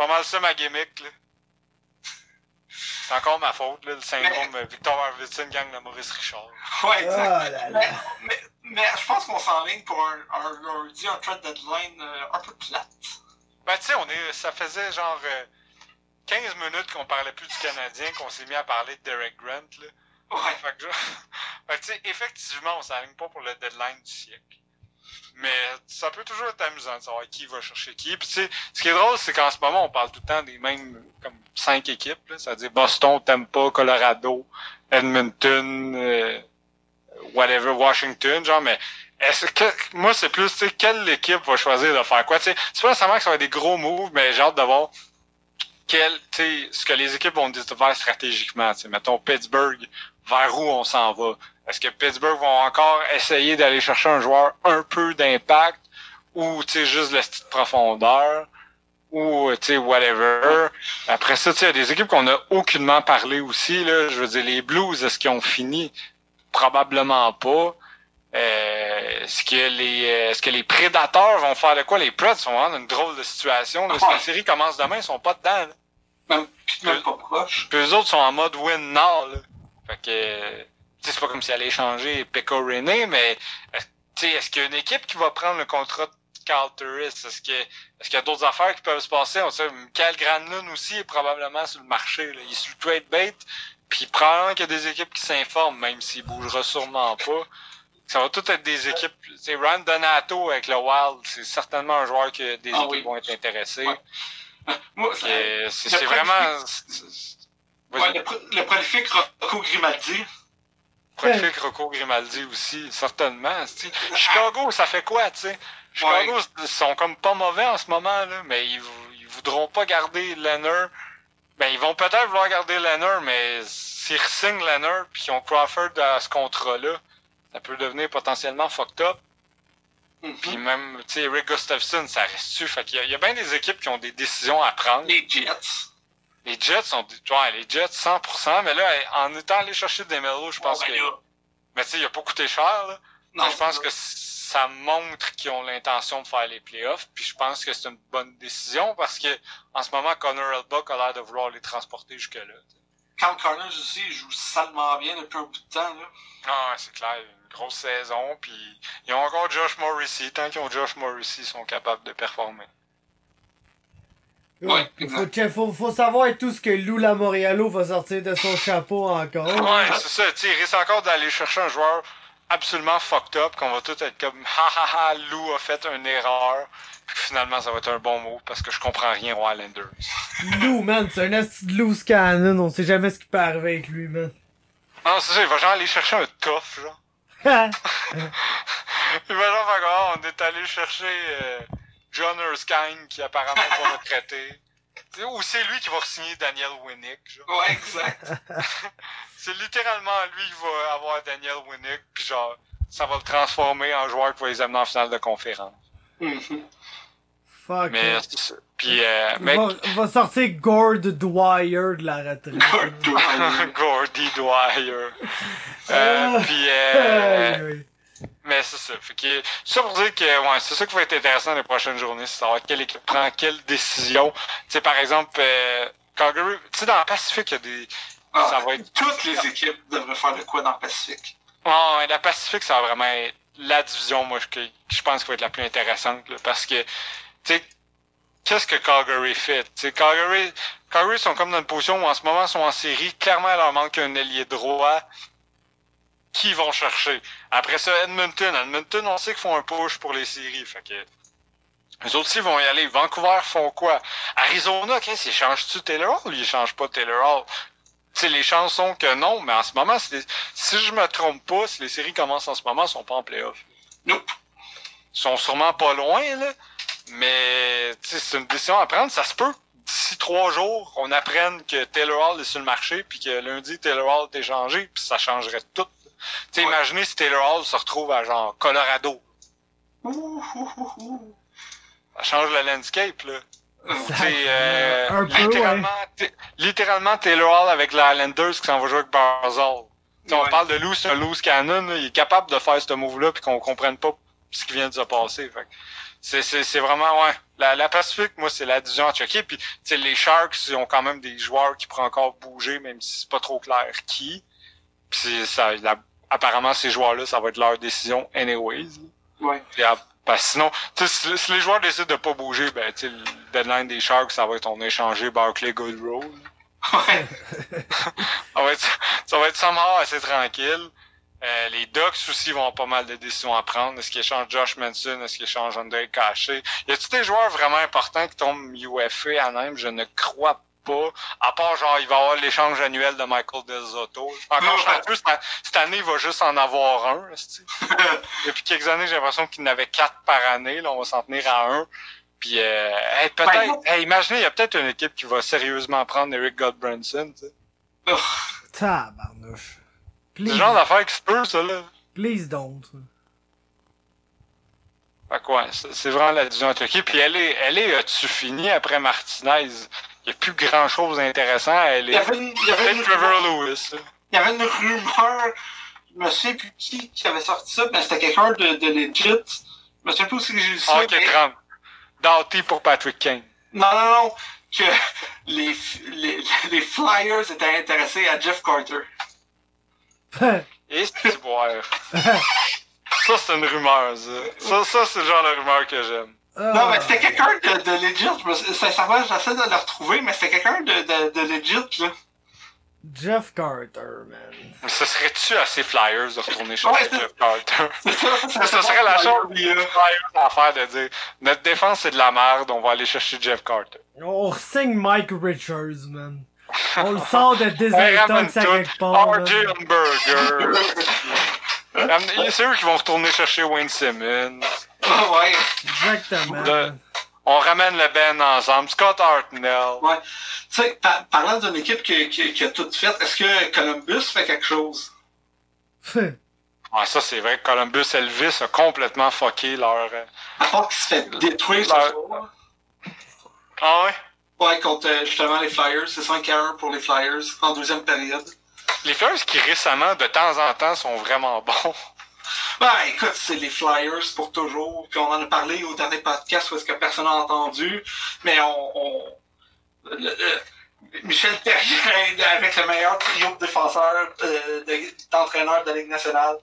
S1: pas mal ça ma gimmick, là. C'est encore ma faute, là, le syndrome mais... Victor Arvidsson gang de Maurice Richard.
S3: Ouais, exact. Oh là là. Mais, mais, mais, je pense qu'on s'enligne pour un, un, un, un trade deadline euh, un peu plate.
S1: Ben, tu sais, on est, ça faisait genre euh, 15 minutes qu'on parlait plus du Canadien, qu'on s'est mis à parler de Derek Grant, là.
S3: Ouais.
S1: Fait que, *laughs* ben, tu sais, effectivement, on s'aligne pas pour le deadline du siècle. Mais ça peut toujours être amusant de savoir qui va chercher qui. Puis ce qui est drôle, c'est qu'en ce moment, on parle tout le temps des mêmes comme cinq équipes. C'est-à-dire Boston, Tampa, Colorado, Edmonton, euh, whatever, Washington, genre, mais moi c'est plus quelle équipe va choisir de faire quoi c'est pas nécessairement que ça va être des gros moves mais j'ai hâte de voir tu sais ce que les équipes vont faire stratégiquement tu sais mettons Pittsburgh vers où on s'en va? Est-ce que Pittsburgh vont encore essayer d'aller chercher un joueur un peu d'impact ou tu sais juste la petite profondeur ou tu sais whatever? Après ça tu sais il y a des équipes qu'on a aucunement parlé aussi là je veux dire les Blues est-ce qu'ils ont fini? Probablement pas euh, est-ce que les euh, est-ce que les prédateurs vont faire de quoi? Les Preds sont dans une drôle de situation. Là. la série commence demain, ils sont pas dedans. Là.
S3: Même, même pas proche.
S1: Puis eux autres sont en mode win now. Là. Fait que c'est pas comme si elle allait changer Pekka René, mais est-ce qu'il y a une équipe qui va prendre le contrat de Carl Turris? Est-ce que est-ce qu'il y a d'autres affaires qui peuvent se passer? On sait Michael Granlund aussi est probablement sur le marché. Là. Il est sur trade bait. Puis probablement qu'il y a des équipes qui s'informent, même s'il bougera sûrement pas ça va tout être des équipes. C'est Rand Donato avec le Wild, c'est certainement un joueur que des ah, équipes oui. vont être intéressées. Ouais. *laughs* C'est vraiment.
S3: Ouais, le, le, prolifique Rocco Grimaldi.
S1: Prolifique Rocco Grimaldi aussi, certainement. Chicago, ça fait quoi, tu sais? Chicago, ouais. ils sont comme pas mauvais en ce moment, là, mais ils, ils voudront pas garder Leonard. Ben, ils vont peut-être vouloir garder Leonard, mais s'ils signent Leonard puis qu'ils ont Crawford à ce contrat-là, ça peut devenir potentiellement fucked up. Mm-hmm. Puis même, tu sais, Rick Gustafson, ça reste-tu? Fait qu'il y, y a bien des équipes qui ont des décisions à prendre.
S3: Les Jets.
S1: Les Jets sont, ouais, les Jets 100%, mais là, en étant allé chercher des mélos, je pense oh, ben que, mais tu sais, il a pas coûté cher, là. Non, mais je pense que ça montre qu'ils ont l'intention de faire les playoffs, puis je pense que c'est une bonne décision parce que, en ce moment, Connor Elbuck a l'air de vouloir les transporter jusque-là.
S3: Carl Connors aussi, il joue salement bien depuis un bout de temps, là.
S1: Ah, c'est clair grosse saison, puis ils ont encore Josh Morrissey. Tant qu'ils ont Josh Morrissey, ils sont capables de performer.
S2: Ouais, il faut, faut, faut, savoir tout ce que Lou Lamoriello va sortir de son chapeau encore.
S1: Ouais, c'est ça. il risque encore d'aller chercher un joueur absolument fucked up, qu'on va tout être comme *laughs* ha ha ha, Lou a fait une erreur. Puis finalement, ça va être un bon mot parce que je comprends rien aux Islanders. *laughs*
S2: Lou, man, c'est un esti de loose cannon. On sait jamais ce qui peut arriver avec lui, man.
S1: Non, c'est ça, il va genre aller chercher un tough, genre. *laughs* Il va genre faire on est allé chercher euh, John Erskine qui apparemment pas retraité. Ou c'est lui qui va signer Daniel Winnick. Genre.
S3: Ouais, exact. *laughs*
S1: c'est littéralement lui qui va avoir Daniel Winnick, puis genre, ça va le transformer en joueur qui va les amener en finale de conférence.
S3: Mm-hmm.
S2: Fuck.
S1: Mais, puis, euh, mec...
S2: va, va, sortir Gord Dwyer de la retraite. *laughs*
S3: Gord Dwyer. *laughs*
S1: Gordy Dwyer. Euh, ah. puis, euh, mais c'est ça. Fait que, ça pour dire que, ouais, c'est ça qui va être intéressant les prochaines journées, c'est savoir quelle équipe prend quelle décision. Tu sais, par exemple, euh, Calgary, tu sais, dans le Pacifique, il y a des,
S3: ah, ça va être... Toutes les équipes devraient faire de quoi dans le Pacifique?
S1: Ouais, la Pacifique, ça va vraiment être la division, moi, que, je pense qui va être la plus intéressante, là, parce que, tu sais, qu'est-ce que Calgary fait? T'sais, Calgary, Calgary sont comme dans une position où en ce moment ils sont en série. Clairement, il leur manque un ailier droit qui vont chercher. Après ça, Edmonton. Edmonton, on sait qu'ils font un push pour les séries. Fait que les autres aussi vont y aller. Vancouver font quoi? Arizona, qu'est-ce qu'ils changent-tu Taylor Hall ou ils changent pas Taylor Hall? sais, les chances sont que non, mais en ce moment, si, si je me trompe pas, si les séries commencent en ce moment, ils sont pas en playoff.
S3: Nope.
S1: Ils sont sûrement pas loin, là. Mais c'est une décision à prendre, ça se peut. D'ici trois jours, on apprenne que Taylor Hall est sur le marché, puis que lundi, Taylor Hall est échangé, puis ça changerait tout. Tu ouais. imaginez si Taylor Hall se retrouve à genre Colorado. Ça change le landscape, là. Euh, littéralement, ouais. littéralement, Taylor Hall avec les Islanders qui s'en va jouer avec Barzal. Ouais. On parle de loose, c'est un loose cannon, là, il est capable de faire ce move-là puis qu'on comprenne pas ce qui vient de se passer. C'est, vraiment, ouais. La, la Pacifique, moi, c'est la division à checker. Puis, les Sharks, ils ont quand même des joueurs qui pourraient encore bouger, même si c'est pas trop clair qui. Puis, c'est- ça, la- apparemment, ces joueurs-là, ça va être leur décision anyways.
S3: Ouais.
S1: Puis, ah, parce que sinon, si, si les joueurs décident de pas bouger, ben, tu sais, le deadline des Sharks, ça va être on a échangé Barclay Goodrow.
S3: Ouais. *laughs*
S1: Ça va être, ça va être somehow assez tranquille. Euh, les Ducks aussi vont avoir pas mal de décisions à prendre. Est-ce qu'ils échangent Josh Manson? Est-ce qu'ils échangent André Caché? Y a-t-il des joueurs vraiment importants qui tombent UFA à même? Je ne crois pas. À part, genre, il va y avoir l'échange annuel de Michael Del Zotto. Encore chanceux, cette, cette année, il va juste en avoir un. *laughs* Depuis quelques années, j'ai l'impression qu'il en avait quatre par année. Là, on va s'en tenir à un. Puis, euh, hey, peut-être, hey, imaginez, il y a peut-être une équipe qui va sérieusement prendre Eric Godbranson. tu sais.
S2: Tabarnouche.
S1: C'est
S2: Please,
S1: le genre d'affaire qui se peut, ça, là.
S2: please don't.
S1: Fait que ouais, c'est vraiment la division à checker. Puis elle est, elle est, as-tu fini après Martinez? Il n'y a plus grand chose d'intéressant.
S3: Il y avait une, il y avait une,
S1: Trevor Lewis. là.
S3: il y avait une rumeur, je me souviens plus qui, qui avait sorti ça, mais c'était quelqu'un de, de legit. Je me souviens plus que j'ai lu ça.
S1: Ah, ok,
S3: mais-
S1: 30. Doughty pour Patrick Kane.
S3: Non, non, non, que les, les, les Flyers étaient intéressés à Jeff Carter. *laughs*
S1: Et c'est boire. *laughs* Ça, c'est une rumeur, ça. Ça, ça c'est le genre de rumeur que j'aime.
S3: Non,
S2: Ah.
S3: mais c'était quelqu'un de, de legit. Sincèrement, j'essaie de le retrouver, mais c'était quelqu'un de, de, de legit, là.
S2: Jeff Carter, man.
S1: Mais ce serait-tu assez Flyers de retourner chercher
S3: Ouais,
S1: Jeff Carter? *laughs*
S3: C'est ça, ça,
S1: Ça serait la chose des. Flyers à faire de dire notre défense c'est de la merde, on va aller chercher Jeff Carter.
S2: On signe Mike Richards, man. On le sort de *laughs* désintox à quelque part.
S1: RJ. Hamburger. *laughs* C'est eux qui vont retourner chercher Wayne Simmons.
S3: Ouais.
S2: Exactement.
S1: Le-. On ramène le Ben ensemble. Scott Hartnell.
S3: Ouais. Tu sais, par- parlant d'une équipe qui, qui, qui a tout fait, est-ce que Columbus fait quelque chose?
S1: Ah, ça, c'est vrai que Columbus Elvis a complètement fucké leur... euh,
S3: À part qu'il se fait détruire ce
S1: Ouais.
S3: soir.
S1: Ah ouais?
S3: Ouais, contre euh, justement les Flyers. C'est 5 à 1 pour les Flyers en deuxième période.
S1: Les Flyers qui récemment, de temps en temps, sont vraiment bons.
S3: Ben, écoute, c'est les Flyers pour toujours. Puis on en a parlé au dernier podcast où est-ce que personne n'a entendu. Mais on... Michel Terrien avec le meilleur trio de défenseurs, euh, de- d'entraîneurs de la Ligue nationale.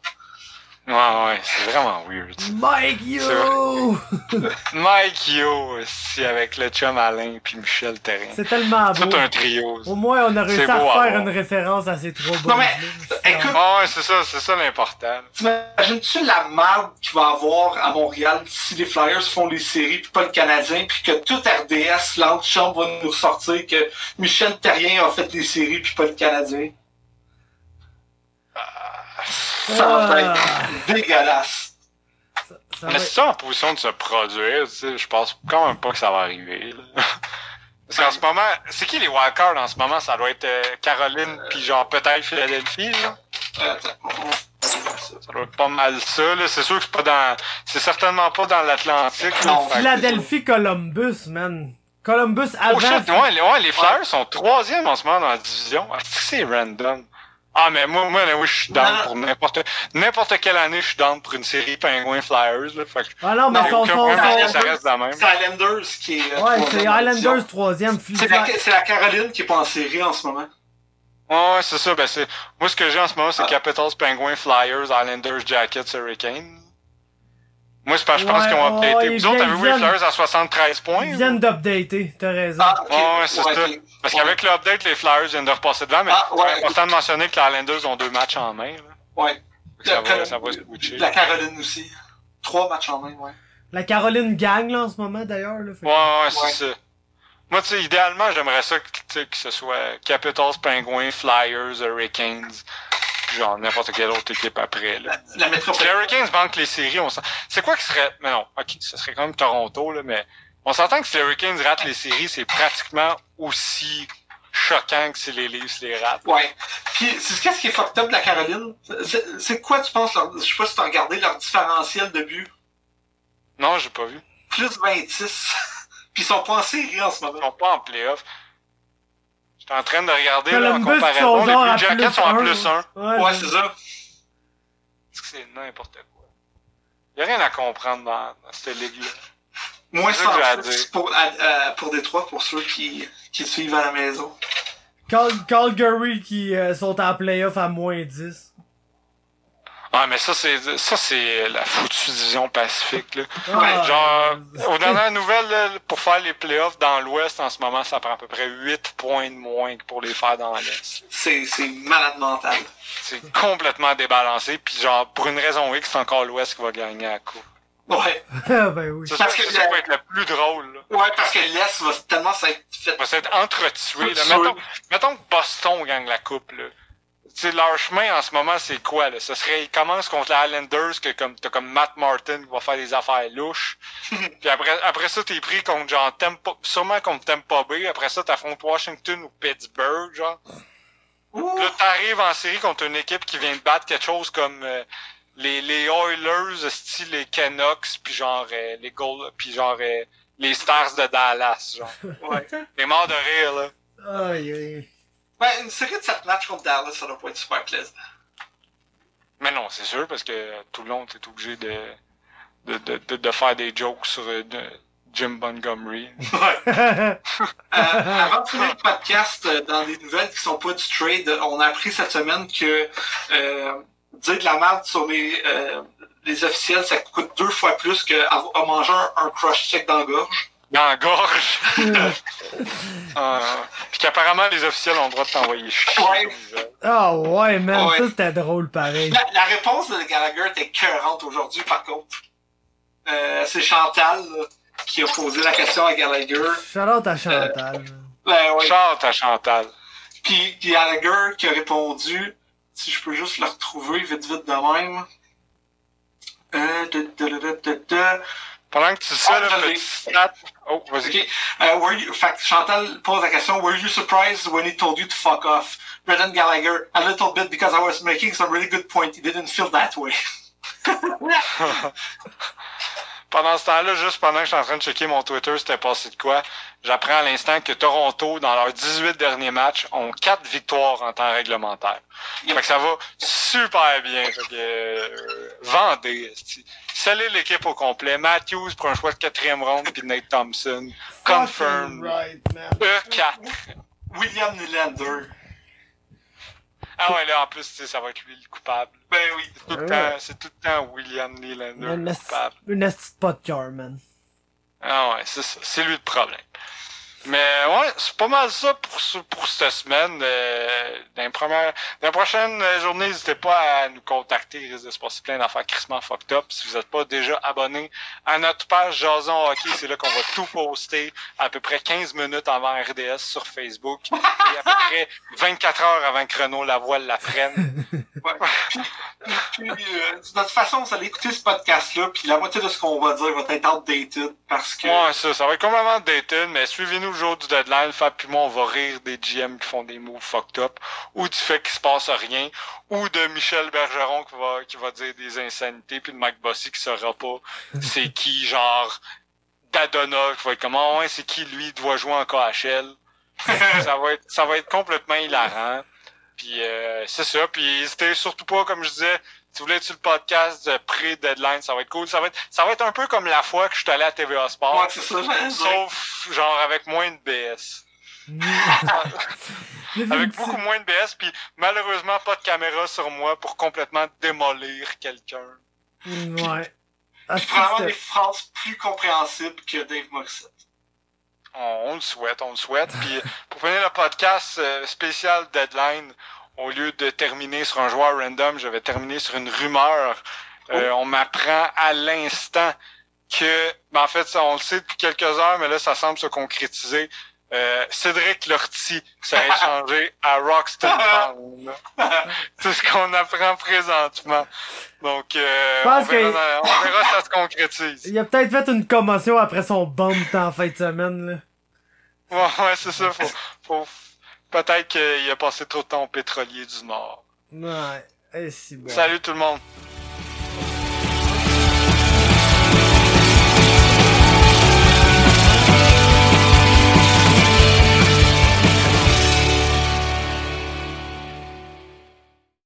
S1: Ouais, ouais, c'est vraiment weird.
S2: Mike Yo! *laughs*
S1: Mike Yo, aussi, avec le chum Alain puis Michel Terrien.
S2: C'est tellement
S1: Tout
S2: beau.
S1: un trio.
S2: Au moins, on a réussi
S1: C'est
S2: à faire une référence à ces trois
S3: Non, mais,
S2: boys-là.
S3: écoute,
S1: Ah ouais, c'est ça, c'est ça l'important.
S3: T'imagines-tu la merde qu'il va avoir à Montréal si les Flyers font les séries puis pas le Canadien puis que tout RDS, l'antichambre va nous sortir que Michel Terrien a fait les séries puis pas le Canadien? Ça va
S2: Ah.
S3: être dégueulasse.
S2: Ça, ça
S1: Mais
S2: va
S1: c'est ça en position de se produire, tu sais, je pense quand même pas que ça va arriver. Là. *laughs* Parce qu'en ce moment, c'est qui les wildcards en ce moment? Ça doit être euh, Caroline puis genre peut-être Philadelphie, là.
S3: Euh.
S1: Ça doit être pas mal ça, là. C'est sûr que c'est pas dans. C'est certainement pas dans l'Atlantique. que-
S2: Philadelphie Columbus, man. Columbus
S1: Oh
S2: avant.
S1: shit, ouais, les, ouais, les Flyers sont troisième en ce moment dans la division. Ah, c'est random. Ah, mais moi, moi, oui, je suis down
S3: Non.
S1: pour n'importe, n'importe quelle année, je suis down pour une série Pingouins Flyers, là. Fait que,
S2: Ah non, mais
S3: Non,
S2: son,
S1: aucun
S2: son,
S1: problème,
S2: son-
S3: son-
S1: ça reste la même.
S3: C'est Islanders qui est. euh,
S2: Ouais, c'est. Islanders troisième.
S3: C'est la, c'est la Caroline qui est pas en série en ce moment.
S1: Ouais, c'est ça, ben c'est, moi, ce que j'ai en ce moment, c'est
S3: Ah.
S1: Capitals, Penguins, Flyers, Islanders, Jackets, Hurricanes. Moi, c'est parce que je pense
S2: Ouais,
S1: qu'ils ont updaté.
S2: ils
S1: Vous autres,
S2: viennent-
S1: avez vu les
S2: viennent-
S1: Flyers à 73 points?
S2: Ils viennent d'updater, t'as raison.
S3: Ah, ok.
S1: Ouais, ouais, c'est
S3: Ouais,
S1: ça. Parce qu'avec le update, les Flyers viennent de repasser devant, mais
S3: Ah, ouais.
S1: c'est important de mentionner que les Islanders ont deux matchs en main, là.
S3: Ouais.
S1: Ça va,
S3: La-
S1: ça va se.
S3: La Caroline aussi. Trois matchs en main, ouais.
S2: La Caroline gagne là en ce moment d'ailleurs. Là,
S1: Ouais, ouais, c'est ça. Moi, tu sais, idéalement, j'aimerais ça que, que ce soit Capitals, Penguins, Flyers, Hurricanes, puis genre n'importe quelle autre équipe après, là.
S3: La, la
S1: Si les
S3: métropole.
S1: Hurricanes manquent les séries, on s'en... C'est quoi qui serait... Mais non, ok, ce serait quand même Toronto, là, mais on s'entend que si les Hurricanes ratent les séries, c'est pratiquement aussi choquant que si les Leafs les ratent.
S3: Ouais. Puis, c'est qu'est-ce qui est fucked up de la Caroline? C'est- quoi, tu penses, leur, je sais pas si t'as regardé leur différentiel de but?
S1: Non, j'ai pas vu.
S3: Plus 26. *laughs* Puis ils sont pas en série en ce
S1: Ils
S3: moment.
S1: sont pas en playoff. J'étais en train de regarder là, en comparaison.
S2: sont
S1: Les Blue Jackets
S2: plus
S1: sont
S2: un,
S1: plus 1.
S2: Ouais,
S3: Ouais, c'est ça.
S1: Est-ce que c'est n'importe quoi? Y a rien à comprendre dans, dans cette ligue-là.
S3: Moins
S1: C'est ça que j'ai à
S3: 106
S1: dire.
S3: pour, à- à- pour Détroit, pour ceux qui, qui suivent à la maison.
S2: Cal- Calgary qui euh, sont en playoff à moins 10.
S1: Ah, mais ça, c'est ça c'est la foutue division Pacifique, là.
S2: Ah,
S1: Genre,
S2: euh,
S1: aux dernières nouvelles, là, pour faire les playoffs dans l'Ouest, en ce moment, ça prend à peu près 8 points de moins que pour les faire dans l'Est.
S3: C'est c'est malade mental.
S1: C'est complètement débalancé, puis genre, pour une raison X, c'est encore l'Ouest qui va gagner la coupe.
S3: Ouais. *laughs*
S2: ah, ben oui.
S1: C'est ça,
S3: Parce que
S1: ça va être le plus drôle, là.
S3: Ouais, parce que l'Est va tellement s'être fait.
S1: va s'être entretué. Là. Mettons, mettons que Boston gagne la coupe. Là. Tu sais, leur chemin en ce moment, c'est quoi? Là? Ce serait, ils commencent contre les Islanders, que comme t'as comme Matt Martin qui va faire des affaires louches. *laughs* Puis après, après ça, t'es pris contre genre Tampa, sûrement contre Tampa Bay. Après ça, t'affrontes Washington ou Pittsburgh, genre.
S3: Ouh.
S1: Là, t'arrives en série contre une équipe qui vient de battre quelque chose comme euh, les, les Oilers, style les Canucks, puis genre euh, les Gold, puis genre euh, les Stars de Dallas, genre. *laughs*
S3: Ouais.
S1: T'es mort de rire, là.
S2: Aïe, aïe.
S3: Ben, une série de 7 matchs contre Dallas, ça doit pas être super plaisant.
S1: Mais non, c'est sûr, parce que tout le long, t'es obligé de, de, de, de, de faire des jokes sur euh, de- Jim Montgomery. *laughs*
S3: Ouais. Euh, avant de finir le podcast, dans des nouvelles qui sont pas du trade, on a appris cette semaine que euh, dire de la merde sur les, euh, les officiels, ça coûte deux fois plus que à, manger un, un crush check dans la gorge.
S1: Dans la gorge? Euh, *laughs* Puis qu'apparemment, les officiels ont le droit de t'envoyer chier.
S3: Ouais.
S2: Ah ouais, man,
S3: Ouais.
S2: ça c'était drôle pareil.
S3: La, la réponse de Gallagher était cœurante aujourd'hui, par contre. Euh, c'est Chantal là, qui a posé la question à Gallagher.
S2: Shout-out à Chantal.
S3: Ben, ouais.
S1: Chante à Chantal.
S3: Puis puis Gallagher qui a répondu, si je peux juste le retrouver vite vite de même. Euh, de, de, de.
S1: Pendant que tu sais,
S3: Ah,
S1: là, stat. Oh, vas-y.
S3: Ok. Euh, were you, fait que Chantal pose la question, were you surprised when he told you to fuck off? Brendan Gallagher, a little bit because I was making some really good point. He didn't feel that way. *laughs*
S1: Pendant ce temps-là, juste pendant que je suis en train de checker mon Twitter, c'était passé de quoi, j'apprends à l'instant que Toronto, dans leurs 18 derniers matchs, ont 4 victoires en temps réglementaire. Fait que ça va super bien. Fait que, euh, vendez. Scellez l'équipe au complet. Matthews pour un choix de quatrième ronde, puis Nate Thompson. Confirm.
S2: Fucking right, man.
S1: E4.
S3: William Nylander.
S1: Ah ouais, là, en plus, tu sais, ça va être lui le coupable.
S3: Ben oui.
S1: C'est tout, le
S2: Ouais.
S1: temps, c'est tout le temps William Nylander le coupable.
S2: une esti de pas de cœur, man.
S1: Ah ouais, c'est ça. C'est lui le problème. Mais ouais, c'est pas mal ça pour, ce- pour cette semaine. Euh, dans, les dans les prochaines journées, n'hésitez pas à nous contacter. Il risque de se passer plein d'affaires crissement fucked up. Si vous n'êtes pas déjà abonné à notre page Jason Hockey, c'est là qu'on va tout poster à peu près 15 minutes avant RDS sur Facebook et à peu près 24 heures avant que Renaud Lavoie l'apprenne. *laughs*
S3: Ouais. Puis, puis, euh, de toute façon, vous allez écouter ce podcast-là, puis la moitié de ce qu'on va dire va être outdated, parce que...
S1: Ouais, ça, ça va être complètement dated, mais suivez-nous du deadline. Fab puis moi, on va rire des GM qui font des moves fucked up, ou du fait qu'il se passe rien, ou de Michel Bergeron qui va, qui va dire des insanités, puis de Mike Bossy qui saura pas *laughs* c'est qui, genre, Dadona, qui va être comme, Ah ouais, c'est qui lui, doit jouer en KHL. *laughs* ça va être, ça va être complètement hilarant. Puis euh, c'est ça. Puis n'hésitez surtout pas, comme je disais, si vous voulez être sur le podcast de pré-deadline, ça va être cool. Ça va être, ça va être un peu comme la fois que je suis allé à TVA Sport.
S3: Ouais, c'est ça.
S1: Sauf, genre, avec moins de BS. *laughs* Avec beaucoup moins de BS, puis malheureusement, pas de caméra sur moi pour complètement démolir quelqu'un.
S2: Ouais. Ah,
S3: Puis
S2: si,
S3: probablement des
S2: c'était-
S3: phrases plus compréhensibles que Dave Morissette.
S1: On, on le souhaite, on le souhaite. Puis pour finir le podcast euh, spécial Deadline, au lieu de terminer sur un joueur random, je vais terminer sur une rumeur. Euh, on m'apprend à l'instant que, ben, en fait, ça, on le sait depuis quelques heures, mais là, ça semble se concrétiser. Euh, Cédric Lortie serait échangé *laughs* à Roxton Town. *laughs* C'est ce qu'on apprend présentement. Donc, euh, verra, dans- on verra si ça se concrétise. *laughs*
S2: Il a peut-être fait une commotion après son bump en fin de semaine, là.
S1: Ouais, ouais, c'est ça. Faut, faut, peut-être qu'il a passé trop de temps au pétrolier du Nord.
S2: Ouais. Eh, si bon.
S1: Salut tout le monde.